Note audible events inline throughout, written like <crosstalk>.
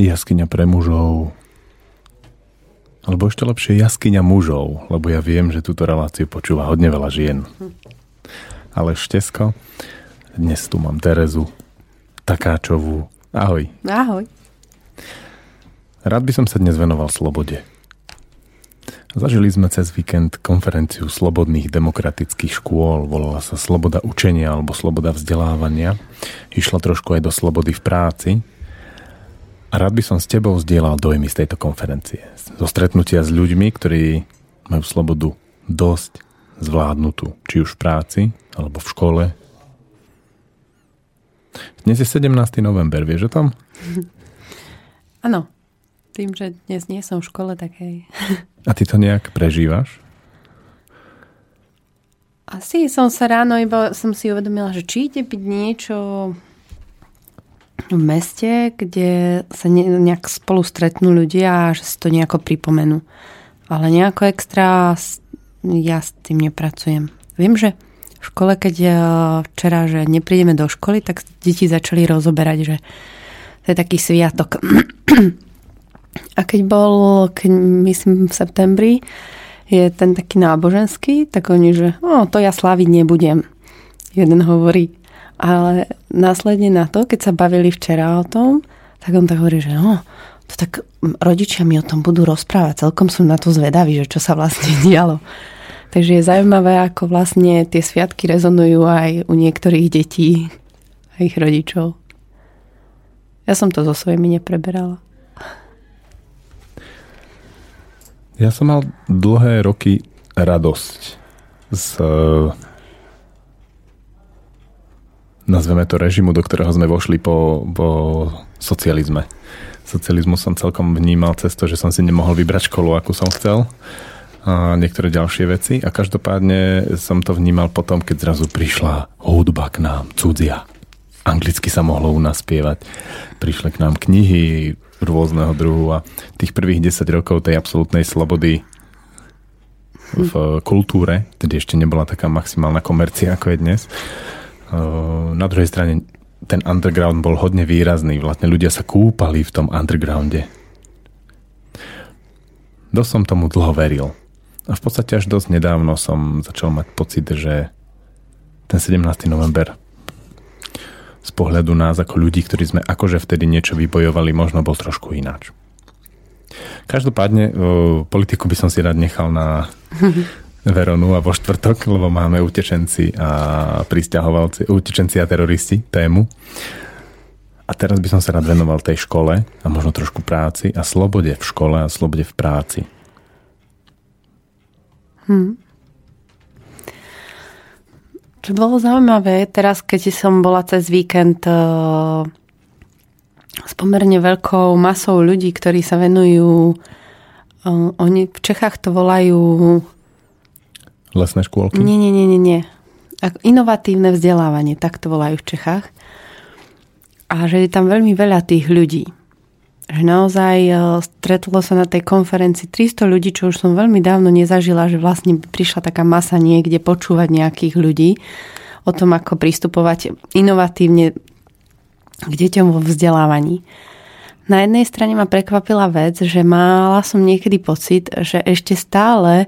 Jaskyňa pre mužov. Alebo ešte lepšie jaskyňa mužov, lebo ja viem, že túto reláciu počúva hodne veľa žien. Ale štesko, dnes tu mám Terezu Takáčovú. Ahoj. Ahoj. Rád by som sa dnes venoval slobode. Zažili sme cez víkend konferenciu slobodných demokratických škôl, volala sa Sloboda učenia alebo Sloboda vzdelávania. Išla trošku aj do slobody v práci, rád by som s tebou zdieľal dojmy z tejto konferencie. Zo stretnutia s ľuďmi, ktorí majú slobodu dosť zvládnutú, či už v práci, alebo v škole. Dnes je 17. november, vieš o tom? <laughs> Áno. Tým, že dnes nie som v škole, tak hej. <laughs> A ty to nejak prežívaš? Asi som sa ráno iba som si uvedomila, že či ide byť niečo meste, kde sa ne, nejak spolu stretnú ľudia a že si to nejako pripomenú. Ale nejako extra ja s tým nepracujem. Viem, že v škole, keď e, včera, že neprídeme do školy, tak deti začali rozoberať, že to je taký sviatok. <clears throat> A keď bol, keď myslím v septembri, je ten taký náboženský, tak oni, že o, to ja slaviť nebudem. Jeden hovorí, ale následne na to, keď sa bavili včera o tom, tak on tak hovorí, že no, to tak rodičia mi o tom budú rozprávať. Celkom som na to zvedavý, že čo sa vlastne <laughs> dialo. Takže je zaujímavé, ako vlastne tie sviatky rezonujú aj u niektorých detí a ich rodičov. Ja som to so svojimi nepreberala. Ja som mal dlhé roky radosť z nazveme to režimu, do ktorého sme vošli po, po socializme. Socializmus som celkom vnímal cez to, že som si nemohol vybrať školu, akú som chcel a niektoré ďalšie veci a každopádne som to vnímal potom, keď zrazu prišla hudba k nám, cudzia. Anglicky sa mohlo u nás spievať. Prišli k nám knihy rôzneho druhu a tých prvých 10 rokov tej absolútnej slobody v kultúre, tedy ešte nebola taká maximálna komercia, ako je dnes, na druhej strane ten underground bol hodne výrazný. Vlastne ľudia sa kúpali v tom undergrounde. Dosť som tomu dlho veril. A v podstate až dosť nedávno som začal mať pocit, že ten 17. november z pohľadu nás ako ľudí, ktorí sme akože vtedy niečo vybojovali, možno bol trošku ináč. Každopádne ehm, politiku by som si rád nechal na Veronu a vo štvrtok, lebo máme utečenci a pristahovalci, utečenci a teroristi tému. A teraz by som sa rád venoval tej škole a možno trošku práci a slobode v škole a slobode v práci. Hmm. Čo bolo zaujímavé, teraz keď som bola cez víkend uh, s pomerne veľkou masou ľudí, ktorí sa venujú, uh, oni v Čechách to volajú Lesné škôlky? Nie, nie, nie, nie. nie. Inovatívne vzdelávanie, tak to volajú v Čechách. A že je tam veľmi veľa tých ľudí. Že naozaj e, stretlo sa na tej konferencii 300 ľudí, čo už som veľmi dávno nezažila, že vlastne prišla taká masa niekde počúvať nejakých ľudí o tom, ako pristupovať inovatívne k deťom vo vzdelávaní. Na jednej strane ma prekvapila vec, že mala som niekedy pocit, že ešte stále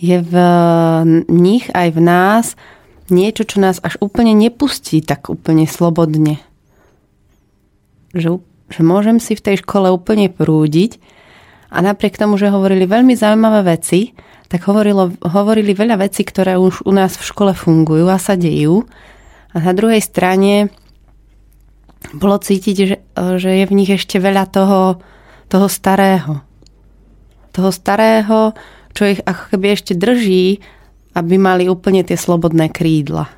je v nich aj v nás niečo, čo nás až úplne nepustí tak úplne slobodne. Že, že môžem si v tej škole úplne prúdiť a napriek tomu, že hovorili veľmi zaujímavé veci, tak hovorilo, hovorili veľa vecí, ktoré už u nás v škole fungujú a sa dejú. A na druhej strane bolo cítiť, že, že je v nich ešte veľa toho, toho starého. Toho starého, čo ich ako keby ešte drží, aby mali úplne tie slobodné krídla.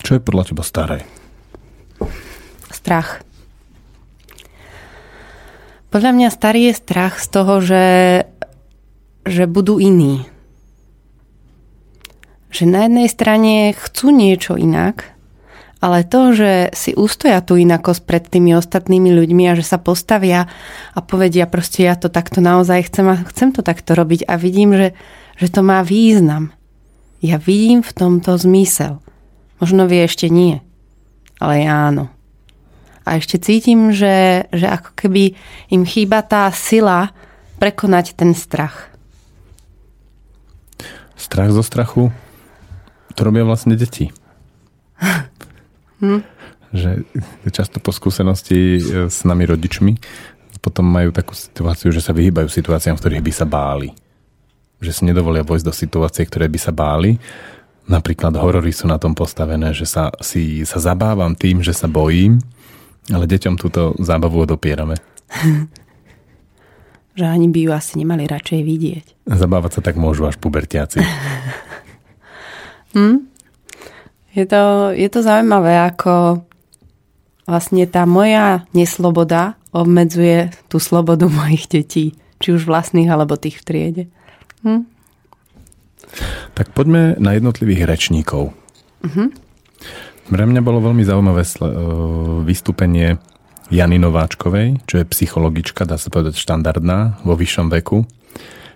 Čo je podľa teba staré? Strach. Podľa mňa starý je strach z toho, že, že budú iní. Že na jednej strane chcú niečo inak, ale to, že si ustoja tú inakosť pred tými ostatnými ľuďmi a že sa postavia a povedia proste ja to takto naozaj chcem a chcem to takto robiť a vidím, že, že to má význam. Ja vidím v tomto zmysel. Možno vie ešte nie, ale ja áno. A ešte cítim, že, že ako keby im chýba tá sila prekonať ten strach. Strach zo strachu, to robia vlastne deti. <laughs> hm? Že často po skúsenosti e, s nami rodičmi potom majú takú situáciu, že sa vyhýbajú situáciám, v ktorých by sa báli. Že si nedovolia vojsť do situácie, ktoré by sa báli. Napríklad horory sú na tom postavené, že sa, si, sa zabávam tým, že sa bojím, ale deťom túto zábavu odopierame. <laughs> že ani by ju asi nemali radšej vidieť. Zabávať sa tak môžu až pubertiaci. hm? Je, to, je to zaujímavé, ako vlastne tá moja nesloboda obmedzuje tú slobodu <laughs> mojich detí, či už vlastných, alebo tých v triede. Hm? Tak poďme na jednotlivých rečníkov. Uh-huh. Pre mňa bolo veľmi zaujímavé e, vystúpenie Jany Nováčkovej, čo je psychologička, dá sa povedať štandardná, vo vyššom veku,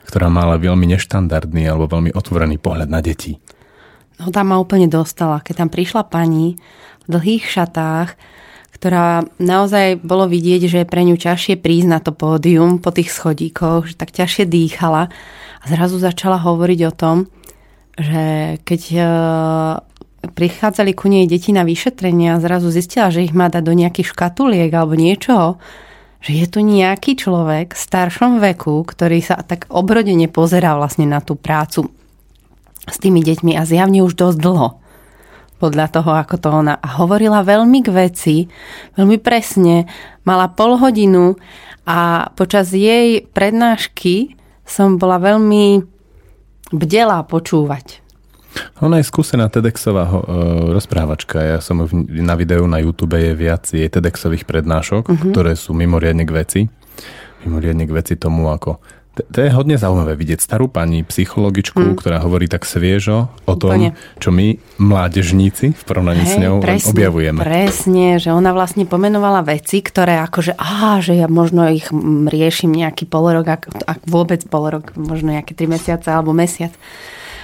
ktorá mala veľmi neštandardný alebo veľmi otvorený pohľad na deti. No tam ma úplne dostala. Keď tam prišla pani v dlhých šatách, ktorá naozaj bolo vidieť, že pre ňu ťažšie prísť na to pódium po tých schodíkoch, že tak ťažšie dýchala a zrazu začala hovoriť o tom, že keď e, prichádzali ku nej deti na vyšetrenie a zrazu zistila, že ich má dať do nejakých škatuliek alebo niečoho, že je tu nejaký človek v staršom veku, ktorý sa tak obrodene pozerá vlastne na tú prácu s tými deťmi a zjavne už dosť dlho podľa toho, ako to ona. A hovorila veľmi k veci, veľmi presne. Mala pol hodinu a počas jej prednášky som bola veľmi bdelá počúvať. Ona je skúsená TEDxová uh, rozprávačka. Ja som na videu na YouTube je viac jej TEDxových prednášok, uh-huh. ktoré sú mimoriadne k veci. Mimoriadne k veci tomu, ako to je hodne zaujímavé vidieť starú pani psychologičku, mm. ktorá hovorí tak sviežo o tom, Úplne. čo my, mládežníci, v porovnaní Hej, s ňou presne, objavujeme. Presne, že ona vlastne pomenovala veci, ktoré akože, á, že ja možno ich riešim nejaký polorok, ak, ak vôbec polorok, možno nejaké tri mesiace alebo mesiac.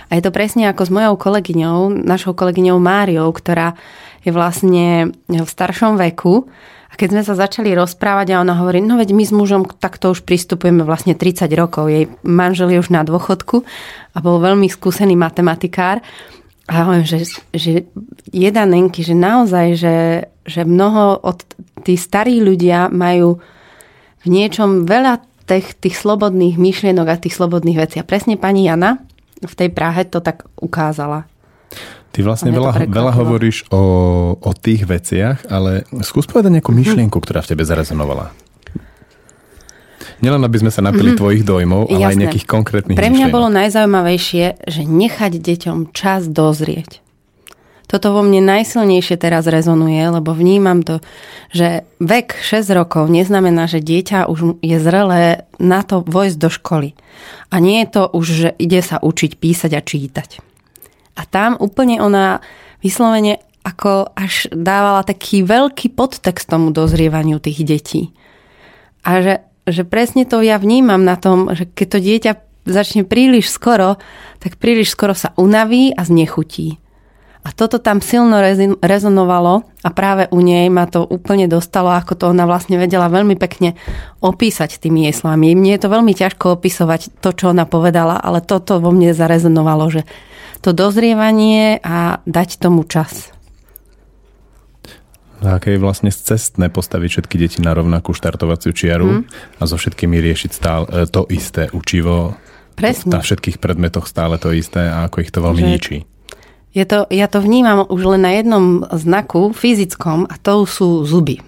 A je to presne ako s mojou kolegyňou, našou kolegyňou Máriou, ktorá je vlastne v staršom veku keď sme sa začali rozprávať a ona hovorí, no veď my s mužom takto už pristupujeme vlastne 30 rokov. Jej manžel je už na dôchodku a bol veľmi skúsený matematikár. A hovorím, že, že jedanenky, že naozaj, že, že mnoho od tí starí ľudia majú v niečom veľa tých, tých slobodných myšlienok a tých slobodných vecí. A presne pani Jana v tej Prahe to tak ukázala. Ty vlastne veľa, veľa hovoríš o, o tých veciach, ale skús povedať nejakú myšlienku, ktorá v tebe zarezonovala. Nielen, aby sme sa napili mm-hmm. tvojich dojmov, ale Jasné. aj nejakých konkrétnych Pre mňa myšlienok. bolo najzaujímavejšie, že nechať deťom čas dozrieť. Toto vo mne najsilnejšie teraz rezonuje, lebo vnímam to, že vek 6 rokov neznamená, že dieťa už je zrelé na to vojsť do školy. A nie je to už, že ide sa učiť písať a čítať. A tam úplne ona vyslovene ako až dávala taký veľký podtext tomu dozrievaniu tých detí. A že, že presne to ja vnímam na tom, že keď to dieťa začne príliš skoro, tak príliš skoro sa unaví a znechutí. A toto tam silno rezonovalo a práve u nej ma to úplne dostalo, ako to ona vlastne vedela veľmi pekne opísať tými jej slovami. Mne je to veľmi ťažko opisovať to, čo ona povedala, ale toto vo mne zarezonovalo, že to dozrievanie a dať tomu čas. A aké je vlastne cestné postaviť všetky deti na rovnakú štartovaciu čiaru mm. a so všetkými riešiť stále to isté učivo. Presne. Na všetkých predmetoch stále to isté a ako ich to veľmi Že ničí. Je to, ja to vnímam už len na jednom znaku fyzickom a to sú zuby.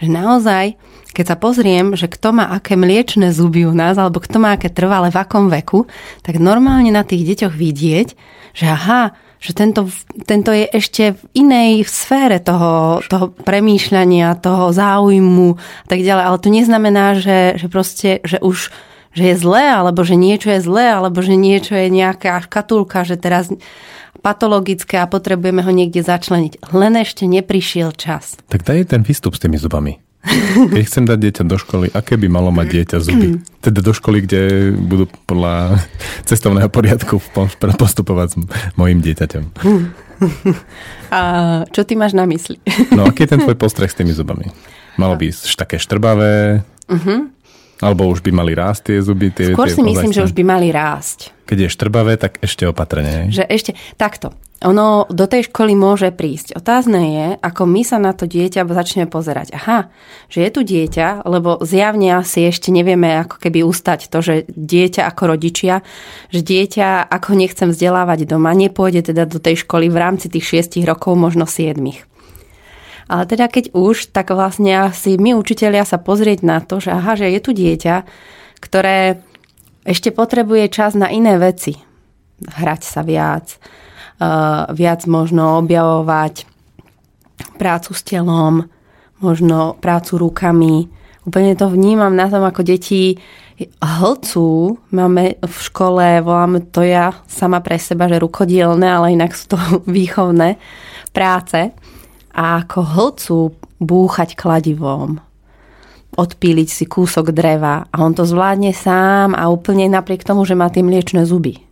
Že naozaj keď sa pozriem, že kto má aké mliečne zuby u nás, alebo kto má aké trvalé v akom veku, tak normálne na tých deťoch vidieť, že aha, že tento, tento je ešte v inej sfére toho, toho premýšľania, toho záujmu a tak ďalej. Ale to neznamená, že, že proste, že už že je zlé, alebo že niečo je zlé, alebo že niečo je nejaká škatulka, že teraz patologické a potrebujeme ho niekde začleniť. Len ešte neprišiel čas. Tak daj ten výstup s tými zubami. Keď chcem dať dieťa do školy, aké by malo mať dieťa zuby? Teda do školy, kde budú podľa cestovného poriadku postupovať s mojim dieťaťom. A čo ty máš na mysli? No aký je ten tvoj <laughs> postreh s tými zubami? Malo by také štrbavé? Uh-huh. Alebo už by mali rásť tie zuby? Tie, Skôr tie si myslím, že už by mali rásť. Keď je štrbavé, tak ešte opatrne. Že ešte, takto. Ono do tej školy môže prísť. Otázne je, ako my sa na to dieťa začneme pozerať. Aha, že je tu dieťa, lebo zjavne asi ešte nevieme ako keby ustať to, že dieťa ako rodičia, že dieťa ako nechcem vzdelávať doma, nepôjde teda do tej školy v rámci tých šiestich rokov, možno siedmých. Ale teda keď už, tak vlastne asi my učitelia sa pozrieť na to, že aha, že je tu dieťa, ktoré ešte potrebuje čas na iné veci. Hrať sa viac, uh, viac možno objavovať prácu s telom, možno prácu rukami. Úplne to vnímam na tom, ako deti hlcú. Máme v škole, voláme to ja sama pre seba, že rukodielne, ale inak sú to <laughs> výchovné práce. A ako hlcú búchať kladivom, odpíliť si kúsok dreva a on to zvládne sám a úplne napriek tomu, že má tie mliečne zuby.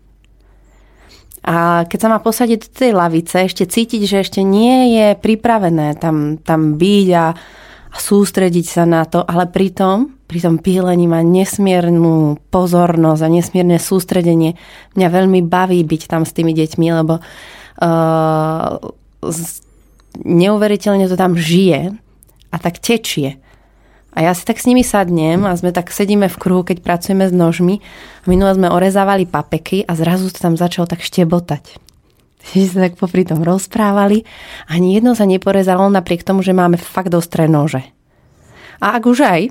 A keď sa má posadiť do tej lavice, ešte cítiť, že ešte nie je pripravené tam, tam byť a, a sústrediť sa na to, ale pritom, pri tom pílení má nesmiernu pozornosť a nesmierne sústredenie. Mňa veľmi baví byť tam s tými deťmi, lebo uh, neuveriteľne to tam žije a tak tečie. A ja si tak s nimi sadnem a sme tak sedíme v kruhu, keď pracujeme s nožmi. Minule sme orezávali papeky a zrazu to tam začalo tak štebotať. <laughs> Že sa tak popri tom rozprávali. Ani jedno sa neporezalo napriek tomu, že máme fakt ostré nože. A ak už aj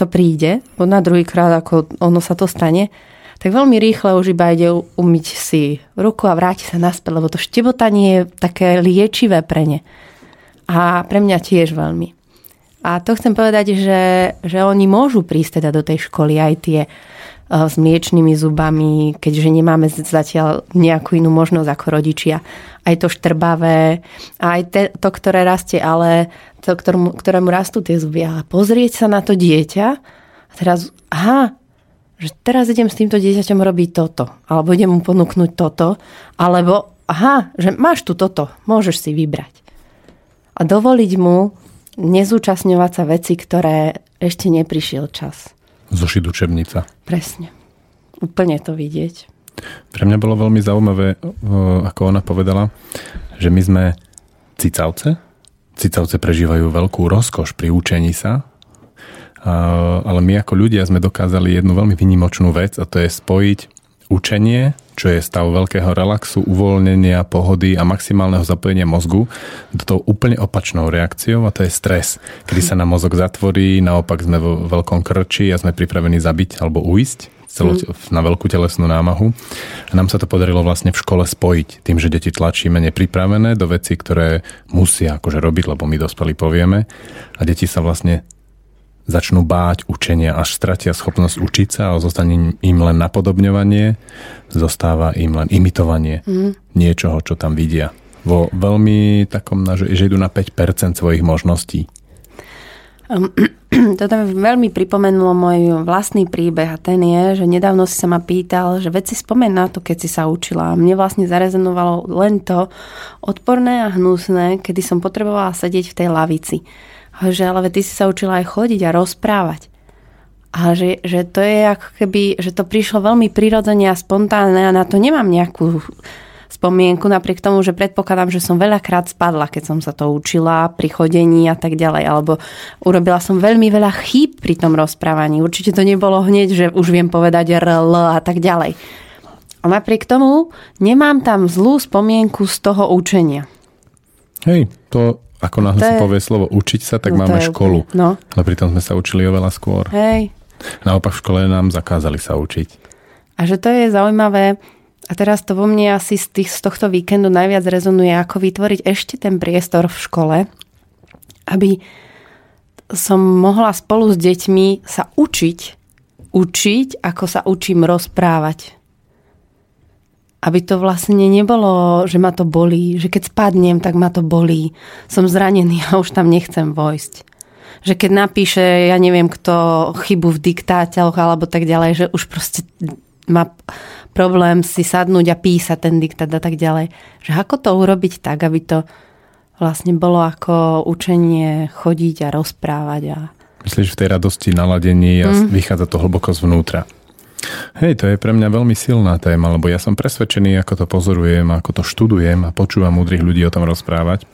to príde, bo na druhý krát, ako ono sa to stane, tak veľmi rýchle už iba ide umyť si ruku a vráti sa naspäť, lebo to štebotanie je také liečivé pre ne. A pre mňa tiež veľmi. A to chcem povedať, že, že oni môžu prísť teda do tej školy aj tie uh, s mliečnými zubami, keďže nemáme zatiaľ nejakú inú možnosť ako rodičia. Aj to štrbavé, aj te, to, ktoré rastie, ale to, ktorému, ktorému rastú tie zuby. Ale pozrieť sa na to dieťa a teraz, aha, že teraz idem s týmto dieťaťom robiť toto, alebo idem mu ponúknuť toto, alebo aha, že máš tu toto, môžeš si vybrať. A dovoliť mu nezúčastňovať sa veci, ktoré ešte neprišiel čas. Zošit učebnica. Presne. Úplne to vidieť. Pre mňa bolo veľmi zaujímavé, ako ona povedala, že my sme cicavce. Cicavce prežívajú veľkú rozkoš pri učení sa, ale my ako ľudia sme dokázali jednu veľmi vynimočnú vec a to je spojiť učenie čo je stav veľkého relaxu, uvoľnenia, pohody a maximálneho zapojenia mozgu do toho úplne opačnou reakciou a to je stres, kedy sa nám mozog zatvorí, naopak sme vo veľkom krči a sme pripravení zabiť alebo uísť celo, mm. na veľkú telesnú námahu. A nám sa to podarilo vlastne v škole spojiť tým, že deti tlačíme nepripravené do veci, ktoré musia akože robiť, lebo my dospelí povieme. A deti sa vlastne začnú báť učenia, až stratia schopnosť učiť sa a zostane im len napodobňovanie, zostáva im len imitovanie mm. niečoho, čo tam vidia. Vo veľmi takom, že idú na 5% svojich možností. Um, <clears throat> toto mi veľmi pripomenulo môj vlastný príbeh a ten je, že nedávno si sa ma pýtal, že veci spomen na to, keď si sa učila. Mne vlastne zarezonovalo len to odporné a hnusné, kedy som potrebovala sedieť v tej lavici že ale ty si sa učila aj chodiť a rozprávať. A že, že to je ako keby, že to prišlo veľmi prirodzene a spontánne a na to nemám nejakú spomienku, napriek tomu, že predpokladám, že som veľakrát spadla, keď som sa to učila pri chodení a tak ďalej, alebo urobila som veľmi veľa chýb pri tom rozprávaní. Určite to nebolo hneď, že už viem povedať RL a tak ďalej. A napriek tomu nemám tam zlú spomienku z toho učenia. Hej, to ako náhle sa povie slovo učiť sa, tak no máme školu. No. Ale pritom sme sa učili oveľa skôr. Hej. Naopak v škole nám zakázali sa učiť. A že to je zaujímavé, a teraz to vo mne asi z, tých, z tohto víkendu najviac rezonuje, ako vytvoriť ešte ten priestor v škole, aby som mohla spolu s deťmi sa učiť, učiť, ako sa učím rozprávať aby to vlastne nebolo, že ma to bolí, že keď spadnem, tak ma to bolí. Som zranený a už tam nechcem vojsť. Že keď napíše, ja neviem kto, chybu v diktáťoch alebo tak ďalej, že už proste ma problém si sadnúť a písať ten diktát a tak ďalej. Že ako to urobiť tak, aby to vlastne bolo ako učenie chodiť a rozprávať. A... Myslíš v tej radosti, naladení a mm. vychádza to hlboko zvnútra. Hej, to je pre mňa veľmi silná téma, lebo ja som presvedčený, ako to pozorujem, ako to študujem a počúvam múdrych ľudí o tom rozprávať,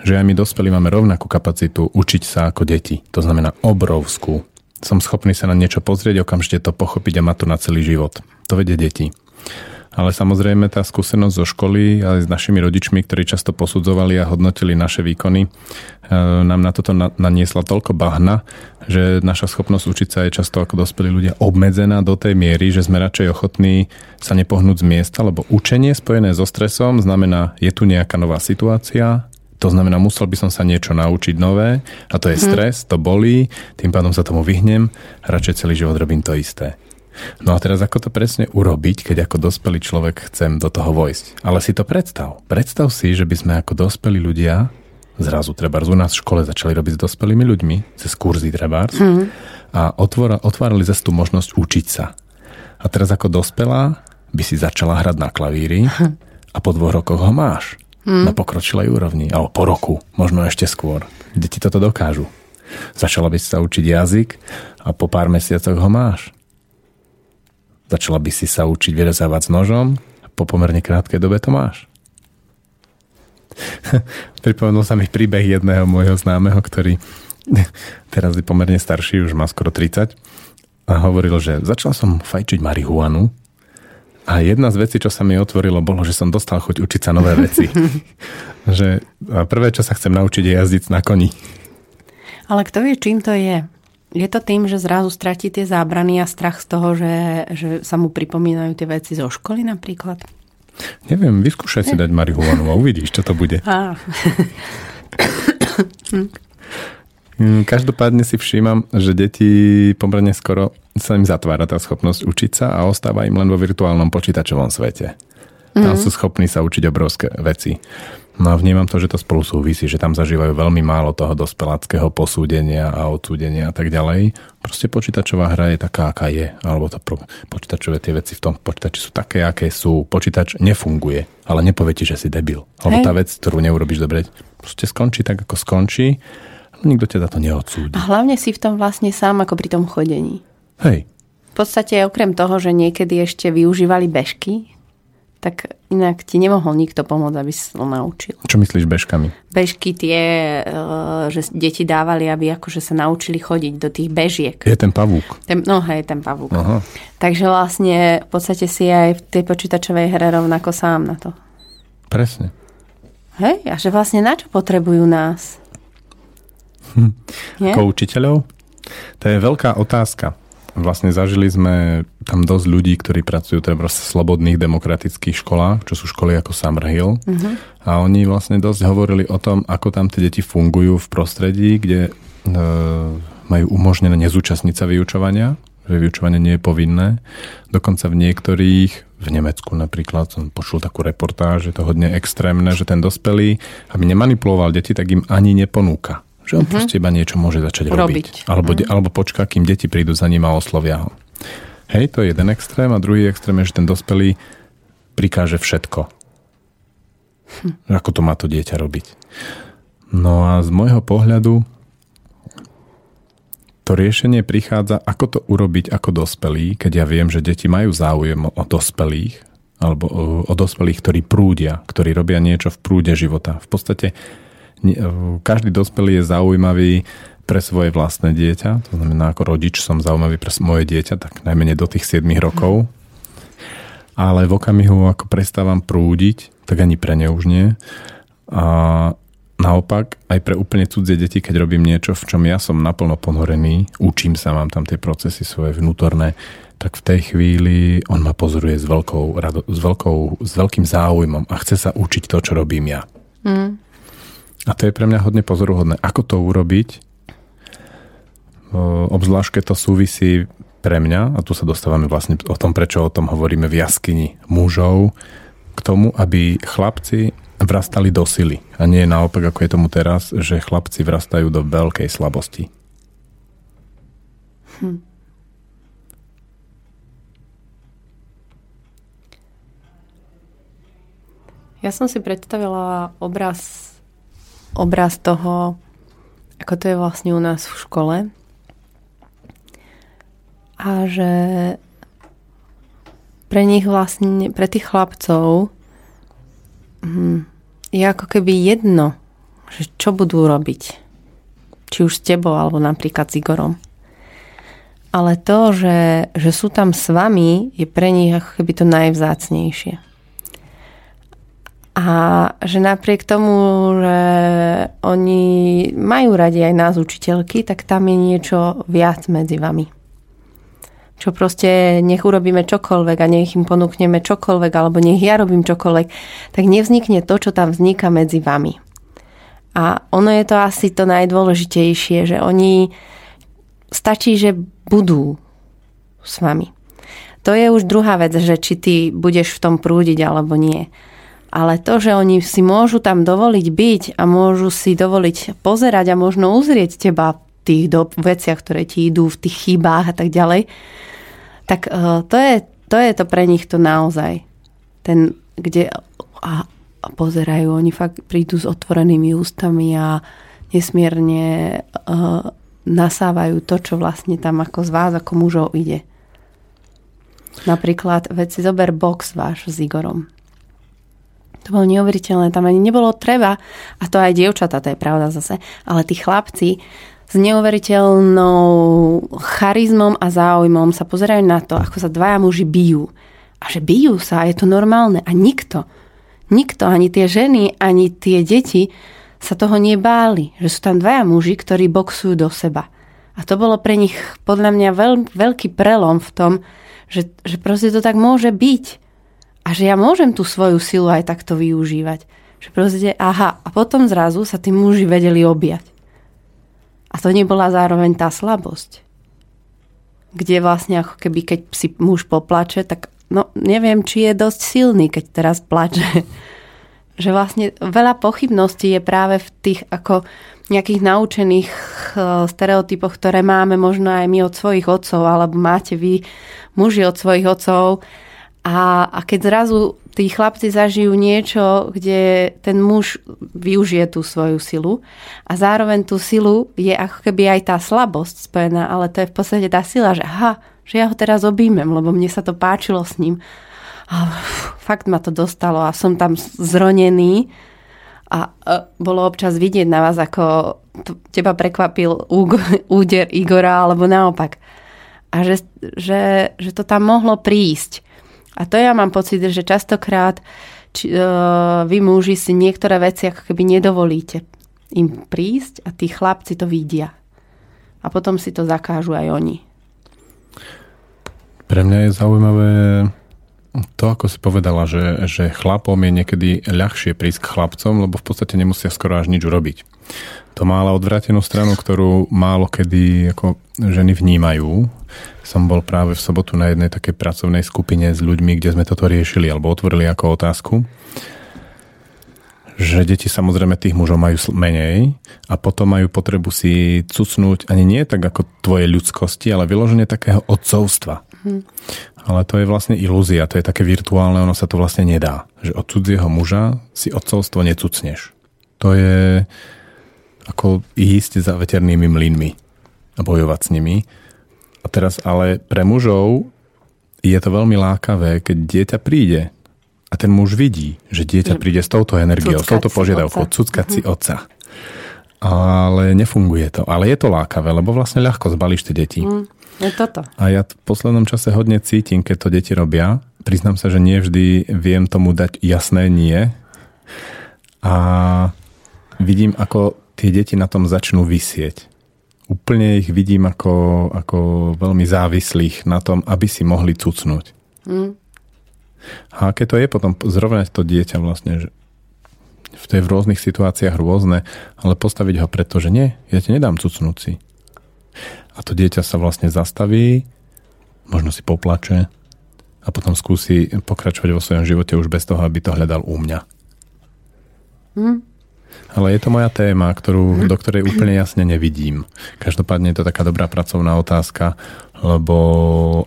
že aj my dospelí máme rovnakú kapacitu učiť sa ako deti. To znamená obrovskú. Som schopný sa na niečo pozrieť, okamžite to pochopiť a mať to na celý život. To vedie deti. Ale samozrejme tá skúsenosť zo školy aj s našimi rodičmi, ktorí často posudzovali a hodnotili naše výkony, e, nám na toto naniesla toľko bahna, že naša schopnosť učiť sa je často ako dospelí ľudia obmedzená do tej miery, že sme radšej ochotní sa nepohnúť z miesta, lebo učenie spojené so stresom znamená, je tu nejaká nová situácia, to znamená, musel by som sa niečo naučiť nové a to je mhm. stres, to bolí, tým pádom sa tomu vyhnem, radšej celý život robím to isté. No a teraz ako to presne urobiť, keď ako dospelý človek chcem do toho vojsť? Ale si to predstav. Predstav si, že by sme ako dospelí ľudia zrazu treba u nás v škole začali robiť s dospelými ľuďmi, cez kurzy trebárs mm. a otvora, otvárali zase tú možnosť učiť sa. A teraz ako dospelá by si začala hrať na klavíri a po dvoch rokoch ho máš. Mm. Na pokročilej úrovni. Alebo po roku, možno ešte skôr. Deti toto dokážu. Začala by si sa učiť jazyk a po pár mesiacoch ho máš. Začala by si sa učiť vyrezávať s nožom po pomerne krátkej dobe to máš. <laughs> Pripomenul sa mi príbeh jedného môjho známeho, ktorý <laughs> teraz je pomerne starší, už má skoro 30 a hovoril, že začal som fajčiť marihuanu a jedna z vecí, čo sa mi otvorilo, bolo, že som dostal chuť učiť sa nové veci. <laughs> že prvé, čo sa chcem naučiť, je jazdiť na koni. Ale kto vie, čím to je? Je to tým, že zrazu stratí tie zábrany a strach z toho, že, že sa mu pripomínajú tie veci zo školy napríklad? Neviem, vyskúšaj si dať marihuanu a uvidíš, čo to bude. Mm, každopádne si všímam, že deti pomerne skoro sa im zatvára tá schopnosť učiť sa a ostáva im len vo virtuálnom počítačovom svete. Tam mm. sú schopní sa učiť obrovské veci. No a vnímam to, že to spolu súvisí, že tam zažívajú veľmi málo toho dospeláckého posúdenia a odsúdenia a tak ďalej. Proste počítačová hra je taká, aká je. Alebo to počítačové tie veci v tom počítači sú také, aké sú. Počítač nefunguje, ale nepovie ti, že si debil. Alebo tá vec, ktorú neurobiš dobre, proste skončí tak, ako skončí. Nikto ťa za to neodsúdi. A hlavne si v tom vlastne sám, ako pri tom chodení. Hej. V podstate okrem toho, že niekedy ešte využívali bežky, tak inak ti nemohol nikto pomôcť, aby si to naučil. Čo myslíš bežkami? Bežky tie, e, že deti dávali, aby akože sa naučili chodiť do tých bežiek. Je ten pavúk. Ten, no hej, ten pavúk. Aha. Takže vlastne v podstate si aj v tej počítačovej hre rovnako sám na to. Presne. Hej, a že vlastne na čo potrebujú nás? Hm. Ako učiteľov? To je veľká otázka. Vlastne zažili sme tam dosť ľudí, ktorí pracujú teda v slobodných demokratických školách, čo sú školy ako Summerhill. Uh-huh. A oni vlastne dosť hovorili o tom, ako tam tie deti fungujú v prostredí, kde e, majú umožnené nezúčastniť sa vyučovania, že vyučovanie nie je povinné. Dokonca v niektorých, v Nemecku napríklad, som počul takú reportáž, že to hodne extrémne, že ten dospelý, aby nemanipuloval deti, tak im ani neponúka že on uh-huh. proste iba niečo môže začať robiť. robiť. Alebo, uh-huh. alebo počká, kým deti prídu za ním a oslovia ho. Hej, to je jeden extrém a druhý extrém je, že ten dospelý prikáže všetko. Hm. Ako to má to dieťa robiť. No a z môjho pohľadu to riešenie prichádza, ako to urobiť ako dospelý, keď ja viem, že deti majú záujem o dospelých, alebo o, o dospelých, ktorí prúdia, ktorí robia niečo v prúde života. V podstate každý dospelý je zaujímavý pre svoje vlastné dieťa, to znamená ako rodič som zaujímavý pre moje dieťa, tak najmenej do tých 7 rokov. Ale v okamihu, ako prestávam prúdiť, tak ani pre ne už nie. A naopak, aj pre úplne cudzie deti, keď robím niečo, v čom ja som naplno ponorený, učím sa, mám tam tie procesy svoje vnútorné, tak v tej chvíli on ma pozoruje s, veľkou, s, veľkou, s veľkým záujmom a chce sa učiť to, čo robím ja. Mm. A to je pre mňa hodne pozoruhodné. Ako to urobiť? Obzvlášť, keď to súvisí pre mňa, a tu sa dostávame vlastne o tom, prečo o tom hovoríme v jaskyni mužov, k tomu, aby chlapci vrastali do sily. A nie naopak, ako je tomu teraz, že chlapci vrastajú do veľkej slabosti. Hm. Ja som si predstavila obraz, obraz toho, ako to je vlastne u nás v škole. A že pre nich vlastne, pre tých chlapcov hm, je ako keby jedno, že čo budú robiť. Či už s tebou, alebo napríklad s Igorom. Ale to, že, že sú tam s vami, je pre nich ako keby to najvzácnejšie. A že napriek tomu, že oni majú radi aj nás učiteľky, tak tam je niečo viac medzi vami. Čo proste nech urobíme čokoľvek a nech im ponúkneme čokoľvek, alebo nech ja robím čokoľvek, tak nevznikne to, čo tam vzniká medzi vami. A ono je to asi to najdôležitejšie, že oni stačí, že budú s vami. To je už druhá vec, že či ty budeš v tom prúdiť alebo nie. Ale to, že oni si môžu tam dovoliť byť a môžu si dovoliť pozerať a možno uzrieť teba v tých do, veciach, ktoré ti idú, v tých chybách a tak ďalej, tak uh, to, je, to je to pre nich to naozaj. Ten, kde a, a pozerajú, oni fakt prídu s otvorenými ústami a nesmierne uh, nasávajú to, čo vlastne tam ako z vás, ako mužov ide. Napríklad, veď zober box váš s Igorom. To bolo neuveriteľné, tam ani nebolo treba, a to aj dievčata, to je pravda zase, ale tí chlapci s neuveriteľnou charizmom a záujmom sa pozerajú na to, ako sa dvaja muži bijú. A že bijú sa a je to normálne. A nikto, nikto, ani tie ženy, ani tie deti sa toho nebáli. Že sú tam dvaja muži, ktorí boxujú do seba. A to bolo pre nich podľa mňa veľ, veľký prelom v tom, že, že proste to tak môže byť a že ja môžem tú svoju silu aj takto využívať. Že proste, aha, a potom zrazu sa tí muži vedeli objať. A to nebola zároveň tá slabosť. Kde vlastne ako keby, keď si muž poplače, tak no neviem, či je dosť silný, keď teraz plače. <laughs> že vlastne veľa pochybností je práve v tých ako nejakých naučených eh, stereotypoch, ktoré máme možno aj my od svojich otcov, alebo máte vy muži od svojich otcov, a, a keď zrazu tí chlapci zažijú niečo, kde ten muž využije tú svoju silu a zároveň tú silu je ako keby aj tá slabosť spojená, ale to je v podstate tá sila, že aha, že ja ho teraz objímem, lebo mne sa to páčilo s ním. A fakt ma to dostalo a som tam zronený a bolo občas vidieť na vás, ako teba prekvapil <laughs> úder Igora, alebo naopak. A že, že, že to tam mohlo prísť. A to ja mám pocit, že častokrát či, uh, vy muži si niektoré veci ako keby nedovolíte im prísť a tí chlapci to vidia. A potom si to zakážu aj oni. Pre mňa je zaujímavé to, ako si povedala, že, že chlapom je niekedy ľahšie prísť k chlapcom, lebo v podstate nemusia skoro až nič urobiť. To má ale odvrátenú stranu, ktorú málo kedy ako ženy vnímajú. Som bol práve v sobotu na jednej takej pracovnej skupine s ľuďmi, kde sme toto riešili alebo otvorili ako otázku že deti samozrejme tých mužov majú menej a potom majú potrebu si cucnúť ani nie tak ako tvoje ľudskosti, ale vyloženie takého odcovstva. Hmm. Ale to je vlastne ilúzia, to je také virtuálne, ono sa to vlastne nedá. Že od cudzieho muža si odcovstvo necucneš. To je ako ísť za veternými mlynmi a bojovať s nimi. A teraz ale pre mužov je to veľmi lákavé, keď dieťa príde a ten muž vidí, že dieťa príde s touto energiou, s touto požiadavkou, cuckať si mhm. otca. Ale nefunguje to. Ale je to lákavé, lebo vlastne ľahko zbalíš tie deti. Mm, je toto. A ja v poslednom čase hodne cítim, keď to deti robia. Priznám sa, že nie vždy viem tomu dať jasné nie. A vidím, ako tie deti na tom začnú vysieť. Úplne ich vidím ako, ako veľmi závislých na tom, aby si mohli cucnúť. Mm. A aké to je potom zrovnať to dieťa vlastne, že v tej v rôznych situáciách rôzne, ale postaviť ho preto, že nie, ja ti nedám cucnúť si. A to dieťa sa vlastne zastaví, možno si poplače a potom skúsi pokračovať vo svojom živote už bez toho, aby to hľadal u mňa. Mm. Ale je to moja téma, ktorú, do ktorej úplne jasne nevidím. Každopádne je to taká dobrá pracovná otázka, lebo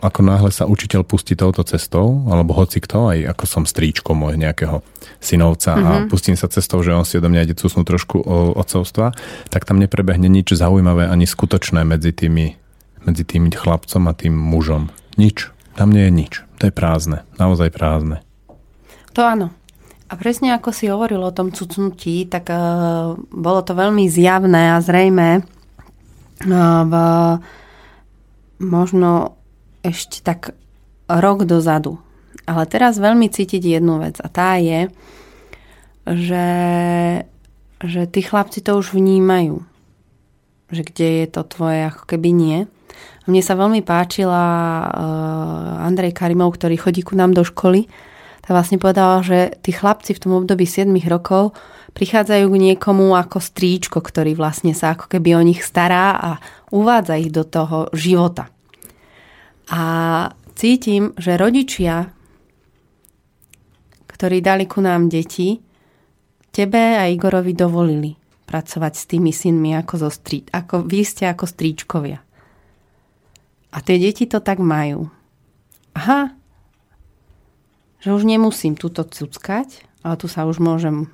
ako náhle sa učiteľ pustí touto cestou, alebo hoci kto, aj ako som stríčko môj nejakého synovca mm-hmm. a mhm. pustím sa cestou, že on si odo mňa ide cusnúť trošku o otcovstva, tak tam neprebehne nič zaujímavé ani skutočné medzi tými, medzi tým chlapcom a tým mužom. Nič. Tam nie je nič. To je prázdne. Naozaj prázdne. To áno. A presne ako si hovoril o tom cucnutí, tak uh, bolo to veľmi zjavné a zrejme uh, možno ešte tak rok dozadu. Ale teraz veľmi cítiť jednu vec a tá je, že, že tí chlapci to už vnímajú. Že kde je to tvoje, ako keby nie. Mne sa veľmi páčila uh, Andrej Karimov, ktorý chodí ku nám do školy. Tak vlastne povedala, že tí chlapci v tom období 7 rokov prichádzajú k niekomu ako stríčko, ktorý vlastne sa ako keby o nich stará a uvádza ich do toho života. A cítim, že rodičia, ktorí dali ku nám deti, tebe a Igorovi dovolili pracovať s tými synmi ako, zo strí, ako vy ste ako stríčkovia. A tie deti to tak majú. Aha, že už nemusím túto cuckať, ale tu sa už môžem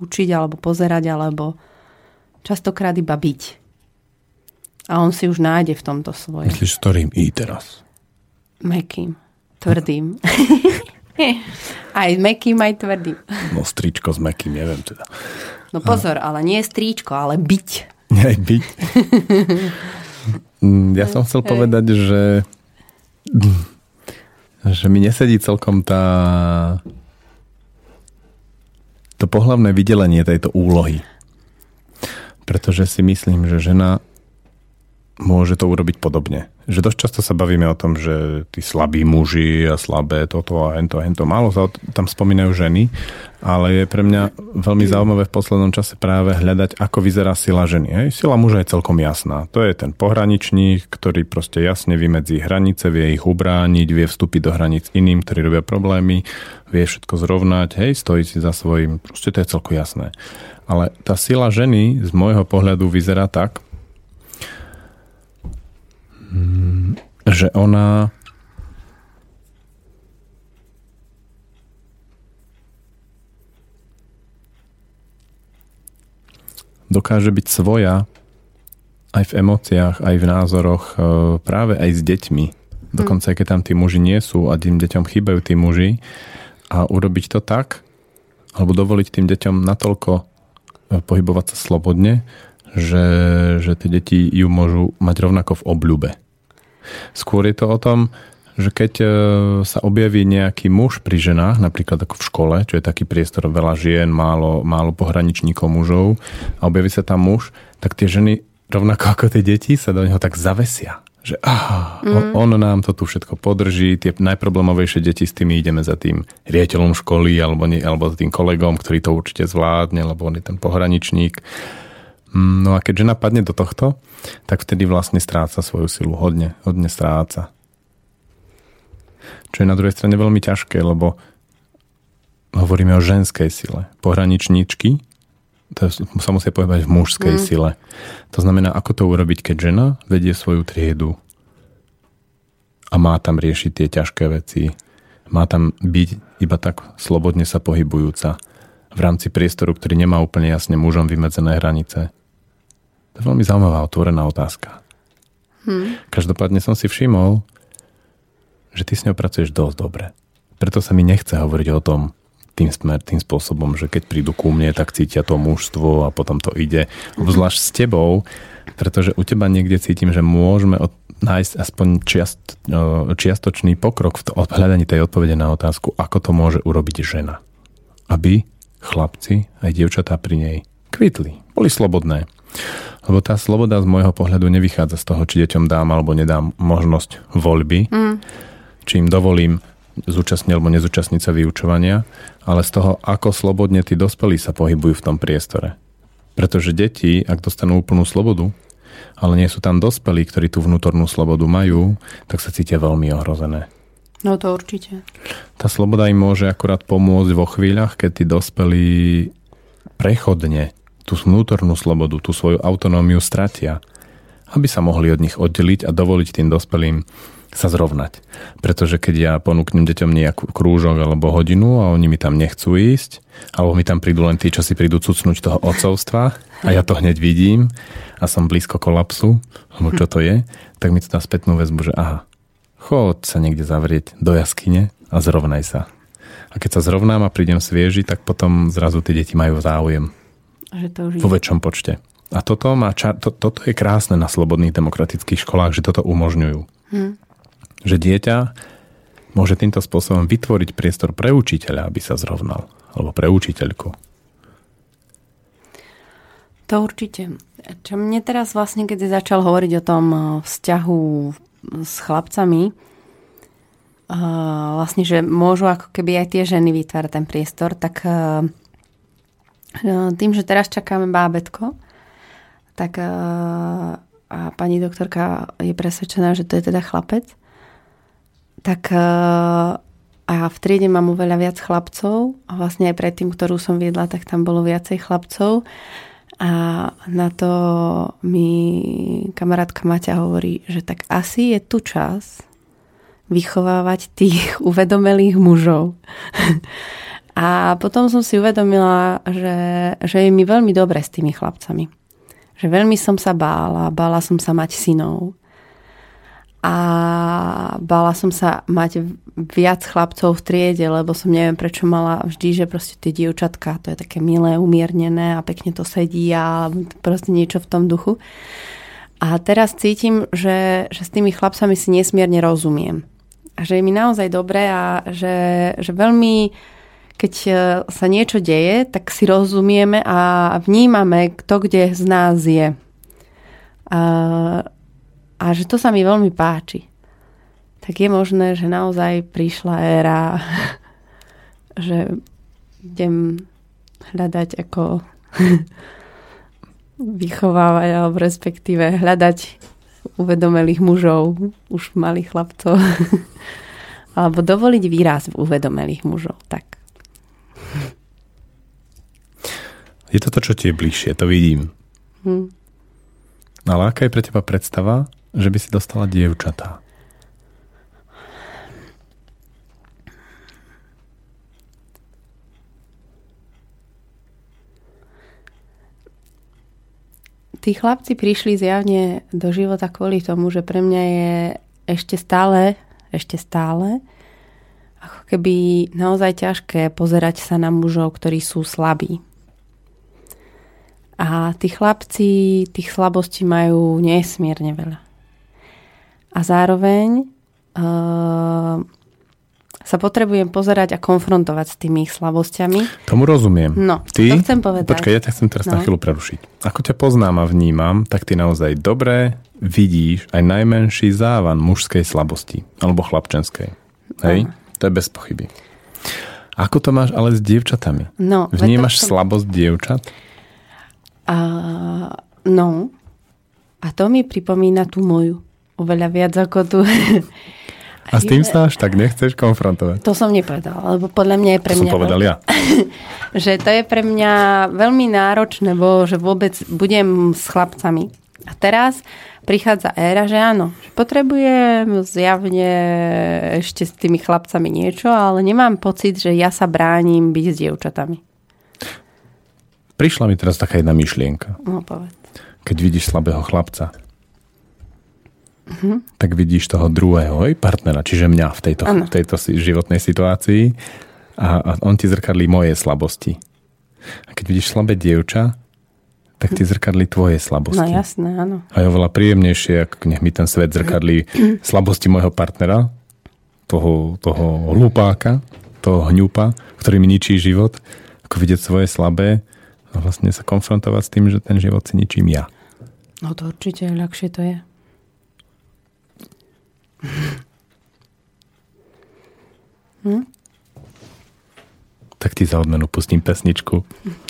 učiť alebo pozerať, alebo častokrát iba byť. A on si už nájde v tomto svoje. Myslíš, s ktorým i teraz? Mekým. Tvrdým. <laughs> aj mekým, aj tvrdým. No stričko s mekým, neviem teda. No pozor, ale nie stričko, ale byť. Nie, byť. <laughs> Mm, ja som chcel povedať, že že mi nesedí celkom tá to pohlavné vydelenie tejto úlohy. Pretože si myslím, že žena môže to urobiť podobne. Že dosť často sa bavíme o tom, že tí slabí muži a slabé toto a hento, hento. Málo sa tam spomínajú ženy, ale je pre mňa veľmi zaujímavé v poslednom čase práve hľadať, ako vyzerá sila ženy. Hej, sila muža je celkom jasná. To je ten pohraničník, ktorý proste jasne vymedzí hranice, vie ich ubrániť, vie vstúpiť do hraníc iným, ktorí robia problémy, vie všetko zrovnať, hej, stojí si za svojím. Proste to je celko jasné. Ale tá sila ženy z môjho pohľadu vyzerá tak, že ona dokáže byť svoja aj v emóciách, aj v názoroch, e, práve aj s deťmi. Dokonca aj keď tam tí muži nie sú a tým deťom chýbajú tí muži a urobiť to tak, alebo dovoliť tým deťom natoľko e, pohybovať sa slobodne, že, že tie deti ju môžu mať rovnako v obľúbe. Skôr je to o tom, že keď e, sa objaví nejaký muž pri ženách, napríklad ako v škole, čo je taký priestor veľa žien, málo, málo pohraničníkov mužov, a objaví sa tam muž, tak tie ženy, rovnako ako tie deti, sa do neho tak zavesia. Že aha, mm. on, on nám to tu všetko podrží, tie najproblémovejšie deti s tými ideme za tým riaditeľom školy alebo, nie, alebo za tým kolegom, ktorý to určite zvládne, lebo on je ten pohraničník. No a keď žena padne do tohto, tak vtedy vlastne stráca svoju silu. Hodne, hodne stráca. Čo je na druhej strane veľmi ťažké, lebo hovoríme o ženskej sile. Pohraničníčky to sa musia pohybať v mužskej mm. sile. To znamená, ako to urobiť, keď žena vedie svoju triedu a má tam riešiť tie ťažké veci. Má tam byť iba tak slobodne sa pohybujúca v rámci priestoru, ktorý nemá úplne jasne mužom vymedzené hranice. To je veľmi zaujímavá otvorená otázka. Hmm. Každopádne som si všimol, že ty s ňou pracuješ dosť dobre. Preto sa mi nechce hovoriť o tom tým, smer, tým spôsobom, že keď prídu ku mne, tak cítia to mužstvo a potom to ide. Obzvlášť s tebou, pretože u teba niekde cítim, že môžeme od, nájsť aspoň čiast, čiastočný pokrok v hľadaní tej odpovede na otázku, ako to môže urobiť žena. Aby chlapci aj dievčatá pri nej kvitli, boli slobodné. Lebo tá sloboda z môjho pohľadu nevychádza z toho, či deťom dám alebo nedám možnosť voľby, mm. či im dovolím zúčastniť alebo nezúčastniť sa vyučovania, ale z toho, ako slobodne tí dospelí sa pohybujú v tom priestore. Pretože deti, ak dostanú úplnú slobodu, ale nie sú tam dospelí, ktorí tú vnútornú slobodu majú, tak sa cítia veľmi ohrozené. No to určite. Tá sloboda im môže akurát pomôcť vo chvíľach, keď tí dospelí prechodne tú vnútornú slobodu, tú svoju autonómiu stratia. Aby sa mohli od nich oddeliť a dovoliť tým dospelým sa zrovnať. Pretože keď ja ponúknem deťom nejakú krúžok alebo hodinu a oni mi tam nechcú ísť, alebo mi tam prídu len tí, čo si prídu cucnúť toho otcovstva a ja to hneď vidím a som blízko kolapsu, alebo čo to je, tak mi to dá spätnú väzbu, že aha, chod sa niekde zavrieť do jaskyne a zrovnaj sa. A keď sa zrovnám a prídem svieži, tak potom zrazu tie deti majú záujem. Že to už vo väčšom počte. A toto, má čar, to, toto je krásne na slobodných demokratických školách, že toto umožňujú. Hmm že dieťa môže týmto spôsobom vytvoriť priestor pre učiteľa, aby sa zrovnal, alebo pre učiteľku. To určite. Čo mne teraz vlastne, keď začal hovoriť o tom eh, vzťahu s chlapcami, eh, vlastne, že môžu ako keby aj tie ženy vytvárať ten priestor, tak eh, tým, že teraz čakáme bábetko, tak a pani doktorka je presvedčená, že to je teda chlapec, tak a v triede mám oveľa viac chlapcov a vlastne aj predtým, ktorú som viedla, tak tam bolo viacej chlapcov a na to mi kamarátka Maťa hovorí, že tak asi je tu čas vychovávať tých <laughs> uvedomelých mužov. A potom som si uvedomila, že, že je mi veľmi dobre s tými chlapcami. Že veľmi som sa bála, bála som sa mať synov a bála som sa mať viac chlapcov v triede, lebo som neviem prečo mala vždy, že proste tie dievčatka, to je také milé, umiernené a pekne to sedí a proste niečo v tom duchu. A teraz cítim, že, že s tými chlapcami si nesmierne rozumiem. A že je mi naozaj dobré a že, že veľmi, keď sa niečo deje, tak si rozumieme a vnímame, kto kde z nás je. A a že to sa mi veľmi páči. Tak je možné, že naozaj prišla éra, <laughs> že idem hľadať ako <laughs> vychovávať, alebo respektíve hľadať uvedomelých mužov, už malých chlapcov. <laughs> alebo dovoliť výraz uvedomelých mužov. Tak. Je to to, čo ti je bližšie, to vidím. Hm. Ale aká je pre teba predstava, že by si dostala dievčatá? Tí chlapci prišli zjavne do života kvôli tomu, že pre mňa je ešte stále, ešte stále ako keby naozaj ťažké pozerať sa na mužov, ktorí sú slabí. A tí chlapci tých slabostí majú nesmierne veľa a zároveň uh, sa potrebujem pozerať a konfrontovať s tými ich slabosťami. Tomu rozumiem. No, ty, to chcem povedať. Počkaj, ja ťa chcem teraz no. na chvíľu prerušiť. Ako ťa poznám a vnímam, tak ty naozaj dobre vidíš aj najmenší závan mužskej slabosti. Alebo chlapčenskej. Hej? No. To je bez pochyby. Ako to máš ale s dievčatami? No, Vnímaš som... slabosť dievčat? Uh, no. A to mi pripomína tú moju oveľa viac ako tu. <laughs> A s tým sa až tak nechceš konfrontovať? To som nepovedala, lebo podľa mňa je pre to mňa... som povedal ja. <laughs> že to je pre mňa veľmi náročné, bo že vôbec budem s chlapcami. A teraz prichádza éra, že áno, že potrebujem zjavne ešte s tými chlapcami niečo, ale nemám pocit, že ja sa bránim byť s dievčatami. Prišla mi teraz taká jedna myšlienka. No, povedz. Keď vidíš slabého chlapca, mm-hmm. tak vidíš toho druhého hej, partnera, čiže mňa v tejto, v tejto životnej situácii a, a on ti zrkadlí moje slabosti. A keď vidíš slabé dievča, tak ti zrkadlí tvoje slabosti. No jasné, áno. A je oveľa príjemnejšie, ako nech mi ten svet zrkadlí slabosti môjho partnera, toho, toho hlupáka, toho hňupa, ktorý mi ničí život, ako vidieť svoje slabé a vlastne sa konfrontovať s tým, že ten život si ničím ja. No to určite ľahšie to je. Hm? Tak ti za odmenu pustím pesničku. <laughs>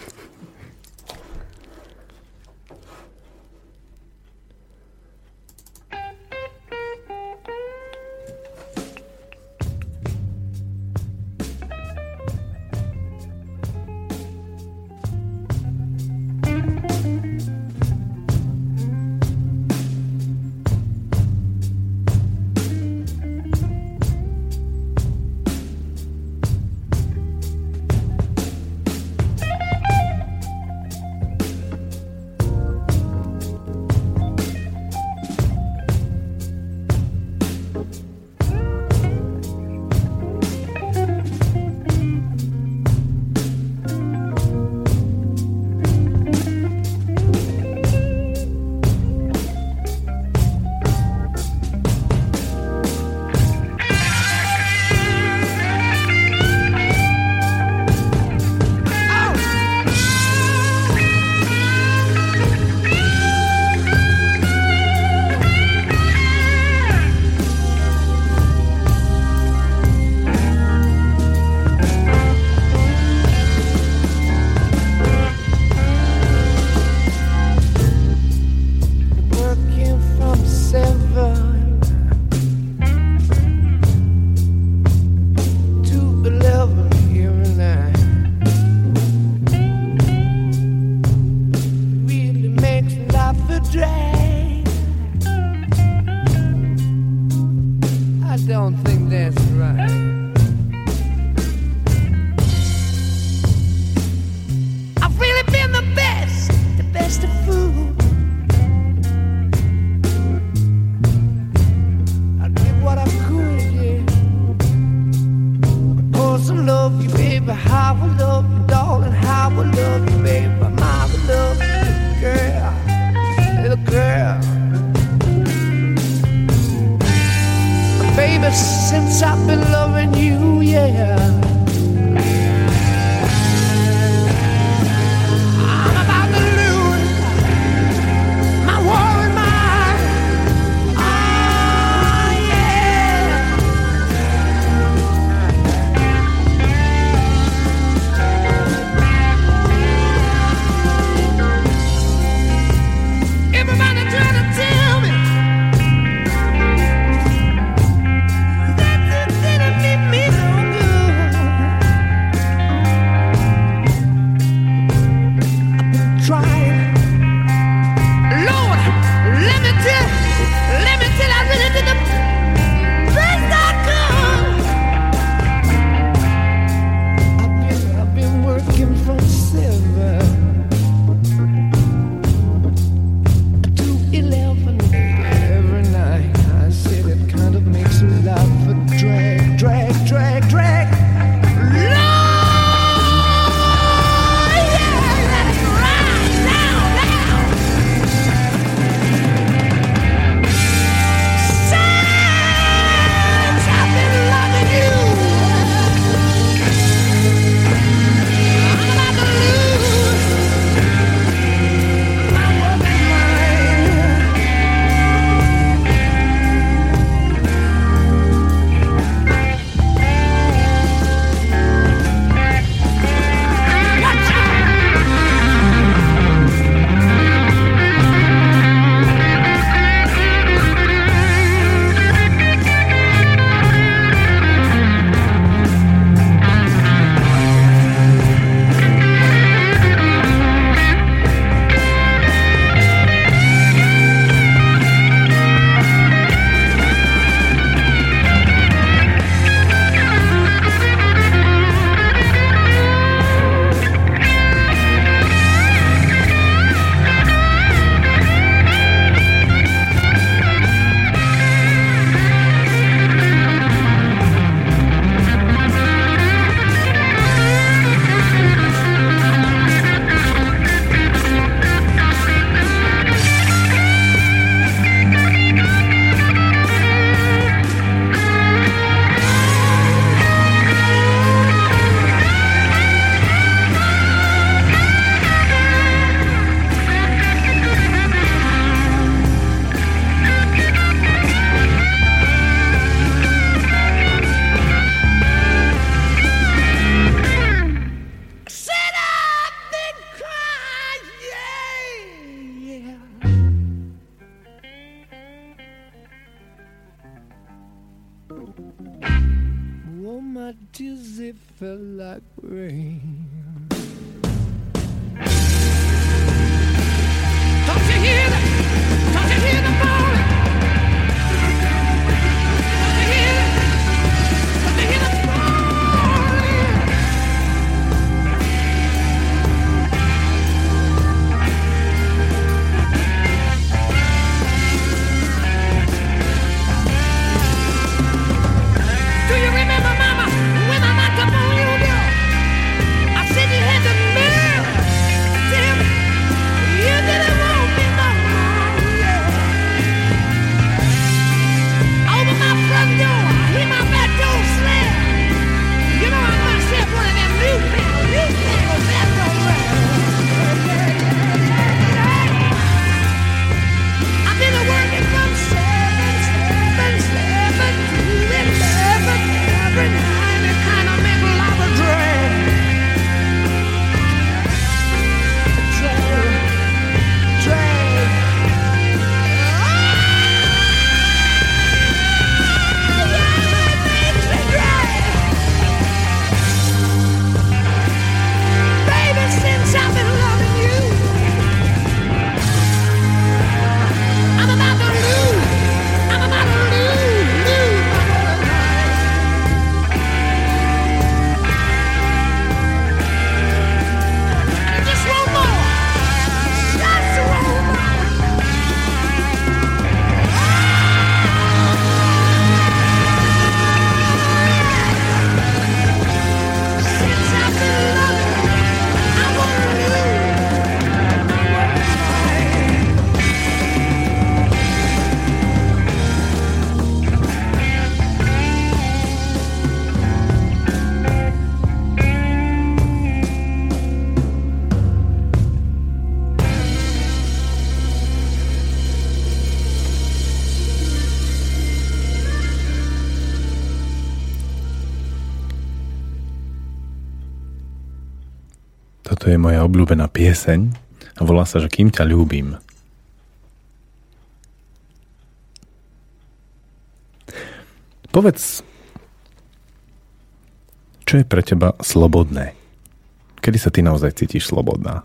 how I love you, darling, how I love you, baby. Mama, I love you, girl, little girl. Baby, since I've been loving you, yeah. Obľúbená pieseň a volá sa, že Kým ťa ľúbim. Povedz, čo je pre teba slobodné? Kedy sa ty naozaj cítiš slobodná?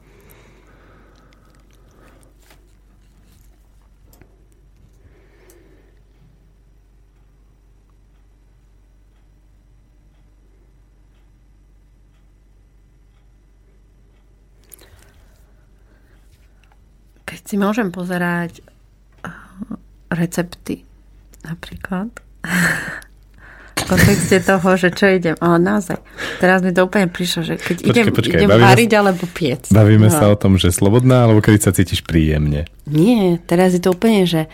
Si môžem pozerať eh, recepty napríklad v kontexte toho, že čo idem. Ale naozaj, teraz mi to úplne prišlo, že keď Počkej, idem, počkej, idem variť alebo piec. Bavíme No. sa o tom, že slobodná, alebo kedy sa cítiš príjemne. Nie, teraz je to úplne, že,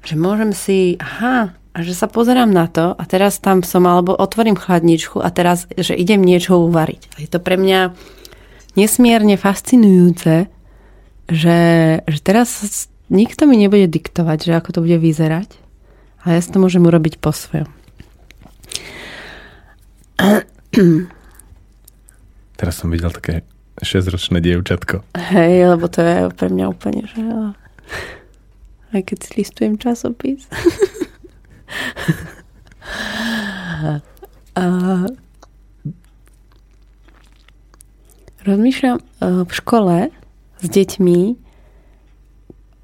že môžem si, aha, a že sa pozerám na to a teraz tam som, alebo otvorím chladničku a teraz, že idem niečo uvariť. Je to pre mňa nesmierne fascinujúce, že, že teraz nikto mi nebude diktovať, že ako to bude vyzerať. A ja si to môžem urobiť po svojom. <clears throat> Teraz som videl také 6-ročné dievčatko. Hej, lebo to je pre mňa úplne, že aj keď si listujem časopis. <laughs> A rozmýšľam e, v škole s deťmi,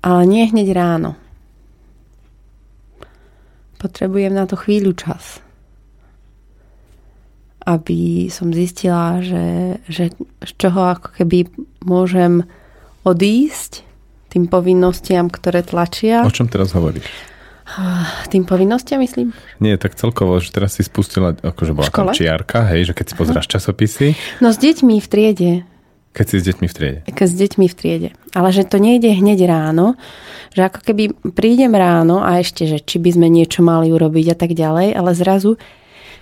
ale nie hneď ráno. Potrebujem na to chvíľu čas. Aby som zistila, že, že z čoho ako keby môžem odísť tým povinnostiam, ktoré tlačia. O čom teraz hovoríš? Tým povinnostiam, myslím? Nie, tak celkovo, že teraz si spustila, akože bola tam čiarka, hej, že keď si pozráš časopisy, No s deťmi v triede. Keď si s deťmi v triede. Keď s deťmi v triede. Ale že to nejde hneď ráno, že ako keby prídem ráno a ešte, že či by sme niečo mali urobiť a tak ďalej, ale zrazu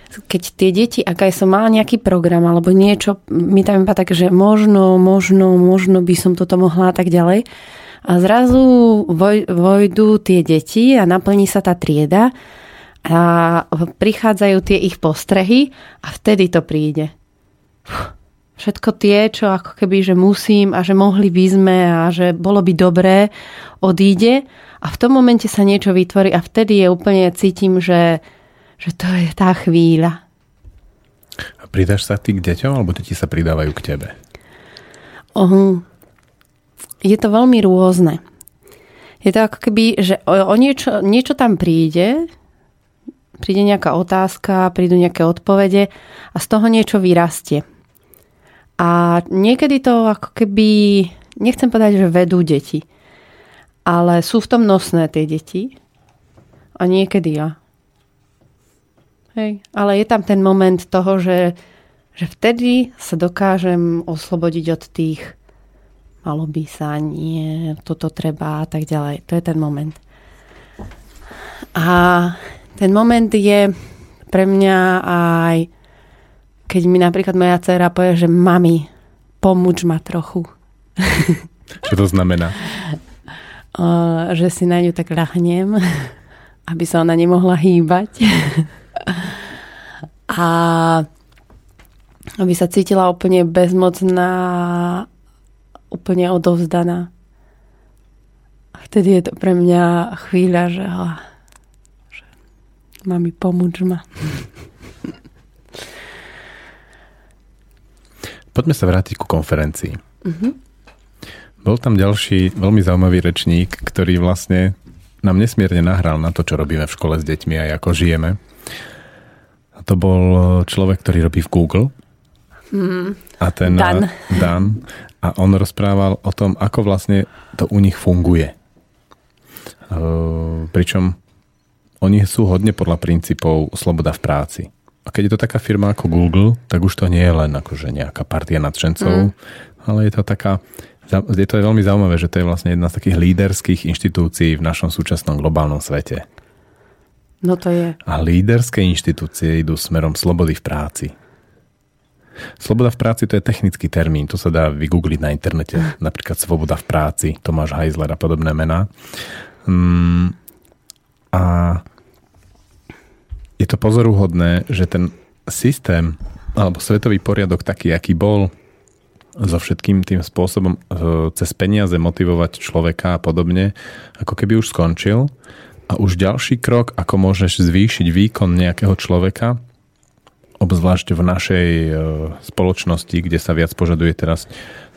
keď tie deti, ak aj som mala nejaký program alebo niečo, mi tam iba tak, že možno, možno, možno by som toto mohla a tak ďalej. A zrazu voj, vojdu tie deti a naplní sa tá trieda a prichádzajú tie ich postrehy a vtedy to príde. Všetko tie, čo ako keby, že musím a že mohli by sme a že bolo by dobré, odíde a v tom momente sa niečo vytvorí a vtedy je úplne cítim, že, že to je tá chvíľa. A pridáš sa ty k deťom, alebo deti sa pridávajú k tebe? Ohum. Je to veľmi rôzne. Je to ako keby, že o, o niečo, niečo tam príde, príde nejaká otázka, prídu nejaké odpovede a z toho niečo vyrastie. A niekedy to ako keby, nechcem povedať, že vedú deti, ale sú v tom nosné tie deti a niekedy ja. Hej, ale je tam ten moment toho, že, že vtedy sa dokážem oslobodiť od tých malo by sa, nie, toto treba a tak ďalej. To je ten moment. A ten moment je pre mňa aj, keď mi napríklad moja dcera povie, že mami, pomôž ma trochu. Čo to znamená? <laughs> Uh, že si na ňu tak ľahnem, <laughs> aby sa ona nemohla hýbať. <laughs> A aby sa cítila úplne bezmocná, úplne odovzdaná. A vtedy je to pre mňa chvíľa, že, že mami, pomôž ma. Poďme sa vrátiť ku konferencii. Bol tam ďalší veľmi zaujímavý rečník, ktorý vlastne nám nesmierne nahral na to, čo robíme v škole s deťmi aj ako žijeme. A to bol človek, ktorý robí v Google. A ten Dan. Dan. A on rozprával o tom, ako vlastne to u nich funguje. Uh, pričom oni sú hodne podľa princípov sloboda v práci. A keď je to taká firma ako Google, tak už to nie je len akože nejaká partia nadšencov, mm. ale je to taká, je to veľmi zaujímavé, že to je vlastne jedna z takých líderských inštitúcií v našom súčasnom globálnom svete. No to je. A líderské inštitúcie idú smerom slobody v práci. Sloboda v práci to je technický termín, to sa dá vygoogliť na internete, <laughs> napríklad Svoboda v práci, Tomáš Heisler a podobné mená. Mm, a je to pozoruhodné, že ten systém alebo svetový poriadok taký, aký bol so všetkým tým spôsobom e, cez peniaze motivovať človeka a podobne, ako keby už skončil. A už ďalší krok, ako môžeš zvýšiť výkon nejakého človeka, obzvlášť v našej e, spoločnosti, kde sa viac požaduje teraz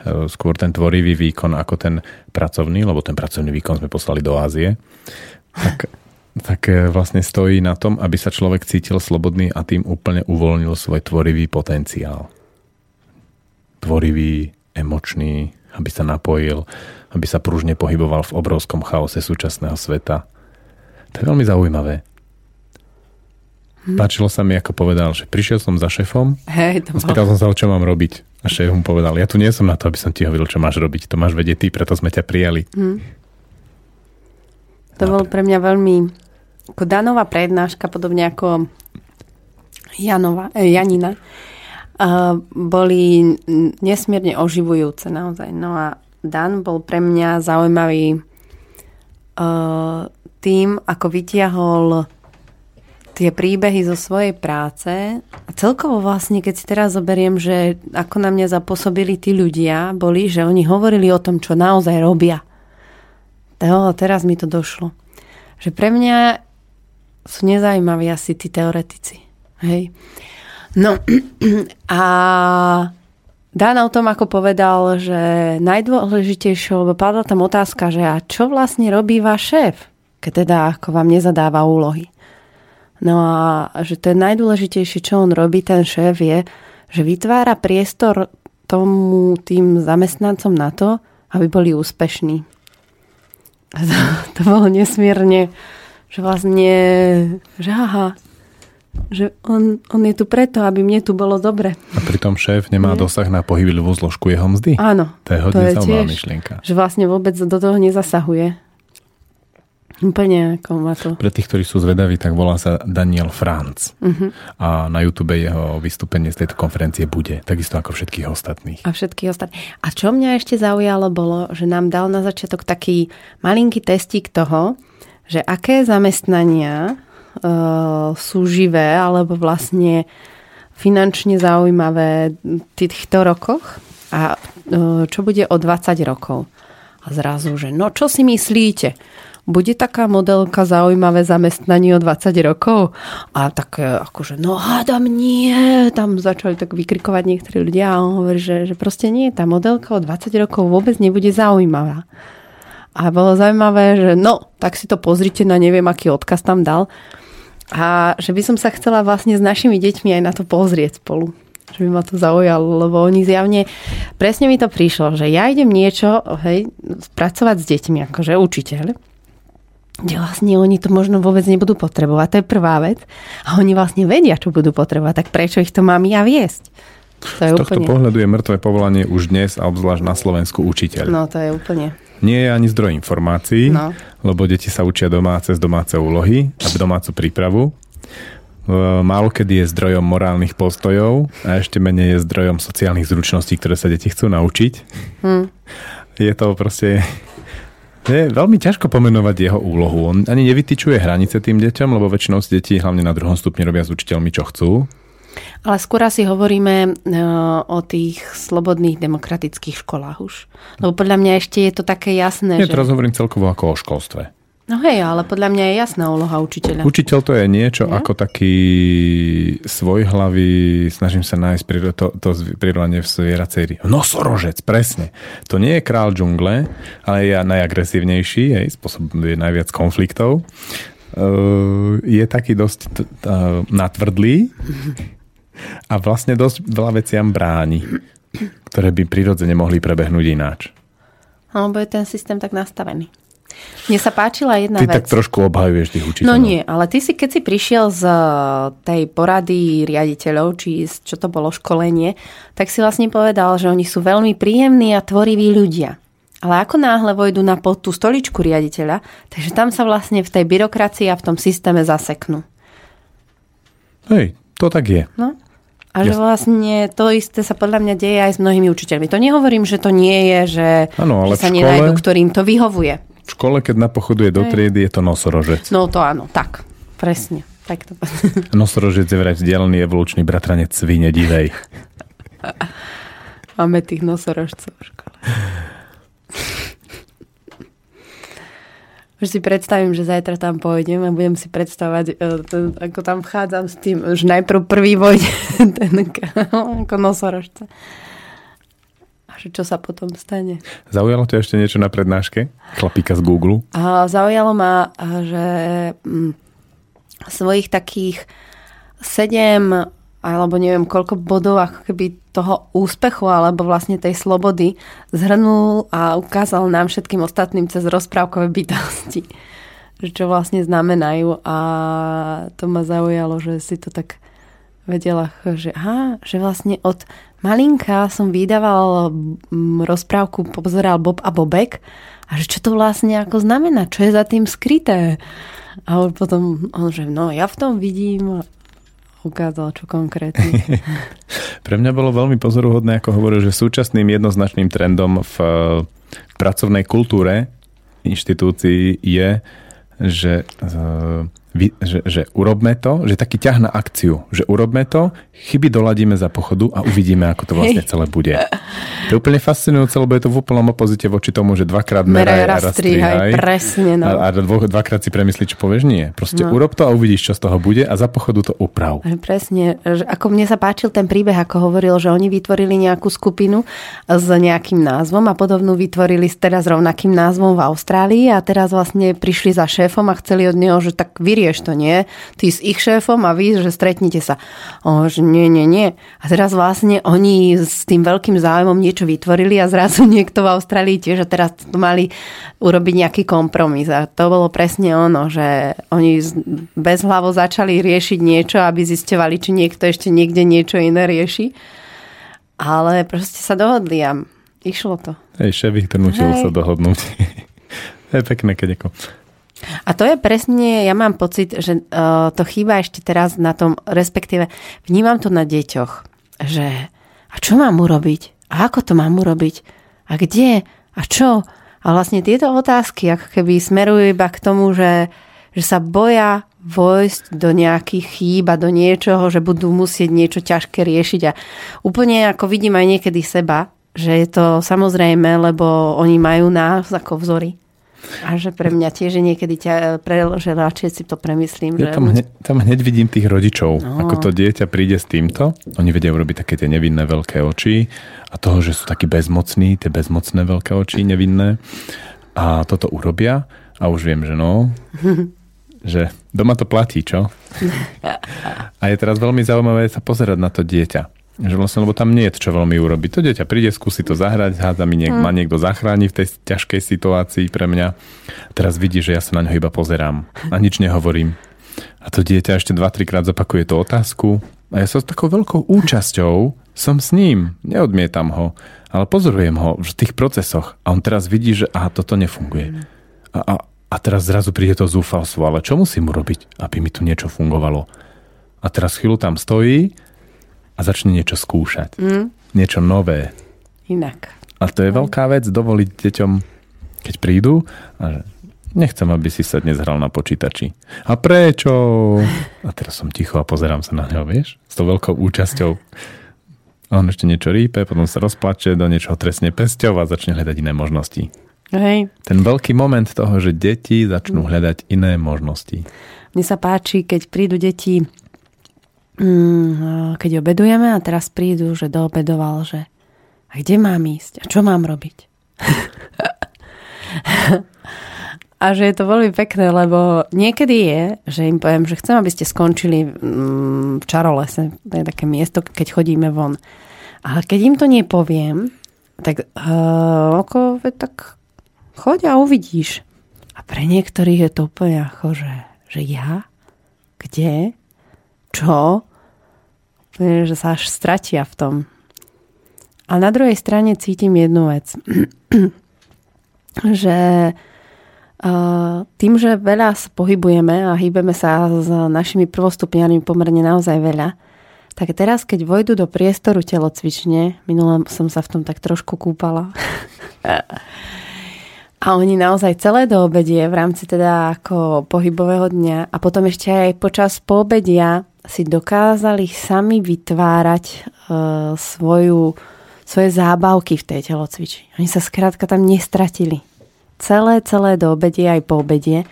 e, skôr ten tvorivý výkon ako ten pracovný, lebo ten pracovný výkon sme poslali do Ázie, tak, tak e, vlastne stojí na tom, aby sa človek cítil slobodný a tým úplne uvoľnil svoj tvorivý potenciál. Tvorivý, emočný, aby sa napojil, aby sa pružne pohyboval v obrovskom chaose súčasného sveta. To je veľmi zaujímavé. Páčilo sa mi, ako povedal, že prišiel som za šéfom Hej, to a spýtal som sa, čo mám robiť. A šéf mu povedal, ja tu nie som na to, aby som ti hovoril, čo máš robiť. To máš vedieť ty, preto sme ťa prijali. To bol pre mňa veľmi ako Danová prednáška, podobne ako Janova, eh, Janina, uh, boli nesmierne oživujúce naozaj. No a Dan bol pre mňa zaujímavý uh, tým, ako vytiahol tie príbehy zo svojej práce. A celkovo vlastne, keď si teraz zoberiem, že ako na mňa zapôsobili tí ľudia, boli, že oni hovorili o tom, čo naozaj robia. To, teraz mi to došlo. Že pre mňa sú nezaujímaví asi tí teoretici. Hej. No <clears throat> a Dan o tom, ako povedal, že najdôležitejšou, lebo padla tam otázka, že a čo vlastne robí váš šéf, keď teda ako vám nezadáva úlohy. No a že je najdôležitejšie, čo on robí, ten šéf, je, že vytvára priestor tomu tým zamestnancom na to, aby boli úspešní. To, <laughs> to bolo nesmierne, že vlastne, že aha, že on, on je tu preto, aby mne tu bolo dobre. A pritom šéf nemá dosah na pohybivú zložku jeho mzdy. Áno. To je hodne zaujímavá myšlienka. Že vlastne vôbec do toho nezasahuje. Úplne ako ma to... Pre tých, ktorí sú zvedaví, tak volá sa Daniel Franz. Uh-huh. A na YouTube jeho vystúpenie z tejto konferencie bude. Takisto ako všetkých ostatných. A všetky ostatní. A čo mňa ešte zaujalo bolo, že nám dal na začiatok taký malinký testík toho, že aké zamestnania uh, sú živé alebo vlastne finančne zaujímavé v týchto rokoch a uh, čo bude o 20 rokov. A zrazu, že no čo si myslíte? Bude taká modelka zaujímavé zamestnanie o 20 rokov? A tak e, akože, no hádam nie. Tam začali tak vykrikovať niektorí ľudia a on hovorí, že, že proste nie, tá modelka o 20 rokov vôbec nebude zaujímavá. A bolo zaujímavé, že no, tak si to pozrite na neviem, aký odkaz tam dal. A že by som sa chcela vlastne s našimi deťmi aj na to pozrieť spolu. Že by ma to zaujalo, lebo oni zjavne, presne mi to prišlo, že ja idem niečo, hej, pracovať s deťmi, akože učiteľ, kde vlastne oni to možno vôbec nebudú potrebovať. To je prvá vec. A oni vlastne vedia, čo budú potrebovať. Tak prečo ich to mám ja viesť? To je Z tohto úplne... pohľadu je mŕtve povolanie už dnes a obzvlášť na Slovensku učiteľ. No, to je úplne... Nie je ani zdroj informácií, No. lebo deti sa učia doma cez domáce úlohy a domácu prípravu. E, Málo kedy je zdrojom morálnych postojov a ešte menej je zdrojom sociálnych zručností, ktoré sa deti chcú naučiť. Hm. Je to proste... Je veľmi ťažko pomenovať jeho úlohu. On ani nevytyčuje hranice tým deťom, lebo väčšinou deti hlavne na druhom stupni robia s učiteľmi, čo chcú. Ale skôr asi hovoríme e, o tých slobodných demokratických školách už. Lebo podľa mňa ešte je to také jasné, Nie, že... teraz hovorím celkovo ako o školstve. No hej, ale podľa mňa je jasná úloha učiteľa. Učiteľ to je niečo Nie? ako taký svojhlavý, snažím sa nájsť priro- to, to prirovnanie v zvieracej ri- Nosorožec, presne. To nie je král džungle, ale je najagresívnejší, hej, spôsobuje najviac konfliktov. Uh, je taký dosť t- natvrdlý a vlastne dosť veľa veciam bráni, ktoré by prirodzene mohli prebehnúť ináč. Alebo je ten systém tak nastavený. Mne sa páčila jedna Ty vec. tak trošku obhajuješ tých učiteľov. No nie, ale ty si, keď si prišiel z eh, tej porady riaditeľov, či z, čo to bolo školenie, tak si vlastne povedal, že oni sú veľmi príjemní a tvoriví ľudia. Ale ako náhle vojdu na pod tú stoličku riaditeľa, takže tam sa vlastne v tej byrokracii a v tom systéme zaseknú. Hej, to tak je. No? A že vlastne to isté sa podľa mňa deje aj s mnohými učiteľmi. To nehovorím, že to nie je, že, Áno, ale že sa škole- nenajdu, ktorým to vyhovuje. V škole, keď napochoduje do triedy, je to nosorožec. No to áno, tak. Presne. Tak to... <laughs> Nosorožec je vraj vzdialený evolučný bratranec svine divej. Máme tých nosorožcov v škole. <laughs> Už si predstavím, že zajtra tam pôjdem a budem si predstavať, e, ako tam vchádzam s tým, že najprv prvý vojde <laughs> ten ako nosorožca. A že čo sa potom stane. Zaujalo ťa ešte niečo na prednáške? Chlapíka z Google? A zaujalo ma, že mm, svojich takých sedem alebo neviem koľko bodov ako keby toho úspechu alebo vlastne tej slobody zhrnul a ukázal nám všetkým ostatným cez rozprávkové bytosti, <laughs> čo vlastne znamenajú a to ma zaujalo, že si to tak vedela, že, aha, že vlastne od malinka som vydával mm, rozprávku, pozeral Bob a Bobek a že čo to vlastne ako znamená, čo je za tým skryté. A potom on, že no ja v tom vidím ukázal, čo konkrétne. <laughs> Pre mňa bolo veľmi pozoruhodné, ako hovoril, že súčasným jednoznačným trendom v pracovnej kultúre inštitúcií je, že vy, že, že urobme to, že taký ťah na akciu, že urobme to, chyby doladíme za pochodu a uvidíme, ako to vlastne celé bude. To je úplne fascinujúce, lebo je to v úplnom opozite voči tomu, že dvakrát meraj, a raz strihaj. Presne, no. A, a dvo, dvakrát si premyslí, čo povieš, nie. Proste no. urob to a uvidíš, čo z toho bude a za pochodu to uprav. Presne. Ako mne sa páčil ten príbeh, ako hovoril, že oni vytvorili nejakú skupinu s nejakým názvom a podobnú vytvorili teraz rovnakým názvom v Austrálii a teraz vlastne prišli za šéfom a chceli od neho, že tak vyrie vieš to, nie? Ty s ich šéfom a vy, že stretnite sa. O, že nie, nie, nie. A teraz vlastne oni s tým veľkým záujmom niečo vytvorili a zrazu <laughs> niekto v Austrálii tiež a teraz mali urobiť nejaký kompromis. A to bolo presne ono, že oni bez hlavo začali riešiť niečo, aby zistovali, či niekto ešte niekde niečo iné rieši. Ale proste sa dohodli a išlo to. Hej, šéf ich donútil sa dohodnúť. <laughs> je pekné, keď ako a to je presne, ja mám pocit, že uh, to chýba ešte teraz na tom, respektíve vnímam to na deťoch, že a čo mám urobiť? A ako to mám urobiť? A kde? A čo? A vlastne tieto otázky ako keby smerujú iba k tomu, že, že sa boja vojsť do nejakých chýb a do niečoho, že budú musieť niečo ťažké riešiť. A úplne ako vidím aj niekedy seba, že je to samozrejme, lebo oni majú nás ako vzory a že pre mňa tiež je niekedy ťa, že radšej si to premyslím. Ja že... tam, hneď, tam hneď vidím tých rodičov, no. ako to dieťa príde s týmto. Oni vedia urobiť také tie nevinné veľké oči a toho, že sú takí bezmocní, tie bezmocné veľké oči nevinné. A toto urobia a už viem, že no, <laughs> že doma to platí, čo? <laughs> a je teraz veľmi zaujímavé sa pozerať na to dieťa že vlastne, lebo tam nie je čo veľmi urobiť. To dieťa príde, skúsi to zahrať, hádza mi niek- mm. ma niekto zachráni v tej ťažkej situácii pre mňa. Teraz vidí, že ja sa na ňo iba pozerám a nič nehovorím. A to dieťa ešte 2-3 krát zopakuje tú otázku a ja sa s takou veľkou účasťou som s ním, neodmietam ho, ale pozorujem ho v tých procesoch a on teraz vidí, že aha, toto nefunguje. A, a, a teraz zrazu príde to zúfalstvo, ale čo musím urobiť, aby mi tu niečo fungovalo? A teraz chvíľu tam stojí a začne niečo skúšať. Mm. Niečo nové. Inak. A to je veľká vec, dovoliť deťom, keď prídu, a že nechcem, aby si sa dnes hral na počítači. A prečo? A teraz som ticho a pozerám sa na ňo, vieš? S tou veľkou účasťou. A on ešte niečo rípe, potom sa rozplače, do niečoho trestne pesťov a začne hľadať iné možnosti. Hej. Ten veľký moment toho, že deti začnú hľadať iné možnosti. Mne sa páči, keď prídu deti Mm, keď obedujeme a teraz prídu, že doobedoval, že a kde mám ísť a čo mám robiť. <laughs> a že je to veľmi pekné, lebo niekedy je, že im poviem, že chcem, aby ste skončili mm, v Čarolese. To je také miesto, keď chodíme von. Ale keď im to nepoviem, tak uh, oko, tak choď a uvidíš. A pre niektorých je to úplne ako, že, že ja? Kde? Čo? Že sa až stratia v tom. A na druhej strane cítim jednu vec, <clears throat> že tým, že veľa sa pohybujeme a hýbeme sa s našimi prvostupňami pomerne naozaj veľa, tak teraz, keď vojdu do priestoru telocvične, minule som sa v tom tak trošku kúpala, <laughs> a oni naozaj celé do obedie v rámci teda ako pohybového dňa a potom ešte aj počas poobedia si dokázali sami vytvárať uh, svoju, svoje zábavky v tej telocviči. Oni sa skrátka tam nestratili. Celé, celé do obedie aj po obedie.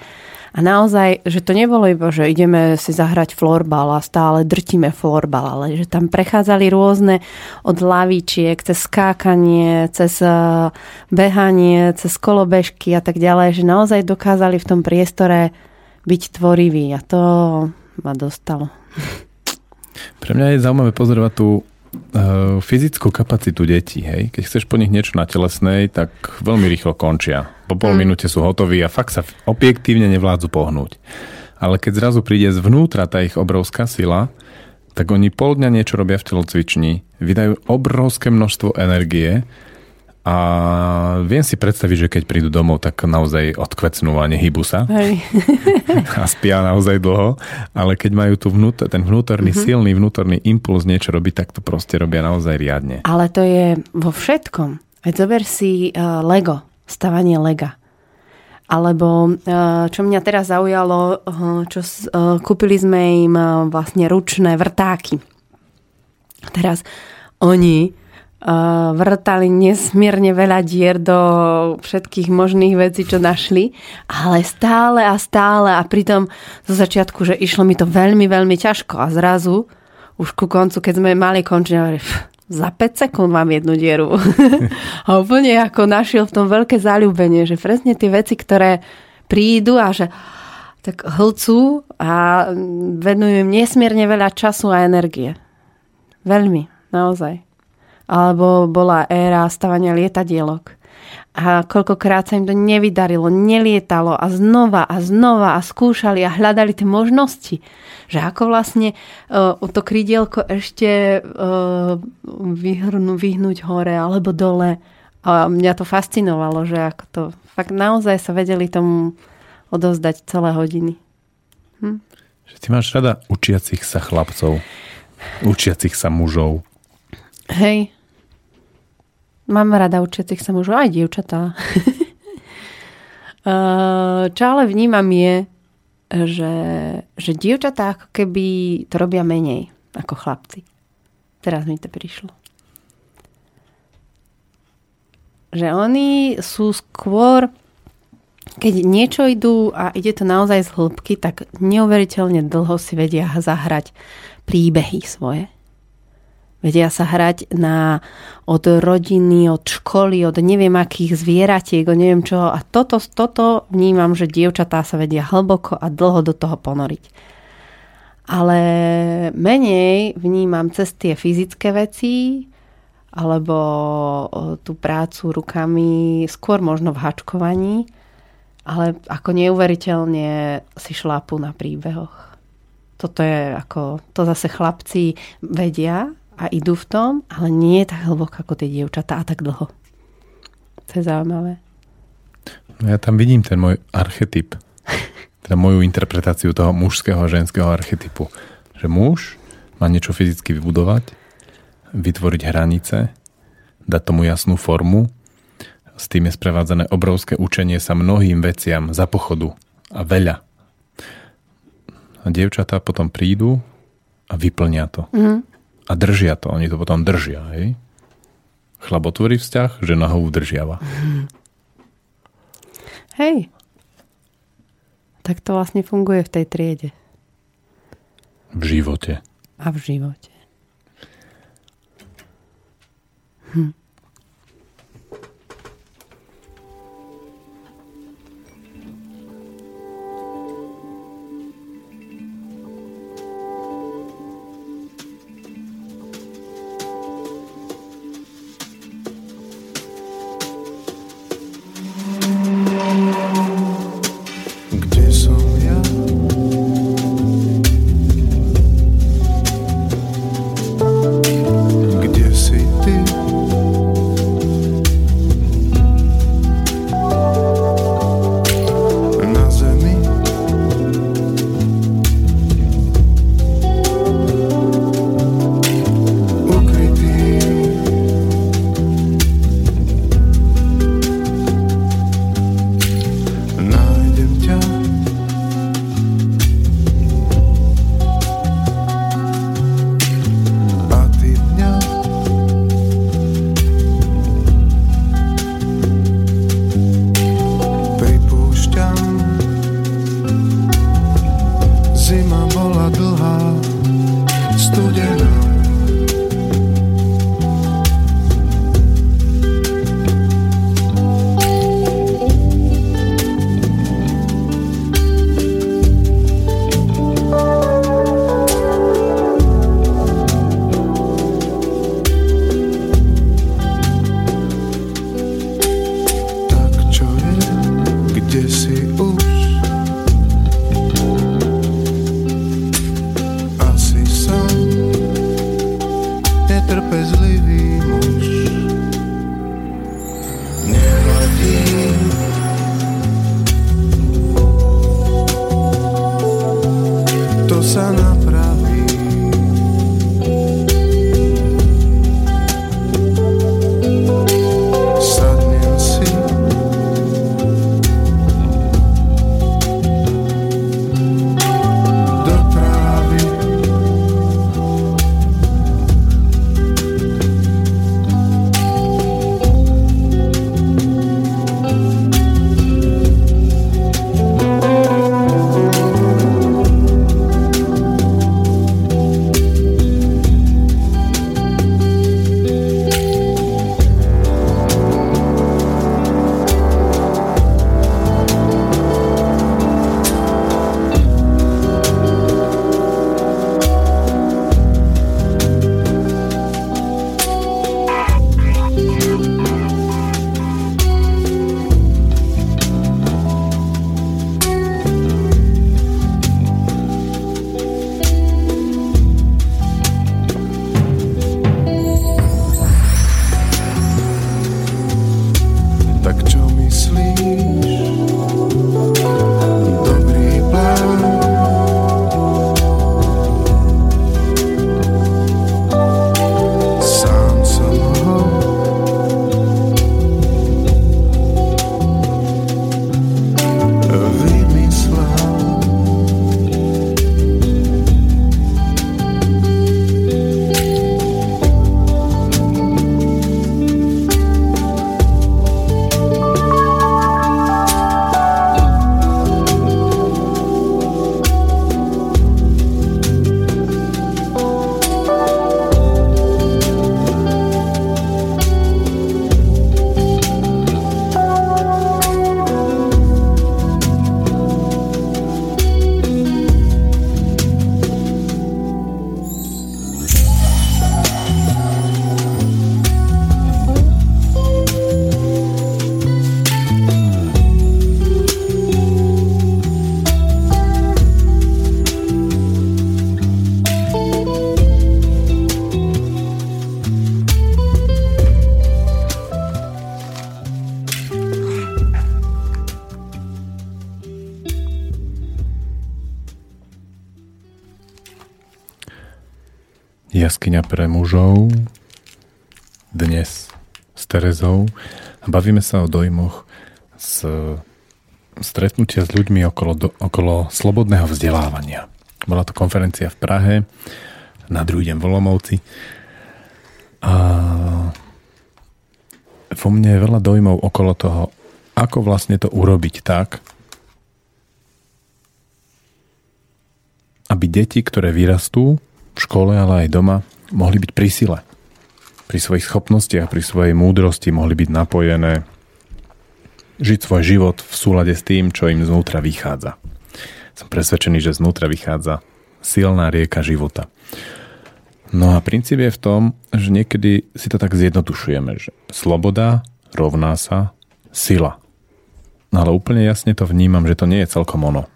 A naozaj, že to nebolo iba, že ideme si zahrať florbal a stále drtíme florbal, ale že tam prechádzali rôzne od lavičiek, cez skákanie, cez eh, behanie, cez kolobežky a tak ďalej, že naozaj dokázali v tom priestore byť tvoriví a to ma dostalo. Pre mňa je zaujímavé pozorovať tú uh, fyzickú kapacitu detí. Hej? Keď chceš po nich niečo na telesnej, tak veľmi rýchlo končia. Po pol mm. minúte sú hotoví a fakt sa objektívne nevládzu pohnúť. Ale keď zrazu príde zvnútra tá ich obrovská sila, tak oni pol dňa niečo robia v telocvični, vydajú obrovské množstvo energie a viem si predstaviť, že keď prídu domov, tak naozaj odkvecnú a nehybu sa. Hej. <laughs> a spia naozaj dlho. Ale keď majú tu vnútor, ten vnútorný, mm-hmm. silný vnútorný impuls niečo robiť, tak to proste robia naozaj riadne. Ale to je vo všetkom. Veď zober si uh, Lego, stavanie Lega. Alebo uh, čo mňa teraz zaujalo, uh, čo uh, kúpili sme im uh, vlastne ručné vrtáky. Teraz oni vrtali nesmierne veľa dier do všetkých možných vecí, čo našli, ale stále a stále a pritom zo začiatku, že išlo mi to veľmi, veľmi ťažko a zrazu už ku koncu, keď sme mali končiť, za 5 sekúnd mám jednu dieru. <laughs> a úplne ako našiel v tom veľké záľubenie, že presne tie veci, ktoré prídu a že tak hlcú a venujú im nesmierne veľa času a energie. Veľmi, naozaj alebo bola éra stavania lietadielok. A koľkokrát sa im to nevydarilo, nelietalo a znova a znova a skúšali a hľadali tie možnosti. Že ako vlastne uh, to krydielko ešte uh, vyhrnú, vyhnúť hore alebo dole. A mňa to fascinovalo, že ako to fakt naozaj sa vedeli tomu odovzdať celé hodiny. Hm? Že ty máš rada učiacich sa chlapcov, učiacich sa mužov. Hej, Mám rada učiacich sa mužov, aj dievčatá. <laughs> Čo ale vnímam je, že, že dievčatá ako keby to robia menej ako chlapci. Teraz mi to prišlo. Že oni sú skôr, keď niečo idú a ide to naozaj z hĺbky, tak neuveriteľne dlho si vedia zahrať príbehy svoje. Vedia sa hrať na, od rodiny, od školy, od neviem akých zvieratiek, od neviem čo. A toto, toto vnímam, že dievčatá sa vedia hlboko a dlho do toho ponoriť. Ale menej vnímam cez tie fyzické veci, alebo tú prácu rukami, skôr možno v hačkovaní, ale ako neuveriteľne si šlápu na príbehoch. Toto je ako, to zase chlapci vedia, a idú v tom, ale nie je tak hlboko ako tie dievčatá a tak dlho. To je zaujímavé. No ja tam vidím ten môj archetyp, teda moju interpretáciu toho mužského a ženského archetypu. Že muž má niečo fyzicky vybudovať, vytvoriť hranice, dať tomu jasnú formu, s tým je sprevádzané obrovské učenie sa mnohým veciam za pochodu a veľa. A dievčatá potom prídu a vyplnia to. Mm a držia to. Oni to potom držia, hej? Chlap otvorí vzťah, žena ho udržiava. Hej. Tak to vlastne funguje v tej triede. V živote. A v živote. Mužov dnes s Terezou a bavíme sa o dojmoch z stretnutia s ľuďmi okolo, do, okolo slobodného vzdelávania. Bola to konferencia v Prahe, na druhý deň v Olomouci a vo mne je veľa dojmov okolo toho, ako vlastne to urobiť tak, aby deti, ktoré vyrastú v škole, ale aj doma, mohli byť pri sile. Pri svojich schopnostiach, pri svojej múdrosti mohli byť napojené žiť svoj život v súlade s tým, čo im znútra vychádza. Som presvedčený, že znútra vychádza silná rieka života. No a princíp je v tom, že niekedy si to tak zjednodušujeme, že sloboda rovná sa sila. No ale úplne jasne to vnímam, že to nie je celkom ono.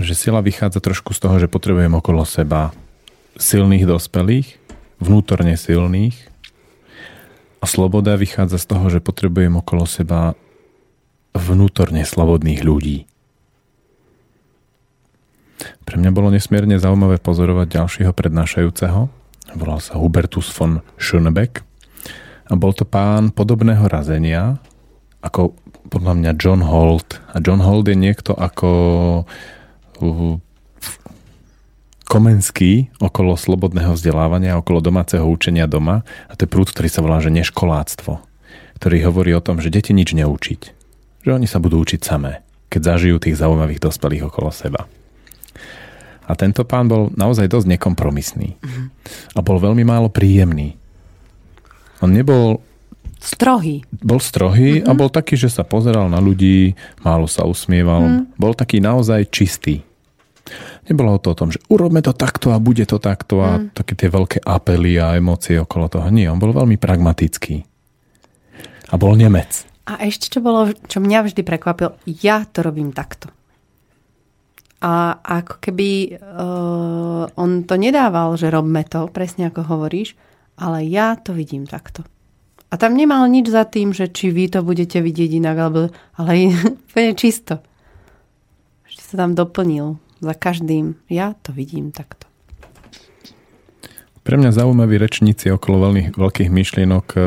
Že sila vychádza trošku z toho, že potrebujem okolo seba silných dospelých, vnútorne silných a sloboda vychádza z toho, že potrebujem okolo seba vnútorne slobodných ľudí. Pre mňa bolo nesmierne zaujímavé pozorovať ďalšieho prednášajúceho. Volal sa Hubertus von Schönebeck a bol to pán podobného razenia ako podľa mňa John Holt. A John Holt je niekto ako uh, Komenský okolo slobodného vzdelávania, okolo domáceho učenia doma a to je prúd, ktorý sa volá, že neškoláctvo, ktorý hovorí o tom, že deti nič neučiť. Že oni sa budú učiť samé, keď zažijú tých zaujímavých dospelých okolo seba. A tento pán bol naozaj dosť nekompromisný. A bol veľmi málo príjemný. On nebol Strohý. bol strohý mm-hmm. a bol taký, že sa pozeral na ľudí, málo sa usmieval. Mm. Bol taký naozaj čistý. Nebolo to o tom, že urobme to takto a bude to takto a mm. také tie veľké apely a emócie okolo toho. Nie, on bol veľmi pragmatický. A bol Nemec. A ešte čo bolo, čo mňa vždy prekvapilo, ja to robím takto. A ako keby uh, on to nedával, že robme to, presne ako hovoríš, ale ja to vidím takto. A tam nemal nič za tým, že či vy to budete vidieť inak, alebo, ale <laughs> úplne čisto. Ešte sa tam doplnil za každým. Ja to vidím takto. Pre mňa zaujímaví rečníci okolo veľmi, veľkých myšlienok e,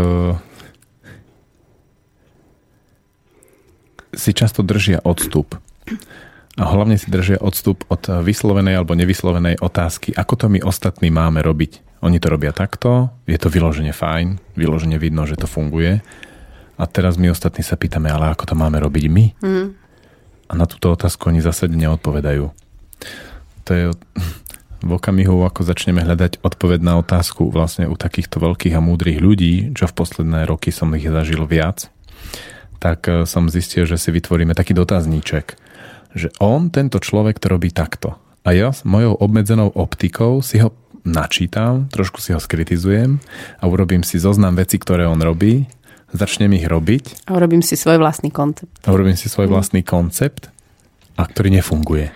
si často držia odstup. A hlavne si držia odstup od vyslovenej alebo nevyslovenej otázky, ako to my ostatní máme robiť. Oni to robia takto, je to vyložene fajn, vyložene vidno, že to funguje. A teraz my ostatní sa pýtame, ale ako to máme robiť my? Mm. A na túto otázku oni zase neodpovedajú. To je <laughs> v okamihu, ako začneme hľadať odpoveď na otázku vlastne u takýchto veľkých a múdrych ľudí, čo v posledné roky som ich zažil viac, tak eh, som zistil, že si vytvoríme taký dotazníček že on, tento človek, to robí takto. A ja s mojou obmedzenou optikou si ho načítam, trošku si ho skritizujem a urobím si zoznam veci, ktoré on robí, začnem ich robiť. A urobím si svoj vlastný koncept. A urobím si svoj vlastný koncept, a ktorý nefunguje.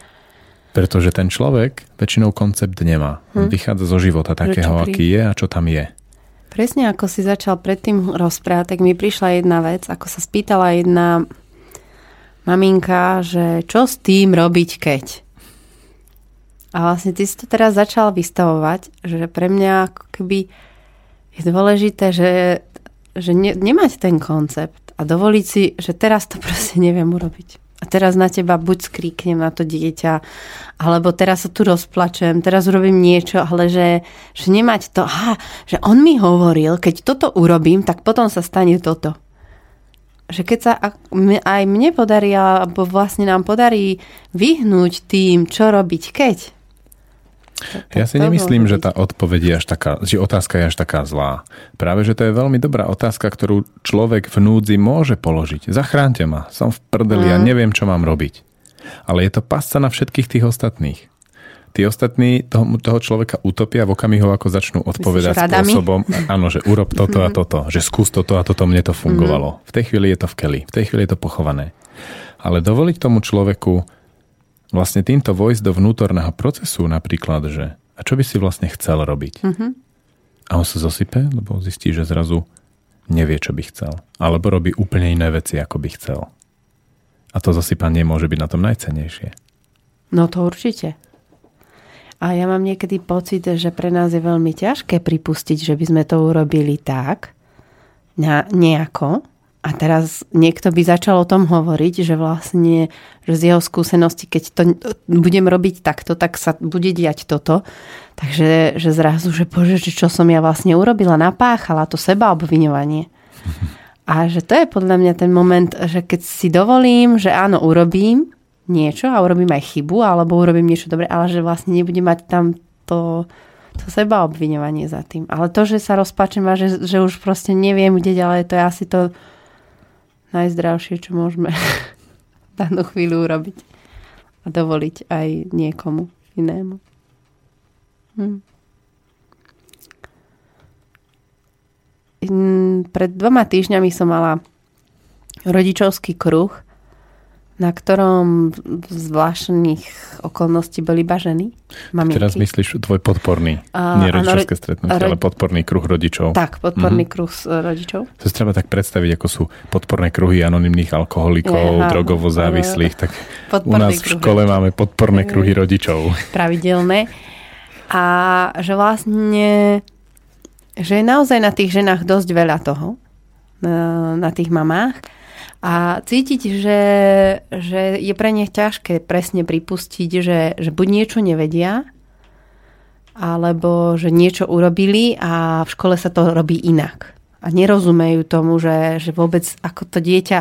Pretože ten človek väčšinou koncept nemá. On vychádza zo života takého, aký je a čo tam je. Presne ako si začal predtým rozprávať, tak mi prišla jedna vec, ako sa spýtala jedna maminka, že čo s tým robiť, keď? A vlastne ty si to teraz začal vystavovať, že pre mňa ako keby je dôležité, že, že ne, nemať ten koncept a dovoliť si, že teraz to <laughs> proste neviem urobiť. A teraz na teba buď skríknem na to dieťa, alebo teraz sa tu rozplačem, teraz urobím niečo, ale že, že nemať to, aha, že on mi hovoril, keď toto urobím, tak potom sa stane toto že keď sa aj mne podarí, alebo vlastne nám podarí vyhnúť tým, čo robiť keď. Ja si nemyslím, že tá odpoveď je až taká, že otázka je až taká zlá. Práve, že to je veľmi dobrá otázka, ktorú človek v núdzi môže položiť. Zachránte ma, som v prdeli a Mm. neviem, čo mám robiť. Ale je to pasca na všetkých tých ostatných. Tí ostatní toho, toho človeka utopia v okamihu, ako začnú odpovedať radami? spôsobom, áno, že urob toto a toto, že skús toto a toto, mne to fungovalo. V tej chvíli je to v keli, v tej chvíli je to pochované. Ale dovoliť tomu človeku vlastne týmto vojsť do vnútorného procesu napríklad, že a čo by si vlastne chcel robiť? Mhm. A on sa zosype, lebo zistí, že zrazu nevie, čo by chcel. Alebo robí úplne iné veci, ako by chcel. A to zosypanie môže byť na tom najcenejšie. No to určite. A ja mám niekedy pocit, že pre nás je veľmi ťažké pripustiť, že by sme to urobili tak, na, nejako. A teraz niekto by začal o tom hovoriť, že vlastne, že z jeho skúsenosti, keď to budem robiť takto, tak sa bude diať toto. Takže že zrazu, že bože, že čo som ja vlastne urobila, napáchala to seba obviňovanie. <laughs> A že to je podľa mňa ten moment, že keď si dovolím, že áno, urobím, niečo a urobím aj chybu, alebo urobím niečo dobre, ale že vlastne nebudem mať tam to, to seba obviňovanie za tým. Ale to, že sa rozpačem a že, že už proste neviem, kde ďalej, to je asi to najzdravšie, čo môžeme <laughs> danú chvíľu urobiť. A dovoliť aj niekomu inému. Hm. Pred dvoma týždňami som mala rodičovský kruh, na ktorom v zvláštnych okolností boli iba ženy, maminky. Teraz myslíš tvoj podporný, A- nie rodičovské ro- stretnutie, ro- ale podporný kruh rodičov. Tak, podporný kruh s e, rodičov. To si treba tak predstaviť, ako sú podporné kruhy anonimných alkoholikov, Aha. drogovo závislých. Tak u nás v kruh. škole máme podporné kruhy rodičov. pravidelné. A že vlastne, že je naozaj na tých ženách dosť veľa toho, na, na tých mamách. A cítiť, že, že je pre nich ťažké presne pripustiť, že, že buď niečo nevedia, alebo že niečo urobili a v škole sa to robí inak. A nerozumejú tomu, že, že vôbec ako to dieťa,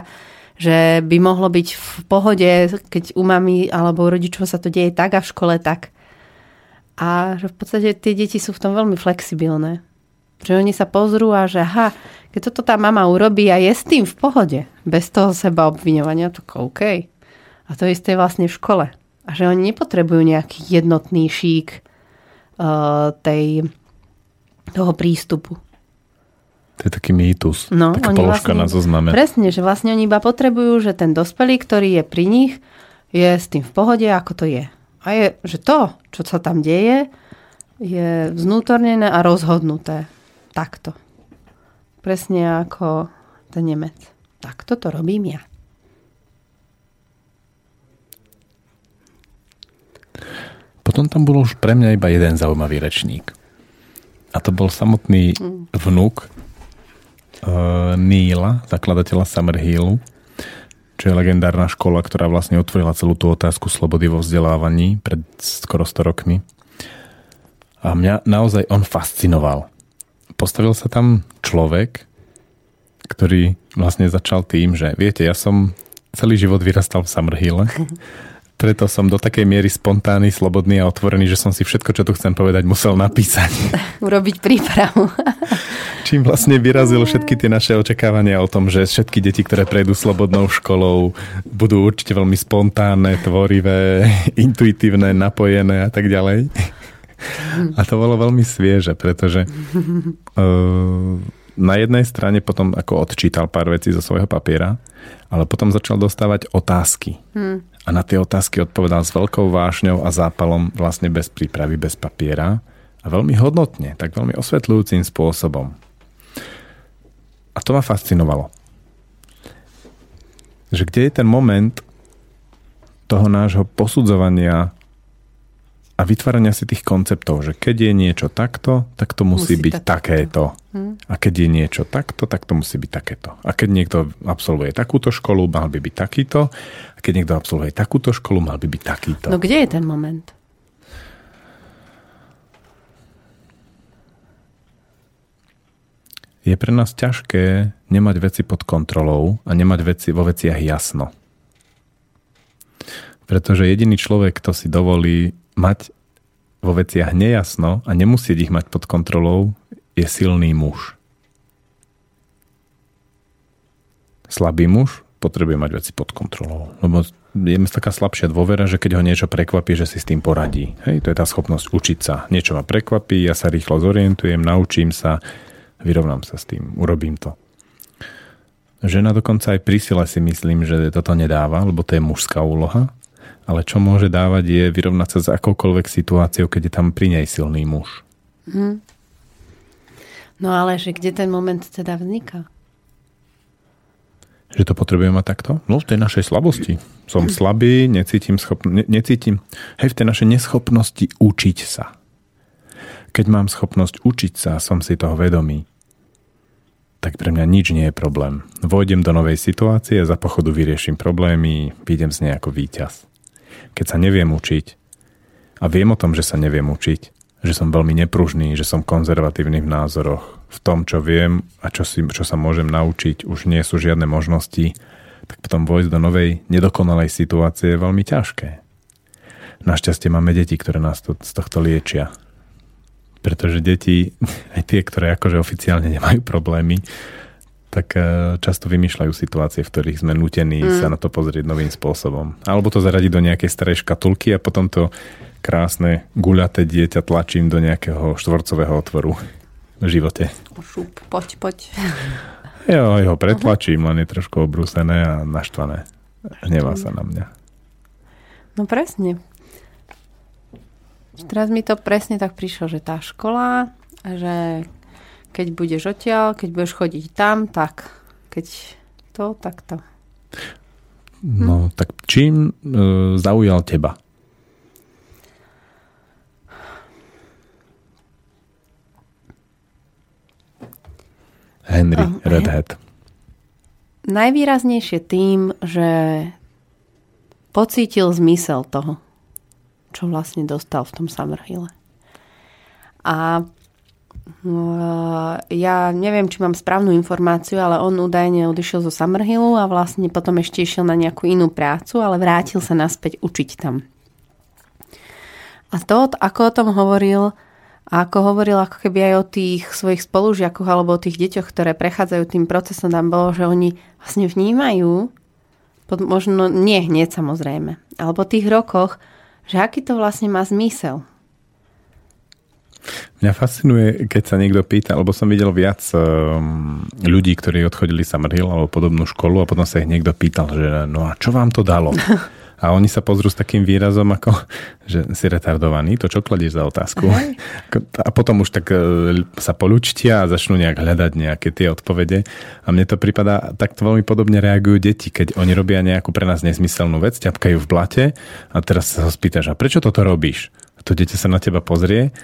že by mohlo byť v pohode, keď u mami alebo u rodičov sa to deje tak a v škole tak. A že v podstate tie deti sú v tom veľmi flexibilné. Že oni sa pozrú a že aha, keď toto tá mama urobí a je s tým v pohode, bez toho seba obviňovania, to OK. A to isté je vlastne v škole. A že oni nepotrebujú nejaký jednotný šík uh, tej, toho prístupu. To je taký mýtus. No, taká oni položka vlastne- na zozname. Presne, že vlastne oni iba potrebujú, že ten dospelý, ktorý je pri nich, je s tým v pohode, ako to je. A je, že to, čo sa tam deje, je vznútornené a rozhodnuté. Takto. Presne ako ten Nemec. Takto to robím ja. Potom tam bol už pre mňa iba jeden zaujímavý rečník. A to bol samotný vnúk uh, Níla, zakladateľa Summerhillu, čo je legendárna škola, ktorá vlastne otvorila celú tú otázku slobody vo vzdelávaní pred skoro 100 rokmi. A mňa naozaj on fascinoval. Postavil sa tam človek, ktorý vlastne začal tým, že viete, ja som celý život vyrastal v Summerhille, <laughs> preto som do takej miery spontánny, slobodný a otvorený, že som si všetko, čo tu chcem povedať, musel napísať. <laughs> Urobiť prípravu. <laughs> Čím vlastne vyrazil všetky tie naše očakávania o tom, že všetky deti, ktoré prejdú slobodnou školou, budú určite veľmi spontánne, tvorivé, intuitívne, napojené a tak ďalej. A to bolo veľmi svieže, pretože uh, na jednej strane potom ako odčítal pár vecí zo svojho papiera, ale potom začal dostávať otázky. Hmm. A na tie otázky odpovedal s veľkou vášňou a zápalom vlastne bez prípravy, bez papiera a veľmi hodnotne, tak veľmi osvetľujúcim spôsobom. A to ma fascinovalo. Že kde je ten moment toho nášho posudzovania a vytvárania si tých konceptov, že keď je niečo takto, tak to musí, Musí byť takto. takéto. A keď je niečo takto, tak to musí byť takéto. A keď niekto absolvuje takúto školu, mal by byť takýto. A keď niekto absolvuje takúto školu, mal by byť takýto. No kde je ten moment? Je pre nás ťažké nemať veci pod kontrolou a nemať veci vo veciach jasno. Pretože jediný človek, kto si dovolí mať vo veciach nejasno a nemusieť ich mať pod kontrolou, je silný muž. Slabý muž potrebuje mať veci pod kontrolou. Lebo je taká slabšia dôvera, že keď ho niečo prekvapí, že si s tým poradí. Hej, to je tá schopnosť učiť sa. Niečo ma prekvapí, ja sa rýchlo zorientujem, naučím sa, vyrovnám sa s tým, urobím to. Žena dokonca aj pri sile si myslím, že toto nedáva, lebo to je mužská úloha, ale čo môže dávať je vyrovnať sa s akoukoľvek situáciou, keď je tam pri nej silný muž. No ale že kde ten moment teda vzniká? Že to potrebujem mať takto? No v tej našej slabosti. Som slabý, necítim, schopn- ne- necítim hej, v tej našej neschopnosti učiť sa. Keď mám schopnosť učiť sa, som si toho vedomý, tak pre mňa nič nie je problém. Vojdem do novej situácie, za pochodu vyrieším problémy, výjdem z nej ako víťaz. Keď sa neviem učiť a viem o tom, že sa neviem učiť, že som veľmi nepružný, že som konzervatívny v názoroch, v tom, čo viem a čo, si, čo sa môžem naučiť, už nie sú žiadne možnosti, tak potom vojsť do novej, nedokonalej situácie je veľmi ťažké. Našťastie máme deti, ktoré nás to, z tohto liečia. Pretože deti, <laughs> aj tie, ktoré akože oficiálne nemajú problémy, tak eh, často vymýšľajú situácie, v ktorých sme nutení mm. sa na to pozrieť novým spôsobom. Alebo to zaradiť do nejakej starej škatulky a potom to krásne guľaté dieťa tlačím do nejakého štvorcového otvoru v živote. Šup, poď, poď. Jo, ho pretlačím, len je trošku obrúsené a naštvané. Hnevá sa na mňa. No presne. Teraz mi to presne tak prišlo, že tá škola, že keď budeš odtiaľ, keď budeš chodiť tam, tak. Keď to, tak to. No, tak čím e, zaujal teba? Henry Oh, Redhead. Najvýraznejšie tým, že pocítil zmysel toho, čo vlastne dostal v tom Summerhille. A ja neviem, či mám správnu informáciu, ale on údajne odišiel zo Summerhillu a vlastne potom ešte išiel na nejakú inú prácu, ale vrátil sa naspäť učiť tam. A to, ako o tom hovoril, a ako hovoril ako keby aj o tých svojich spolužiakoch alebo o tých deťoch, ktoré prechádzajú tým procesom, tam bolo, že oni vlastne vnímajú, pod, možno nie hneď samozrejme, ale po tých rokoch, že aký to vlastne má zmysel. Mňa fascinuje, keď sa niekto pýta, lebo som videl viac um, ľudí, ktorí odchodili Summerhill alebo podobnú školu a potom sa ich niekto pýtal, že no a čo vám to dalo? <laughs> A oni sa pozrú s takým výrazom ako, že si retardovaný, to čo kladíš za otázku? Aha. A potom už tak e, sa polučtia a začnú nejak hľadať nejaké tie odpovede. A mne to prípada, takto veľmi podobne reagujú deti, keď oni robia nejakú pre nás nezmyselnú vec, ťapkajú v blate a teraz sa ho spýtaš, a prečo toto robíš? A to dieťa sa na teba pozrie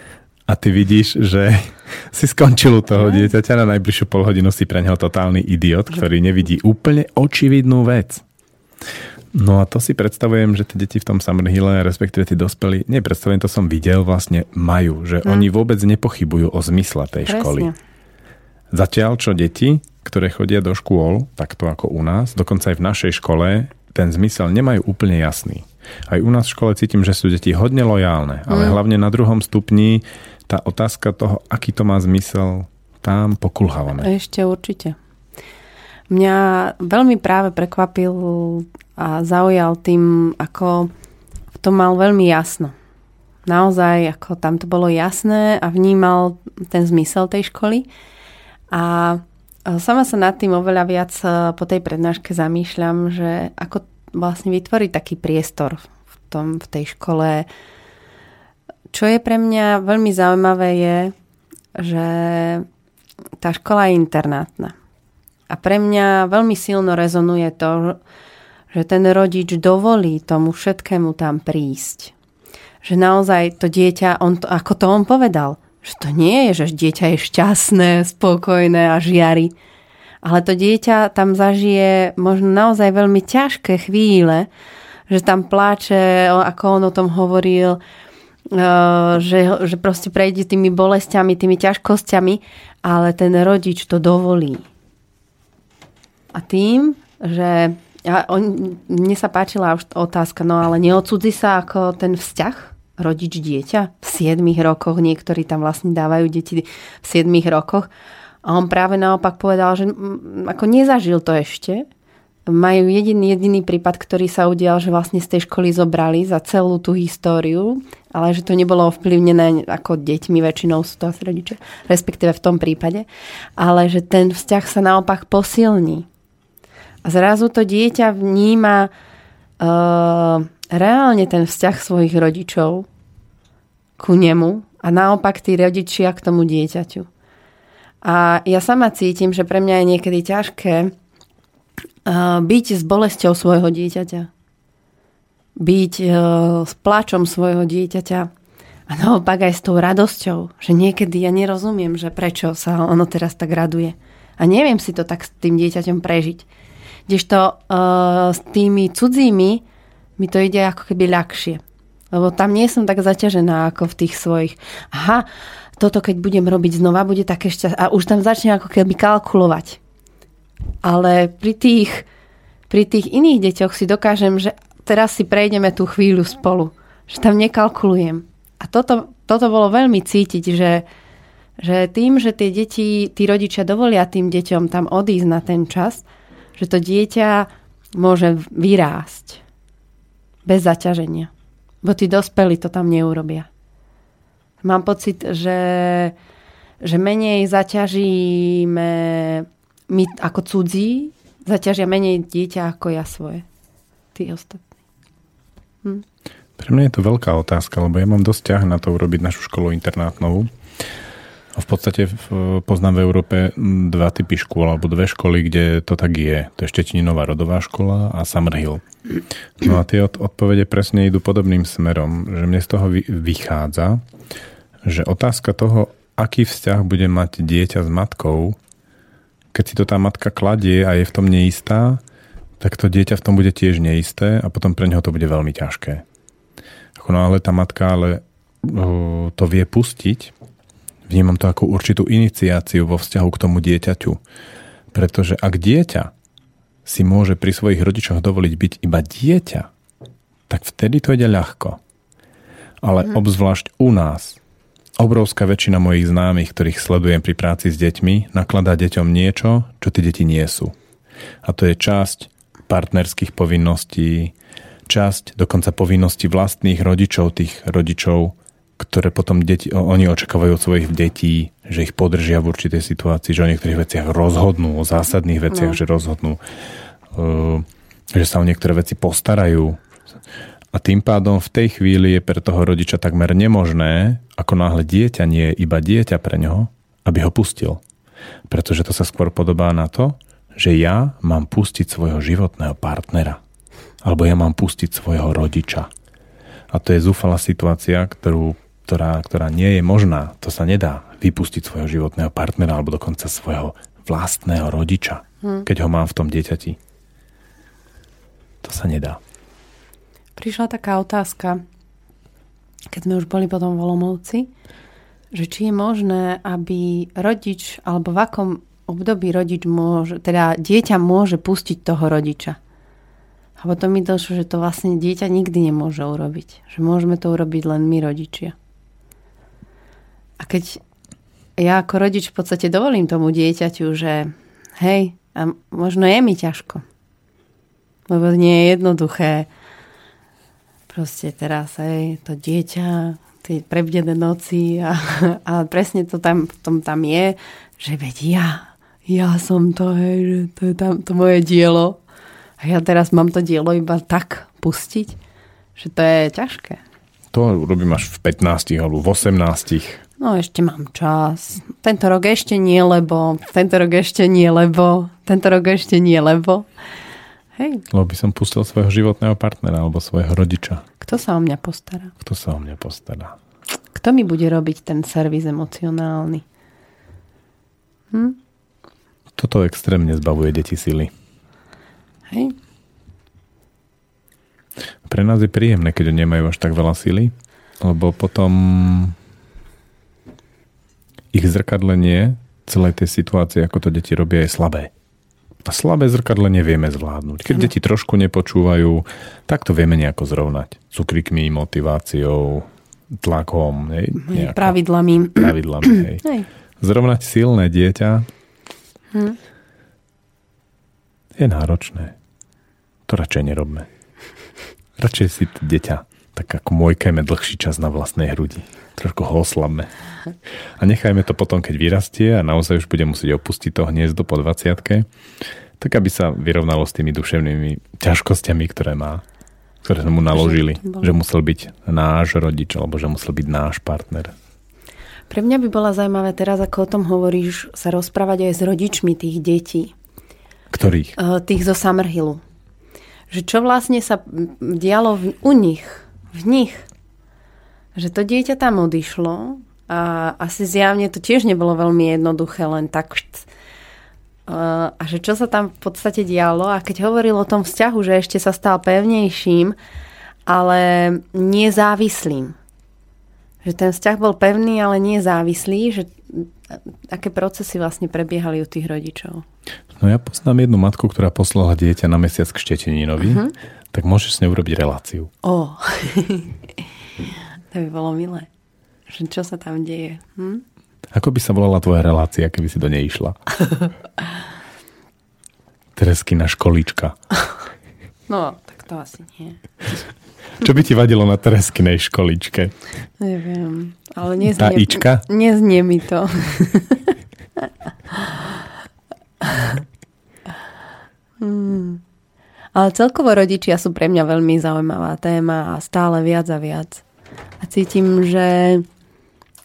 a ty vidíš, že <laughs> si skončil u toho dieťaťa na najbližšiu polhodinu si pre neho totálny idiot, ktorý nevidí úplne očividnú vec. No a to si predstavujem, že tie deti v tom Summerhille, respektíve tí dospelí, nie predstavujem, to som videl, vlastne majú, že hmm. oni vôbec nepochybujú o zmysle tej Presne. školy. Zatiaľ, čo deti, ktoré chodia do škôl, takto ako u nás, dokonca aj v našej škole, ten zmysel nemajú úplne jasný. Aj u nás v škole cítim, že sú deti hodne lojálne, ale mm. hlavne na druhom stupni tá otázka toho, aký to má zmysel, tam pokulhávame. Ešte určite. Mňa veľmi práve prekvapil a zaujal tým, ako to mal veľmi jasno. Naozaj, ako tam to bolo jasné a vnímal ten zmysel tej školy. A sama sa nad tým oveľa viac e, po tej prednáške zamýšľam, že ako vlastne vytvoriť taký priestor v, tom, v tej škole. Čo je pre mňa veľmi zaujímavé je, že tá škola je internátna. A pre mňa veľmi silno rezonuje to, že ten rodič dovolí tomu všetkému tam prísť. Že naozaj to dieťa, on to, ako to on povedal, že to nie je, že dieťa je šťastné, spokojné a žiari, ale to dieťa tam zažije možno naozaj veľmi ťažké chvíle, že tam pláče, ako on o tom hovoril, že, že proste prejde tými bolestiami, tými ťažkosťami, ale ten rodič to dovolí. A tým, že a on, mne sa páčila už otázka, no ale neodsudzi sa ako ten vzťah rodič-dieťa v 7 rokoch, niektorí tam vlastne dávajú deti v 7 rokoch. A on práve naopak povedal, že ako nezažil to ešte, majú jediný, jediný prípad, ktorý sa udial, že vlastne z tej školy zobrali za celú tú históriu, ale že to nebolo ovplyvnené ako deťmi, väčšinou sú to asi rodičia, respektíve v tom prípade, ale že ten vzťah sa naopak posilní a zrazu to dieťa vníma uh, reálne ten vzťah svojich rodičov ku nemu a naopak tí rodičia k tomu dieťaťu. A ja sama cítim, že pre mňa je niekedy ťažké uh, byť s bolesťou svojho dieťaťa. Byť uh, s plačom svojho dieťaťa. A naopak aj s tou radosťou, že niekedy ja nerozumiem, že prečo sa ono teraz tak raduje. A neviem si to tak s tým dieťaťom prežiť. Kdežto uh, s tými cudzími mi to ide ako keby ľahšie. Lebo tam nie som tak zaťažená ako v tých svojich. Aha, toto keď budem robiť znova, bude také šťastie. A už tam začne ako keby kalkulovať. Ale pri tých, pri tých iných deťoch si dokážem, že teraz si prejdeme tú chvíľu spolu. Že tam nekalkulujem. A toto, toto bolo veľmi cítiť, že, že tým, že tie deti, tí rodičia dovolia tým deťom tam odísť na ten čas, že to dieťa môže vyrásť bez zaťaženia. Bo tí dospelí to tam neurobia. Mám pocit, že, že menej zaťažíme my ako cudzí, zaťažia menej dieťa ako ja svoje. Tí ostatní. Pre mňa je to veľká otázka, lebo ja mám dosť ťah na to urobiť našu školu internátnovú. V podstate poznám v Európe dva typy škôl, alebo dve školy, kde to tak je. To je Štetinová rodová škola a Summerhill. No a tie odpovede presne idú podobným smerom, že mne z toho vychádza, že otázka toho, aký vzťah bude mať dieťa s matkou, keď si to tá matka kladie a je v tom neistá, tak to dieťa v tom bude tiež neisté a potom pre neho to bude veľmi ťažké. No ale tá matka ale to vie pustiť Vnímam to ako určitú iniciáciu vo vzťahu k tomu dieťaťu. Pretože ak dieťa si môže pri svojich rodičoch dovoliť byť iba dieťa, tak vtedy to ide ľahko. Ale mm. obzvlášť u nás. Obrovská väčšina mojich známych, ktorých sledujem pri práci s deťmi, nakladá deťom niečo, čo tie deti nie sú. A to je časť partnerských povinností, časť dokonca povinností vlastných rodičov, tých rodičov, ktoré potom deti, oni očakávajú od svojich detí, že ich podržia v určitej situácii, že o niektorých veciach rozhodnú, o zásadných veciach, no. že rozhodnú, uh, že sa o niektoré veci postarajú. A tým pádom v tej chvíli je pre toho rodiča takmer nemožné, ako náhle dieťa nie je iba dieťa pre ňoho, aby ho pustil. Pretože to sa skôr podobá na to, že ja mám pustiť svojho životného partnera. Alebo ja mám pustiť svojho rodiča. A to je zúfalá situácia, ktorú, ktorá, ktorá nie je možná. To sa nedá vypustiť svojho životného partnera alebo dokonca svojho vlastného rodiča, hmm. keď ho mám v tom dieťati. To sa nedá prišla taká otázka, keď sme už boli potom v že či je možné, aby rodič, alebo v akom období rodič môže, teda dieťa môže pustiť toho rodiča. A potom mi došlo, že to vlastne dieťa nikdy nemôže urobiť. Že môžeme to urobiť len my rodičia. A keď ja ako rodič v podstate dovolím tomu dieťaťu, že hej, a možno je mi ťažko. Lebo nie je jednoduché proste teraz, hej, to dieťa, tie prebdené noci a, <laughs> a presne to tam, tom tam je, že veď ja, ja som to, hej, že to je tam to moje dielo a ja teraz mám to dielo iba tak pustiť, že to je ťažké. To robím až v 15 alebo v 18. No ešte mám čas. Tento rok ešte nie, lebo, tento rok ešte nie, lebo, tento rok ešte nie, lebo. Hej. Lebo by som pustil svojho životného partnera alebo svojho rodiča. Kto sa o mňa postará? Kto sa o mňa postará? Kto mi bude robiť ten servis emocionálny? Hm? Toto extrémne zbavuje deti sily. Hej. Pre nás je príjemné, keď nemajú až tak veľa sily, lebo potom ich zrkadlenie celej tej situácie, ako to deti robia, je slabé a slabé zrkadle nevieme zvládnuť. Keď deti trošku nepočúvajú, tak to vieme nejako zrovnať. Cukrikmi, motiváciou, tlakom. Hej, nejako, pravidlami. Pravidlami, hej. hej. Zrovnať silné dieťa hm. je náročné. To radšej nerobme. Radšej si dieťa tak ako môjkajme dlhší čas na vlastnej hrudi. Trošku ho oslabme. A nechajme to potom, keď vyrastie a naozaj už bude musieť opustiť to hniezdo po 20 tak aby sa vyrovnalo s tými duševnými ťažkosťami, ktoré má, ktoré sme mu naložili. Že, že musel byť náš rodič, alebo že musel byť náš partner. Pre mňa by bola zaujímavé teraz, ako o tom hovoríš, sa rozprávať aj s rodičmi tých detí. Ktorých? Uh, tých zo Summerhillu. Že čo vlastne sa dialo v, u nich, v nich. Že to dieťa tam odišlo a asi zjavne to tiež nebolo veľmi jednoduché, len tak a že čo sa tam v podstate dialo a keď hovoril o tom vzťahu, že ešte sa stal pevnejším, ale nezávislým. Že ten vzťah bol pevný, ale nezávislý, že aké procesy vlastne prebiehali u tých rodičov. No ja poznám jednu matku, ktorá poslala dieťa na mesiac k Šteteninovi, uh-huh. tak môžeš s ňou urobiť reláciu. Ó, oh. <laughs> to by bolo milé. Že čo sa tam deje? Hm? Ako by sa volala tvoja relácia, keby si do nej išla? <laughs> Tereskina školička. No, tak to asi nie. Čo by ti vadilo na Tereskinej školičke? Neviem, ale neznie, Tá ička? neznie mi to. hmm. Ale celkovo rodičia sú pre mňa veľmi zaujímavá téma a stále viac a viac. A cítim, že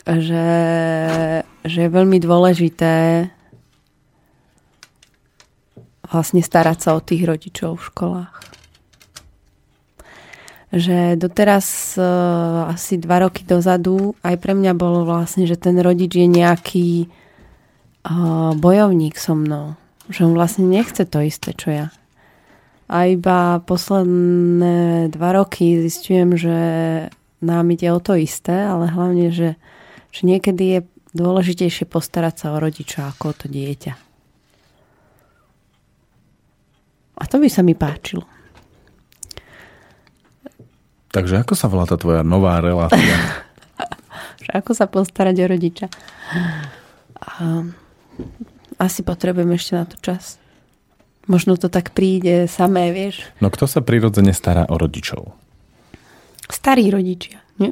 že, že je veľmi dôležité vlastne starať sa o tých rodičov v školách. Že doteraz uh, asi dva roky dozadu aj pre mňa bolo vlastne, že ten rodič je nejaký uh, bojovník so mnou. Že on vlastne nechce to isté, čo ja. A iba posledné dva roky zistujem, že nám ide o to isté, ale hlavne, že že niekedy je dôležitejšie postarať sa o rodiča ako o to dieťa. A to by sa mi páčilo. Takže ako sa volá tá tvoja nová relácia? <laughs> Ako sa postarať o rodiča. A asi potrebujem ešte na to čas. Možno to tak príde samé, vieš. No kto sa prirodzene stará o rodičov? Starí rodičia, nie?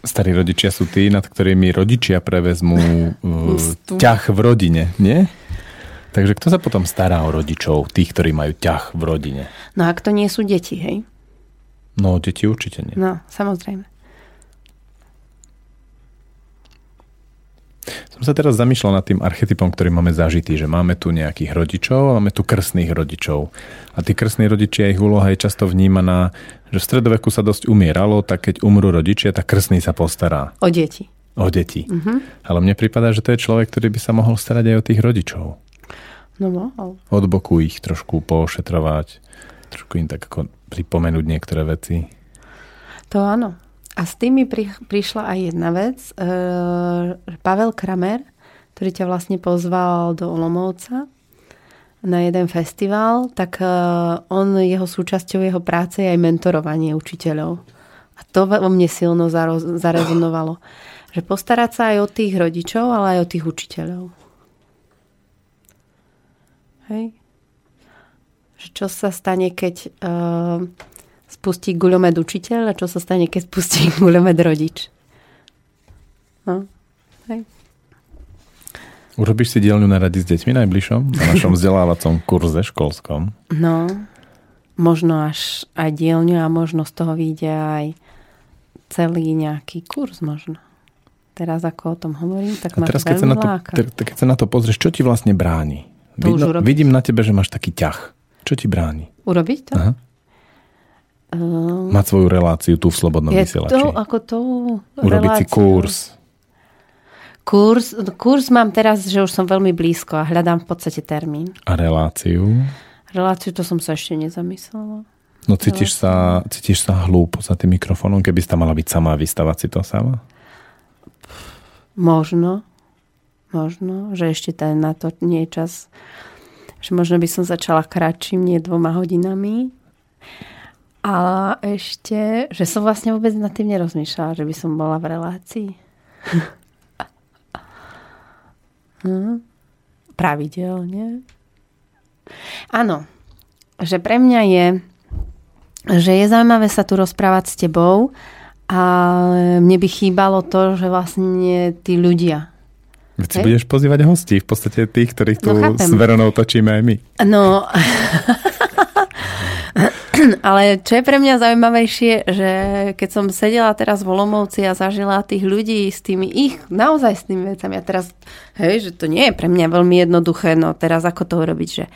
Starí rodičia sú tí, nad ktorými rodičia prevezmú <laughs> uh, ťah v rodine, nie? Takže kto sa potom stará o rodičov, tých, ktorí majú ťah v rodine? No ak to nie sú deti, hej? No, deti určite nie. No, samozrejme. Som sa teraz zamýšľal nad tým archetypom, ktorý máme zažitý, že máme tu nejakých rodičov a máme tu krstných rodičov. A tí krstní rodičia, ich úloha je často vnímaná, že v stredoveku sa dosť umieralo, tak keď umrú rodičia, tak krstný sa postará O deti. o deti. Mhm. Ale mne pripadá, že to je človek, ktorý by sa mohol starať aj o tých rodičov. No mohol. Od boku ich trošku poošetrovať, trošku im tak ako pripomenúť niektoré veci. To áno. A s tým pri, prišla aj jedna vec. E, Pavel Kramer, ktorý ťa vlastne pozval do Olomovca na jeden festival, tak e, on, jeho súčasťou jeho práce je aj mentorovanie učiteľov. A to vo mne silno zaro, zarezonovalo. Že postarať sa aj o tých rodičov, ale aj o tých učiteľov. Hej? Že čo sa stane, keď uh, spustí guľomed učiteľ a čo sa stane, keď spustí <laughs> guľomed rodič. No. Hej. Urobíš si dielňu na radi s deťmi najbližšom? Na našom <laughs> vzdelávacom kurze školskom? no, možno až aj dielňu a možno z toho vyjde aj celý nejaký kurz možno. Teraz ako o tom hovorím, tak A teraz, keď sa, na to, te- keď sa na to pozrieš, čo ti vlastne bráni? To Vidno, vidím na tebe, že máš taký ťah. Čo ti bráni? Urobiť to? Aha. Uh, Mať svoju reláciu tu v Slobodnom je vysielači. to ako to Urobiť si kurz. Kurs, kurs mám teraz, že už som veľmi blízko a hľadám v podstate termín. A reláciu. Reláciu to som sa ešte nezamyslela. No cítiš sa, cítiš sa hlúpo za tým mikrofónom, keby si tam mala byť sama a vystavať si to sama? Možno, možno, že ešte ten na to nie je čas. Že možno by som začala kratším, nie dvoma hodinami. A ešte, že som vlastne vôbec nad tým nerozmýšľala, že by som bola v relácii. hm? <laughs> Pravidelne. Áno, že pre mňa je, že je zaujímavé sa tu rozprávať s tebou, a mne by chýbalo to, že vlastne tí ľudia. Veď si budeš pozývať hostí, v podstate tých, ktorých tu No, chápem. s Veronou točíme aj my. No, ale čo je pre mňa zaujímavejšie, že keď som sedela teraz v Olomovci a zažila tých ľudí s tými ich naozaj s tými vecami a teraz, hej, že to nie je pre mňa veľmi jednoduché, no teraz ako to urobiť, že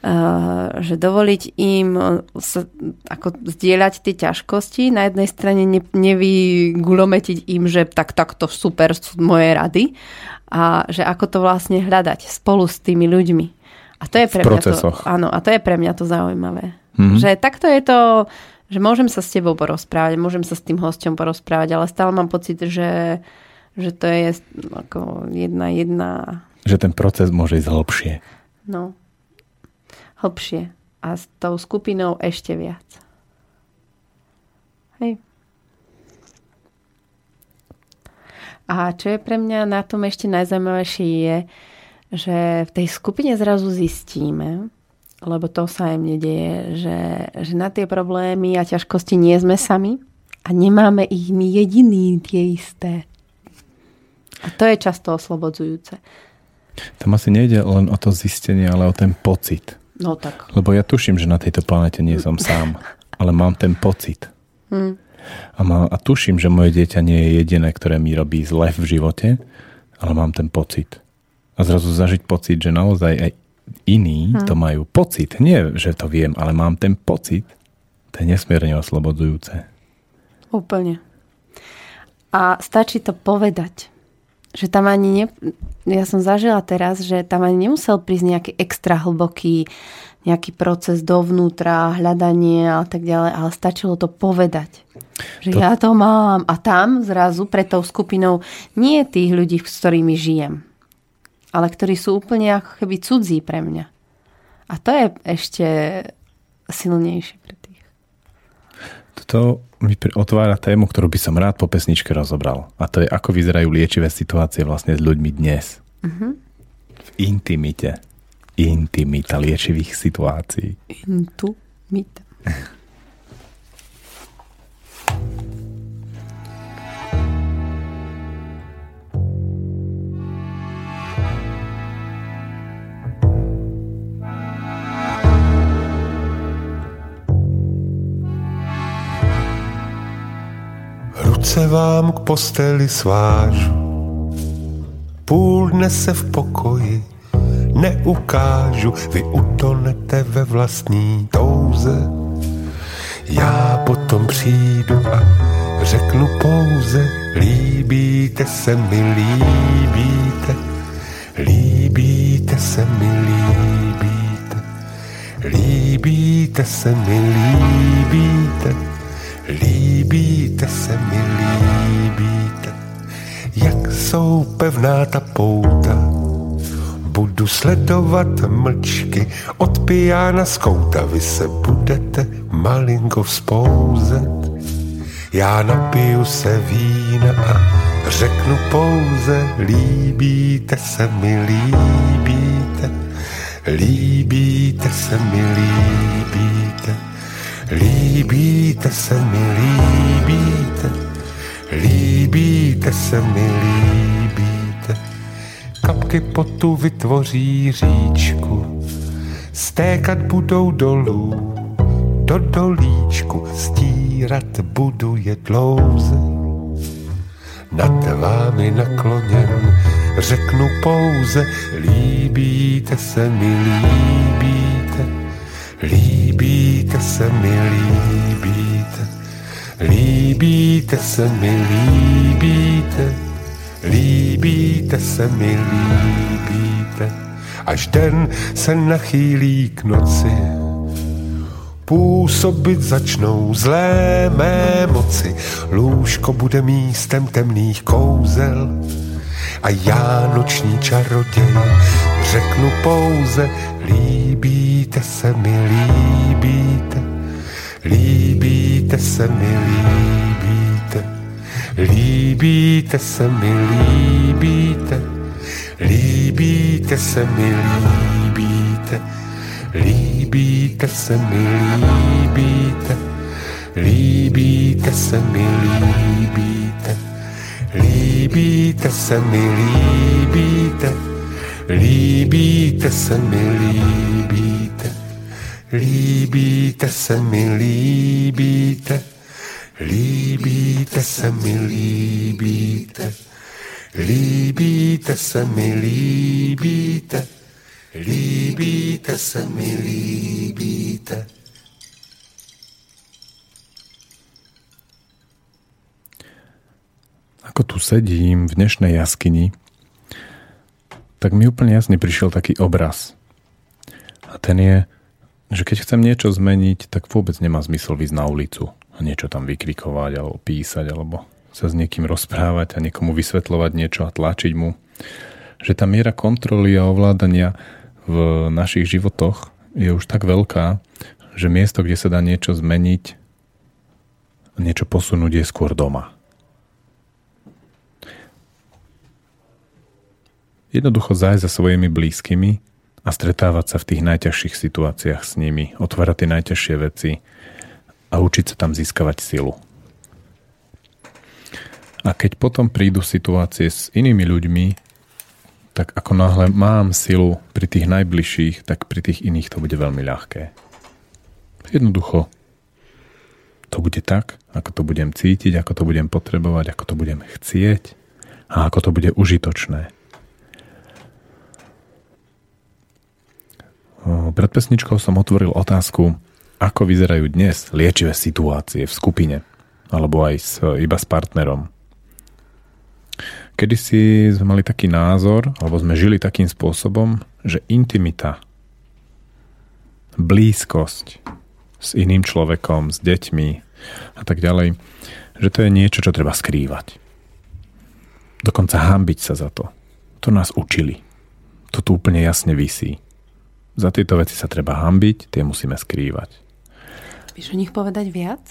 Uh, že dovoliť im uh, sa, ako zdieľať tie ťažkosti. Na jednej strane ne, nevygulometiť im, že tak takto super sú moje rady a že ako to vlastne hľadať spolu s tými ľuďmi. A to je pre mňa to, áno, a to je pre mňa to zaujímavé. Mhm. Že takto je to, že môžem sa s tebou porozprávať, môžem sa s tým hosťom porozprávať, ale stále mám pocit, že, že to je ako jedna jedna, Že ten proces môže ísť hlbšie. no, hlbšie. A s tou skupinou ešte viac. Hej. A čo je pre mňa na tom ešte najzaujímavejšie je, že v tej skupine zrazu zistíme, lebo to sa im nedieje, že, že na tie problémy a ťažkosti nie sme sami a nemáme ich my jediný tie isté. A to je často oslobodzujúce. Tam asi nejde len o to zistenie, ale o ten pocit. No tak. Lebo ja tuším, že na tejto planete nie som sám, <laughs> ale mám ten pocit. Hm. A, má, a tuším, že moje dieťa nie je jediné, ktoré mi robí zle v živote, ale mám ten pocit. A zrazu zažiť pocit, že naozaj aj iní Hm. to majú pocit. Nie, že to viem, ale mám ten pocit. To je nesmierne oslobodzujúce. Úplne. A stačí to povedať. Že tam ani ne... Ja som zažila teraz, že tam ani nemusel prísť nejaký extra hlboký nejaký proces dovnútra, hľadanie a tak ďalej, ale stačilo to povedať. Že To- ja to mám. A tam zrazu pre tou skupinou nie tých ľudí, s ktorými žijem, ale ktorí sú úplne ako keby cudzí pre mňa. A to je ešte silnejšie pre tých. To mi otvára tému, ktorú by som rád po pesničke rozobral. A to je, ako vyzerajú liečivé situácie vlastne s ľuďmi dnes. V intimite. Intimita liečivých situácií. Tam. Ruce vám k posteli svážu, půl dne se v pokoji neukážu, vy utonete ve vlastní touze. Já potom přijdu a řeknu pouze, líbíte se mi, líbíte, líbíte se mi, líbíte, líbíte se mi, líbíte, líbíte se mi, líbíte, jak jsou pevná ta pouta, Budu sledovat mlčky od pijána z kouta. Vy se budete malinko vzpouzet. Já napiju se vína a řeknu pouze líbíte se mi, líbíte. Líbíte se mi, líbíte. Líbíte se mi, líbíte. Líbíte se mi, líbíte. Kapky potu vytvoří říčku, stékat budou dolů, do dolíčku stírat budu je dlouze. Nad vámi nakloněn řeknu pouze, líbíte se mi, líbíte, líbíte se mi, líbíte, líbíte se mi, líbíte. Líbíte se mi, líbíte, až den se nachýlí k noci. Působit začnou zlé mé moci, lůžko bude místem temných kouzel. A já noční čaroděj řeknu pouze, líbíte se mi, líbíte, líbíte se mi, líbíte. Líbíte se mi, líbíte, líbíte se mi, líbíte, líbíte se mi, líbíte, líbíte se mi, líbíte, líbíte se mi, líbíte, líbíte se mi, líbíte, líbíte se mi, líbíte. Líbíte se mi, líbíte, líbíte se mi, líbíte, líbíte se mi, líbíte. Ako tu sedím v dnešnej jaskyni, tak mi úplne jasne prišiel taký obraz. A ten je, že keď chcem niečo zmeniť, tak vôbec nemá zmysel ísť na ulicu a niečo tam vykrikovať alebo písať alebo sa s niekým rozprávať a niekomu vysvetľovať niečo a tlačiť mu. Že tá miera kontroly a ovládania v našich životoch je už tak veľká, že miesto, kde sa dá niečo zmeniť, niečo posunúť je skôr doma. Jednoducho zájsť za svojimi blízkymi a stretávať sa v tých najťažších situáciách s nimi, otvárať tie najťažšie veci a učiť sa tam získavať silu. A keď potom prídu situácie s inými ľuďmi, tak ako náhle mám silu pri tých najbližších, tak pri tých iných to bude veľmi ľahké. Jednoducho to bude tak, ako to budem cítiť, ako to budem potrebovať, ako to budem chcieť a ako to bude užitočné. Pred pesničkou som otvoril otázku, ako vyzerajú dnes liečivé situácie v skupine alebo aj s, iba s partnerom. Kedy si sme mali taký názor, alebo sme žili takým spôsobom, že intimita, blízkosť s iným človekom, s deťmi a tak ďalej, že to je niečo, čo treba skrývať. Dokonca hambiť sa za to. To nás učili. To tu úplne jasne vysí. Za tieto veci sa treba hambiť, tie musíme skrývať. Vieš o nich povedať viac?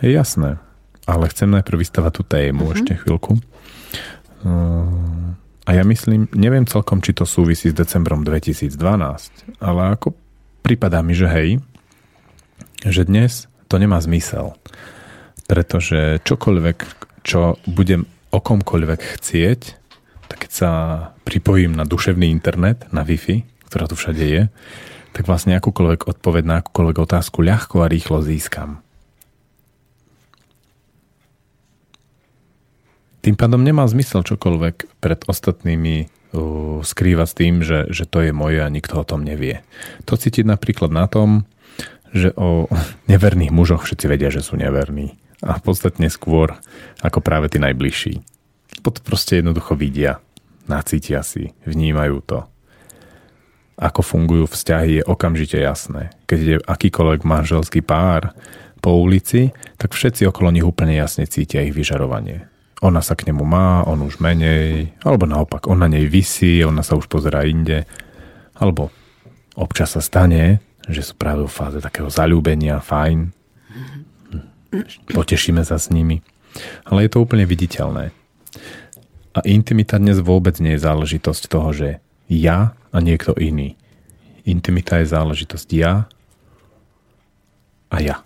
Je jasné. Ale chcem najprv vystavať tú tému uh-huh. ešte chvíľku. Uh, a ja myslím, neviem celkom, či to súvisí s decembrom 2012, ale ako prípadá mi, že hej, že dnes to nemá zmysel. Pretože čokoľvek, čo budem o komkoľvek chcieť, tak keď sa pripojím na duševný internet, na Wi-Fi, ktorá tu všade je, tak vlastne akúkoľvek odpoveď na akúkoľvek otázku ľahko a rýchlo získam. Tým pádom nemá zmysel čokoľvek pred ostatnými uh, skrývať s tým, že, že to je moje a nikto o tom nevie. To cítiť napríklad na tom, že o <laughs> neverných mužoch všetci vedia, že sú neverní. A podstatne skôr ako práve tí najbližší. Pod proste jednoducho vidia, nacítia si, vnímajú to. Ako fungujú vzťahy je okamžite jasné. Keď je akýkoľvek manželský pár po ulici, tak všetci okolo nich úplne jasne cítia ich vyžarovanie ona sa k nemu má, on už menej, alebo naopak, on na nej vysí, ona sa už pozerá inde, alebo občas sa stane, že sú práve v fáze takého zalúbenia, fajn, potešíme sa s nimi, ale je to úplne viditeľné. A intimita dnes vôbec nie je záležitosť toho, že ja a niekto iný. Intimita je záležitosť ja a ja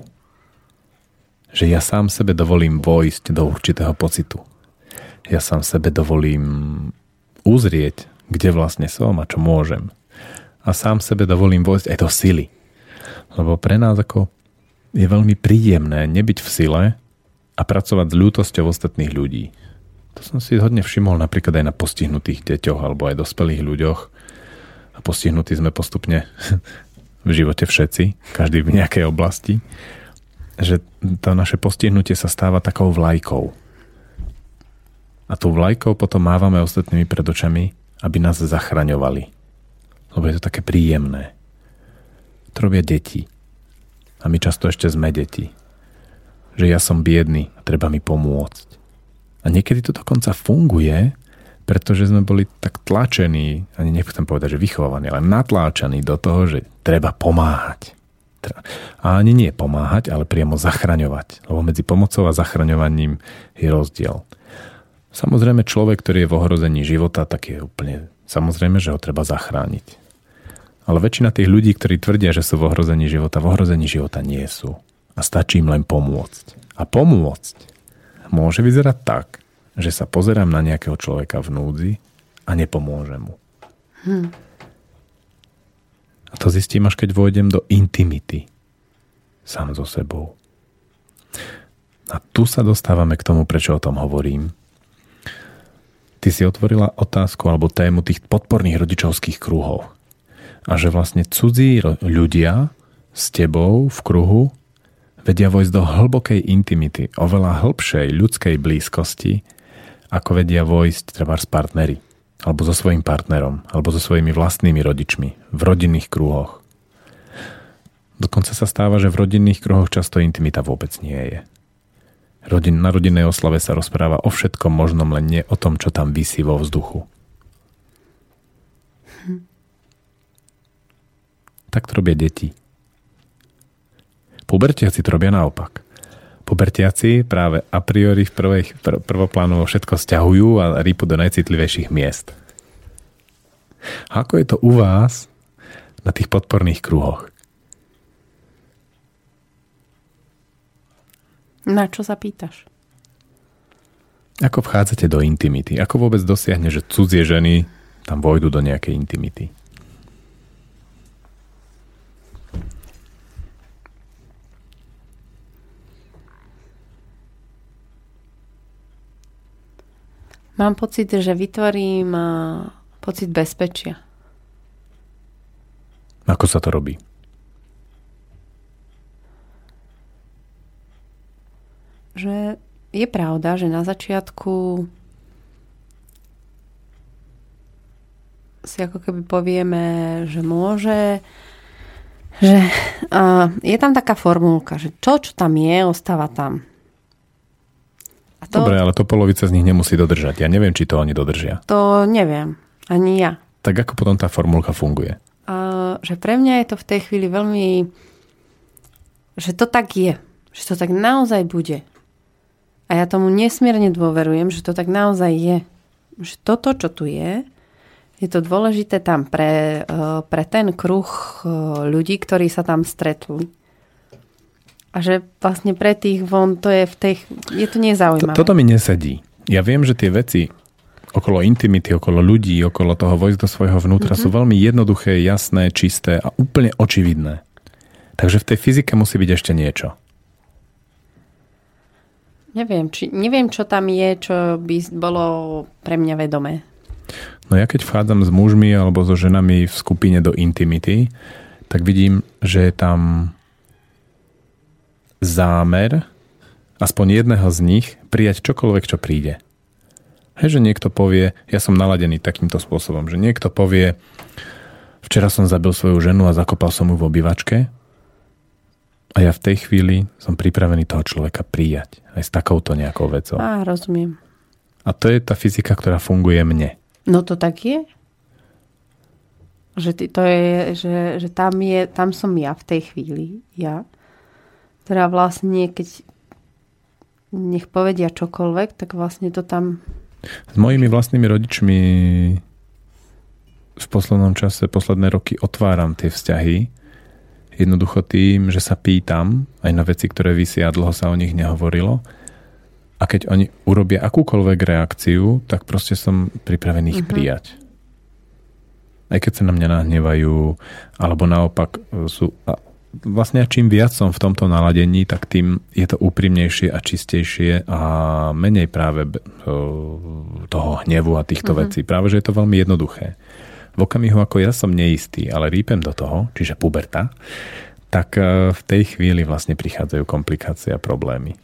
že ja sám sebe dovolím vojsť do určitého pocitu. Ja sám sebe dovolím uzrieť, kde vlastne som a čo môžem. A sám sebe dovolím vojsť aj do sily. Lebo pre nás ako je veľmi príjemné nebyť v sile a pracovať s ľútosťou ostatných ľudí. To som si hodne všimol napríklad aj na postihnutých deťoch alebo aj dospelých ľuďoch. A postihnutí sme postupne <laughs> v živote všetci, každý v nejakej oblasti že to naše postihnutie sa stáva takou vlajkou. A tou vlajkou potom mávame ostatnými pred očami, aby nás zachraňovali. Lebo je to také príjemné. To robia deti. A my často ešte sme deti. Že ja som biedný a treba mi pomôcť. A niekedy to dokonca funguje, pretože sme boli tak tlačení, ani nechcem povedať, že vychovaní, ale natláčaní do toho, že treba pomáhať. A ani nie pomáhať, ale priamo zachraňovať. Lebo medzi pomocou a zachraňovaním je rozdiel. Samozrejme človek, ktorý je v ohrození života, tak je úplne samozrejme, že ho treba zachrániť. Ale väčšina tých ľudí, ktorí tvrdia, že sú v ohrození života, v ohrození života nie sú. A stačí im len pomôcť. A pomôcť môže vyzerať tak, že sa pozerám na nejakého človeka v núdzi a nepomôžem mu. Hm. A to zistím, až keď vôjdem do intimity sám so sebou. A tu sa dostávame k tomu, prečo o tom hovorím. Ty si otvorila otázku alebo tému tých podporných rodičovských kruhov. A že vlastne cudzí ľudia s tebou v kruhu vedia vojsť do hlbokej intimity, oveľa hĺbšej ľudskej blízkosti, ako vedia vojsť treba s partnery alebo so svojím partnerom, alebo so svojimi vlastnými rodičmi, v rodinných krúhoch. Dokonca sa stáva, že v rodinných kruhoch často intimita vôbec nie je. Rodin, na rodinnej oslave sa rozpráva o všetkom možnom, len nie o tom, čo tam vysí vo vzduchu. Hm. Tak to robia deti. Pubertiaci to robia naopak pubertiaci práve a priori v prvej, pr- prvoplánovo všetko stiahujú a rýpu do najcitlivejších miest. A ako je to u vás na tých podporných kruhoch? Na čo sa pýtaš? Ako vchádzate do intimity? Ako vôbec dosiahne, že cudzie ženy tam vojdu do nejakej intimity? Mám pocit, že vytvorím pocit bezpečia. Ako sa to robí? Že je pravda, že na začiatku si ako keby povieme, že môže, že uh, je tam taká formulka, že čo, čo tam je, ostáva tam. A to, Dobre, ale to polovica z nich nemusí dodržať. Ja neviem, či to oni dodržia. To neviem. Ani ja. Tak ako potom tá formulka funguje? A, že pre mňa je to v tej chvíli veľmi... Že to tak je. Že to tak naozaj bude. A ja tomu nesmierne dôverujem, že to tak naozaj je. Že toto, čo tu je, je to dôležité tam pre, eh, pre ten kruh eh, ľudí, ktorí sa tam stretli. A že vlastne pre tých von to je v tej... Je to nezaujímavé. Toto mi nesedí. Ja viem, že tie veci okolo intimity, okolo ľudí, okolo toho vojsť do svojho vnútra mm-hmm. sú veľmi jednoduché, jasné, čisté a úplne očividné. Takže v tej fyzike musí byť ešte niečo. Neviem, či, neviem, čo tam je, čo by bolo pre mňa vedomé. No ja keď vchádzam s mužmi alebo so ženami v skupine do intimity, tak vidím, že je tam zámer aspoň jedného z nich prijať čokoľvek, čo príde. Hej, že niekto povie, ja som naladený takýmto spôsobom, že niekto povie, včera som zabil svoju ženu a zakopal som ju v obývačke a ja v tej chvíli som pripravený toho človeka prijať aj s takouto nejakou vecou. Á, rozumiem. A to je tá fyzika, ktorá funguje mne. No to tak je. Že, ty, to je, že, že tam, je, tam som ja v tej chvíli. Ja. Teda vlastne, keď nech povedia čokoľvek, tak vlastne to tam s mojimi vlastnými rodičmi v poslednom čase, posledné roky otváram tie vzťahy. Jednoducho tým, že sa pýtam aj na veci, ktoré vysia a dlho sa o nich nehovorilo. A keď oni urobia akúkoľvek reakciu, tak proste som pripravený ich uh-huh. prijať. Aj keď sa na mňa nahnevajú, alebo naopak sú vlastne čím viac som v tomto naladení, tak tým je to úprimnejšie a čistejšie a menej práve toho hnevu a týchto uh-huh. vecí. Práve, že je to veľmi jednoduché. V okamihu, ako ja som neistý, ale rýpem do toho, čiže puberta, tak e, v tej chvíli vlastne prichádzajú komplikácie a problémy.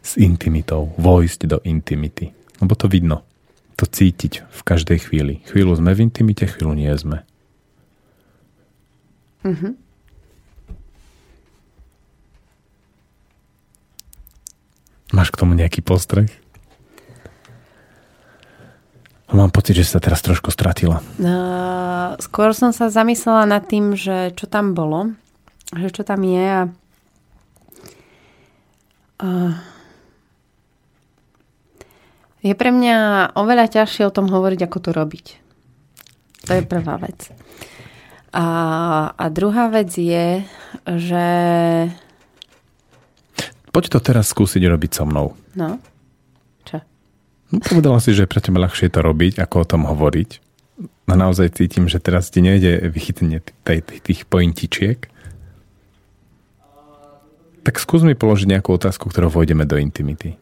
S intimitou, vojsť do intimity. Lebo to vidno. To cítiť v každej chvíli. Chvíľu sme v intimite, chvíľu nie sme. Mm-hmm. Máš k tomu nejaký postreh? Mám pocit, že sa teraz trošku stratila. Uh, skôr som sa zamyslela nad tým, že čo tam bolo, že čo tam je a uh, je pre mňa oveľa ťažšie o tom hovoriť, ako to robiť. To je prvá vec. A, a druhá vec je, že... Poď to teraz skúsiť robiť so mnou. No. Čo? No, povedala si, že je pre teba ľahšie to robiť, ako o tom hovoriť. A naozaj cítim, že teraz ti nejde vychytenie tých, pointičiek. Tak skús mi položiť nejakú otázku, ktorou vojdeme do intimity.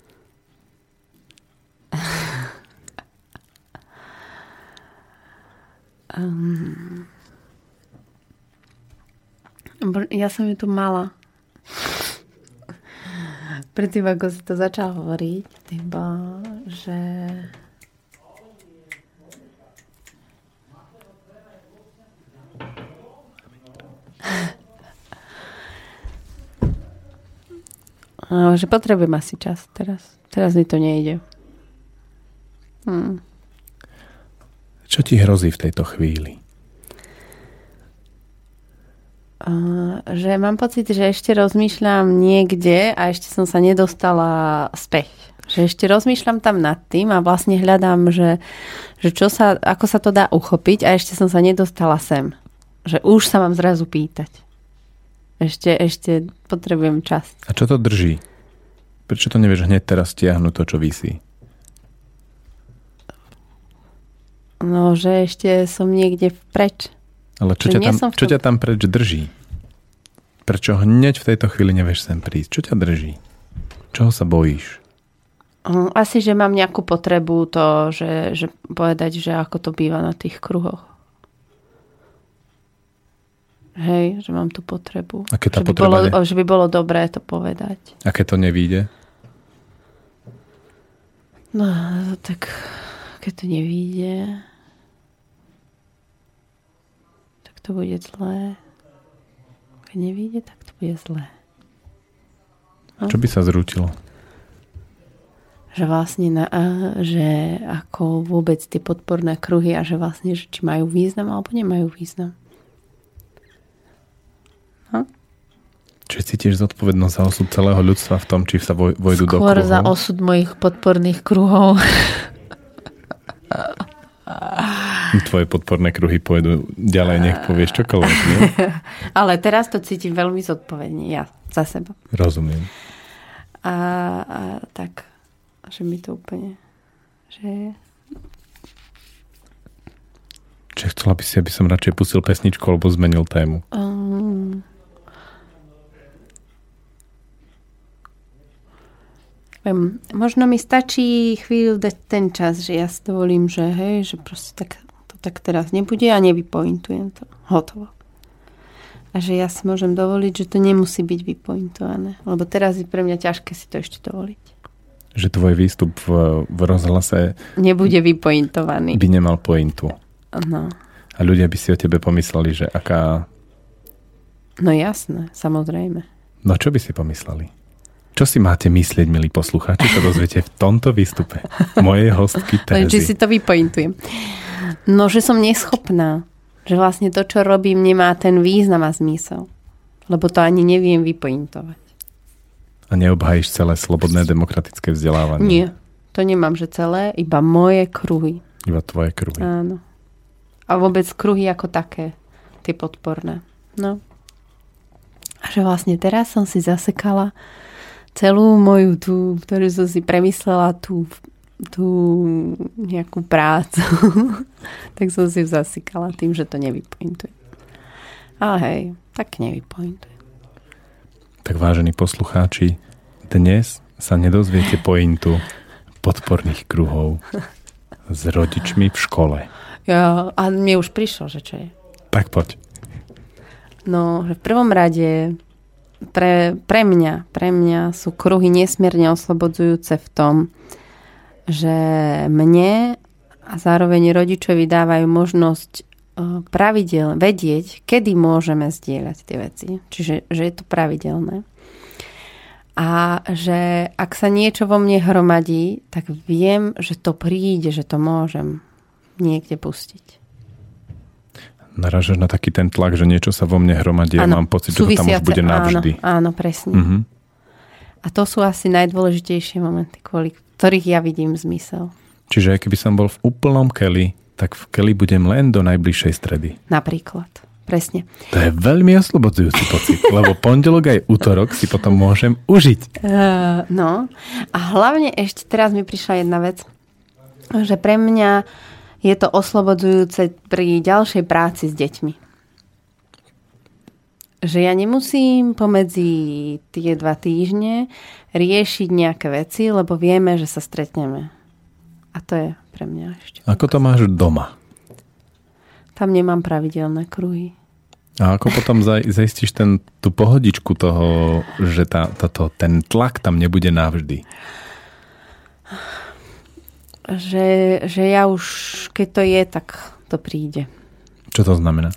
um... <laughs> Ja som ju tu mala. Predtým, ako si to začal hovoriť, iba, že... No, že potrebujem asi čas teraz. Teraz mi to nejde. Hm. Čo ti hrozí v tejto chvíli? Že mám pocit, že ešte rozmýšľam niekde a ešte som sa nedostala späť. Že ešte rozmýšľam tam nad tým a vlastne hľadám, že, že čo sa, ako sa to dá uchopiť a ešte som sa nedostala sem. Že už sa mám zrazu pýtať. Ešte, ešte potrebujem čas. A čo to drží? Prečo to nevieš hneď teraz stiahnuť to, čo vysí? No, že ešte som niekde vpreč. Ale čo, ťa tam, čo ťa tam preč drží? Prečo hneď v tejto chvíli nevieš sem prísť? Čo ťa drží? Čoho sa bojíš? Asi, že mám nejakú potrebu to, že, že povedať, že ako to býva na tých kruhoch. Hej, že mám tú potrebu. A keď tá že, by bolo, ne... že by bolo dobré to povedať. A keď to nevíde? No, tak keď to nevíde, to bude zlé. Keď nevíde, tak to bude zlé. No? Čo by sa zrútilo? Že vlastne, na, že ako vôbec tie podporné kruhy a že vlastne, že či majú význam alebo nemajú význam. No? Čiže cítiš zodpovednosť za osud celého ľudstva v tom, či sa voj, vojdu do Skôr kruhov? za osud mojich podporných kruhov. <laughs> Tvoje podporné kruhy pôjdu ďalej, nech povieš čokoľvek, nie? <laughs> Ale teraz to cítim veľmi zodpovedne, ja, za seba. Rozumiem. A, a tak, že mi to úplne, že Čiže chcela by si, aby som radšej pustil pesničku alebo zmenil tému. um, možno mi stačí chvíľu dať ten čas, že ja si dovolím, že hej, že proste tak, tak teraz nebude a nevypointujem to. Hotovo. A že ja si môžem dovoliť, že to nemusí byť vypointované. Lebo teraz je pre mňa ťažké si to ešte dovoliť. Že tvoj výstup v, v rozhlase Nebude vypointovaný. by nemal pointu. No, A ľudia by si o tebe pomysleli, že aká... no jasné, samozrejme. No čo by si pomysleli? Čo si máte myslieť, milí poslucháči, to dozviete v tomto výstupe mojej hostky <laughs> Len, či si Terezy. to vypointujem. No, že som neschopná. Že vlastne to, čo robím, nemá ten význam a zmysel. Lebo to ani neviem vypointovať. A neobhajíš celé slobodné demokratické vzdelávanie. Nie. To nemám, že celé, iba moje kruhy. Iba tvoje kruhy. Áno. A vôbec kruhy ako také. Tie podporné. No. A že vlastne teraz som si zasekala celú moju tú, ktorú som si premyslela, tú, tú nejakú prácu. <laughs> tak som si ju tým, že to nevypointuje. Ale hej, tak nevypointuje. Tak vážení poslucháči, dnes sa nedozviete pointu podporných kruhov s rodičmi v škole. Ja, a mne už prišlo, že čo je. Tak poď. No, v prvom rade pre, pre mňa, pre mňa sú kruhy nesmierne oslobodzujúce v tom, že mne a zároveň rodičovi dávajú možnosť e, pravidel vedieť, kedy môžeme zdieľať tie veci. Čiže že je to pravidelné. A že ak sa niečo vo mne hromadí, tak viem, že to príde, že to môžem niekde pustiť. Naražaš na taký ten tlak, že niečo sa vo mne hromadí a mám pocit, že to tam už bude navždy. Áno, áno presne. Mhm. A to sú asi najdôležitejšie momenty, kvôli ktorých ja vidím zmysel. Čiže keby som bol v úplnom keli, tak v keli budem len do najbližšej stredy. Napríklad. Presne. To je veľmi oslobodzujúci pocit, lebo pondelok aj útorok si potom môžem užiť. Uh, no. A hlavne ešte teraz mi prišla jedna vec, že pre mňa je to oslobodzujúce pri ďalšej práci s deťmi. Že ja nemusím pomedzi tie dva týždne riešiť nejaké veci, lebo vieme, že sa stretneme. A to je pre mňa ešte. Ako to máš doma? Tam nemám pravidelné kruhy. A ako potom zaistíš ten, tú pohodičku toho, že tá, táto, ten tlak tam nebude navždy? Že, že ja už, keď to je, tak to príde. Čo to znamená?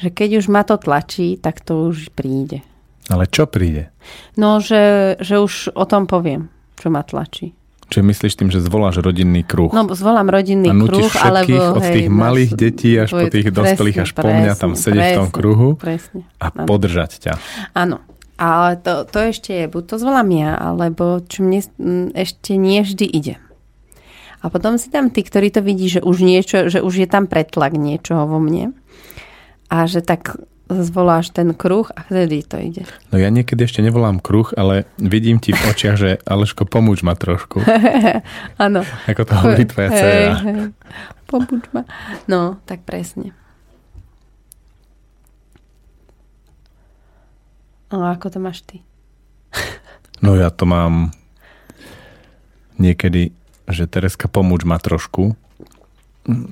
Že keď už ma to tlačí, tak to už príde. Ale čo príde? No, že, že už o tom poviem, čo ma tlačí. Čiže myslíš tým, že zvoláš rodinný kruh? No, zvolám rodinný a kruh, alebo... od tých hej, malých nás- detí až po tých dospelých, až po mňa tam presne, sedieť v tom presne, kruhu Presne. a áno. podržať ťa. Áno. Ale to, to ešte je, buď to zvolám ja, alebo čo mne ešte nie vždy ide. A potom si tam tí, ktorí to vidí, že už niečo, že už je tam pretlak niečoho vo mne. A že tak zvoláš ten kruh a vtedy to ide. No ja niekedy ešte nevolám kruh, ale vidím ti v očiach, že Aleško, pomôž ma trošku. <laughs> Áno. Ako to hovorí tvoja dcera. hej. Pobuď ma. No, tak presne. No, ako to máš ty? <laughs> No ja to mám niekedy, že Tereska, pomôž ma trošku,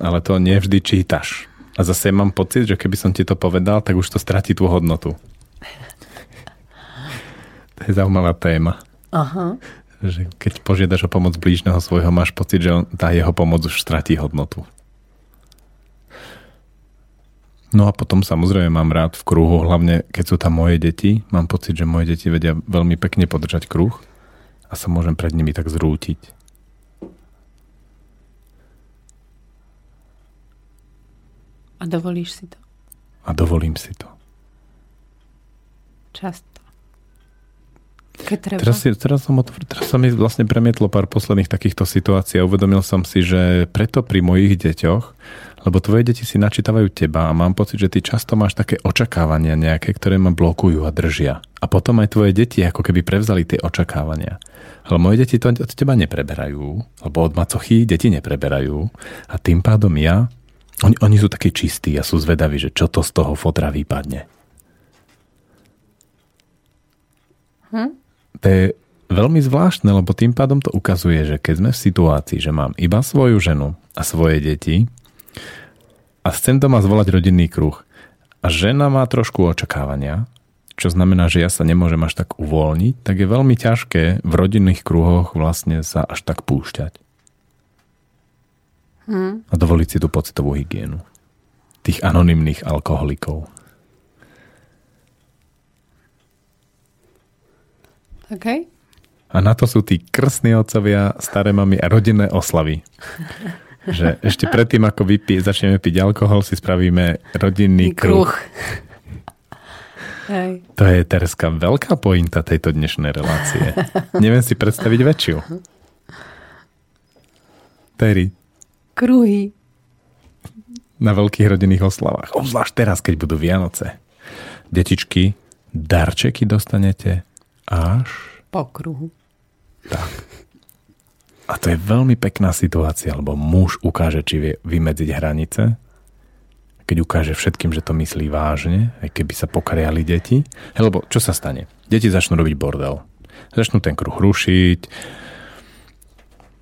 ale to nevždy čítaš. A zase mám pocit, že keby som ti to povedal, tak už to stratí tú hodnotu. <laughs> To je zaujímavá téma. Aha. Že keď požiadaš o pomoc blížneho svojho, máš pocit, že on, tá jeho pomoc už stratí hodnotu. No a potom samozrejme mám rád v kruhu, hlavne keď sú tam moje deti. Mám pocit, že moje deti vedia veľmi pekne podržať kruh a sa môžem pred nimi tak zrútiť. A dovolíš si to A dovolím si to. často. Keď treba. Teraz, si, teraz, som otvr- teraz sa mi vlastne premietlo pár posledných takýchto situácií a uvedomil som si, že preto pri mojich deťoch, lebo tvoje deti si načítavajú teba a mám pocit, že ty často máš také očakávania nejaké, ktoré ma blokujú a držia. A potom aj tvoje deti ako keby prevzali tie očakávania. Ale moje deti to od teba nepreberajú, lebo od macochy deti nepreberajú a tým pádom ja, oni, oni sú takí čistí a sú zvedaví, že čo to z toho fotra vypadne. Hm? To je veľmi zvláštne, lebo tým pádom to ukazuje, že keď sme v situácii, že mám iba svoju ženu a svoje deti a chcem doma zvolať rodinný kruh a žena má trošku očakávania, čo znamená, že ja sa nemôžem až tak uvoľniť, tak je veľmi ťažké v rodinných kruhoch vlastne sa až tak púšťať. Hm. A dovoliť si tú pocitovú hygienu. Tých anonymných alkoholikov. OK. A na to sú tí krstní otcovia, staré mamy a rodinné oslavy. Že ešte predtým, ako vypí, začneme piť alkohol, si spravíme rodinný kruh. Hej. To je Tereska veľká pointa tejto dnešnej relácie. Neviem si predstaviť väčšiu. Terry, Kruhy. na veľkých rodinných oslavách. Obzvlášť teraz, keď budú Vianoce. Detičky, darčeky dostanete až Po kruhu. tak. A to je veľmi pekná situácia, lebo muž ukáže, či vie vymedziť hranice, keď ukáže všetkým, že to myslí vážne, aj keby sa pokariali deti. Hej, lebo čo sa stane? Deti začnú robiť bordel. Začnú ten kruh rušiť,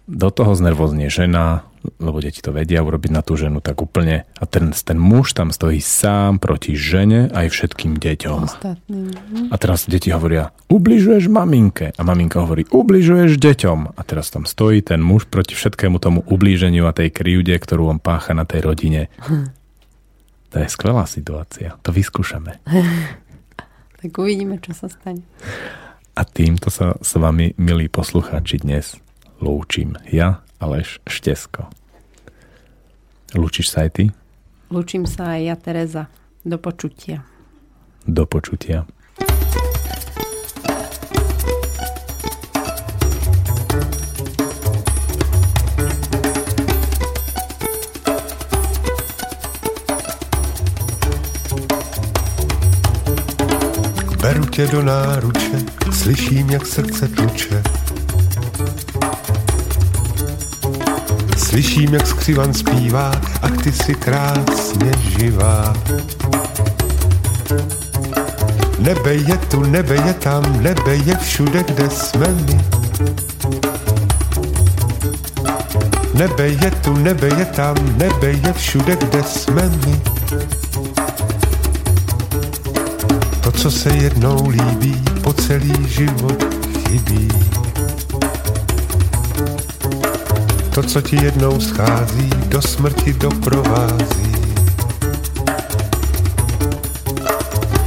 do toho znervoznie žena, lebo deti to vedia urobiť na tú ženu tak úplne. A ten, ten muž tam stojí sám proti žene aj všetkým deťom. Ostatným. Hm. A teraz deti hovoria, ubližuješ maminke. A maminka hovorí, ubližuješ deťom. A teraz tam stojí ten muž proti všetkému tomu ublíženiu a tej krivde, ktorú on pácha na tej rodine. <laughs> To je skvelá situácia. To vyskúšame. <laughs> Tak uvidíme, čo sa stane. A týmto sa s vami, milí poslucháči, dnes lúčim. Ja, Aleš Štesko. Lúčiš sa aj ty? Lúčim sa aj ja, Tereza. Do počutia. Do počutia. Beru tě do náruče, slyším, jak srdce tluče. Slyším, jak skřivan zpívá, a ty si krásně živá. Nebe je tu, nebe je tam, nebe je všude, kde jsme my. Nebe je tu, nebe je tam, nebe je všude, kde jsme my. To, co se jednou líbí, po celý život chybí. To, co ti jednou schází, do smrti doprovází.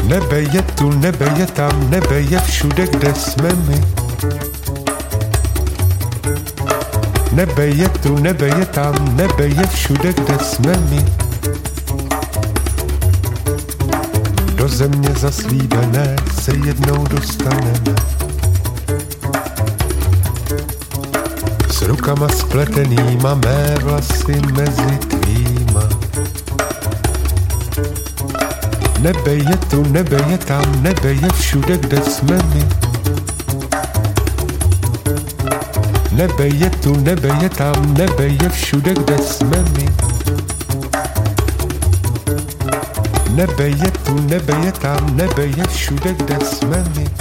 Nebe je tu, nebe je tam, nebe je všude, kde jsme my. Nebe je tu, nebe je tam, nebe je všude, kde jsme my. Do země zaslíbené se jednou dostaneme. Rukama spletenýma mé vlasy mezi tvýma. Nebe je tu, nebe je tam, nebe je všude, kde jsme my. Nebe je tu, nebe je tam, nebe je všude, kde jsme my. Nebe je tu, nebe je tam, nebe je všude, kde jsme my.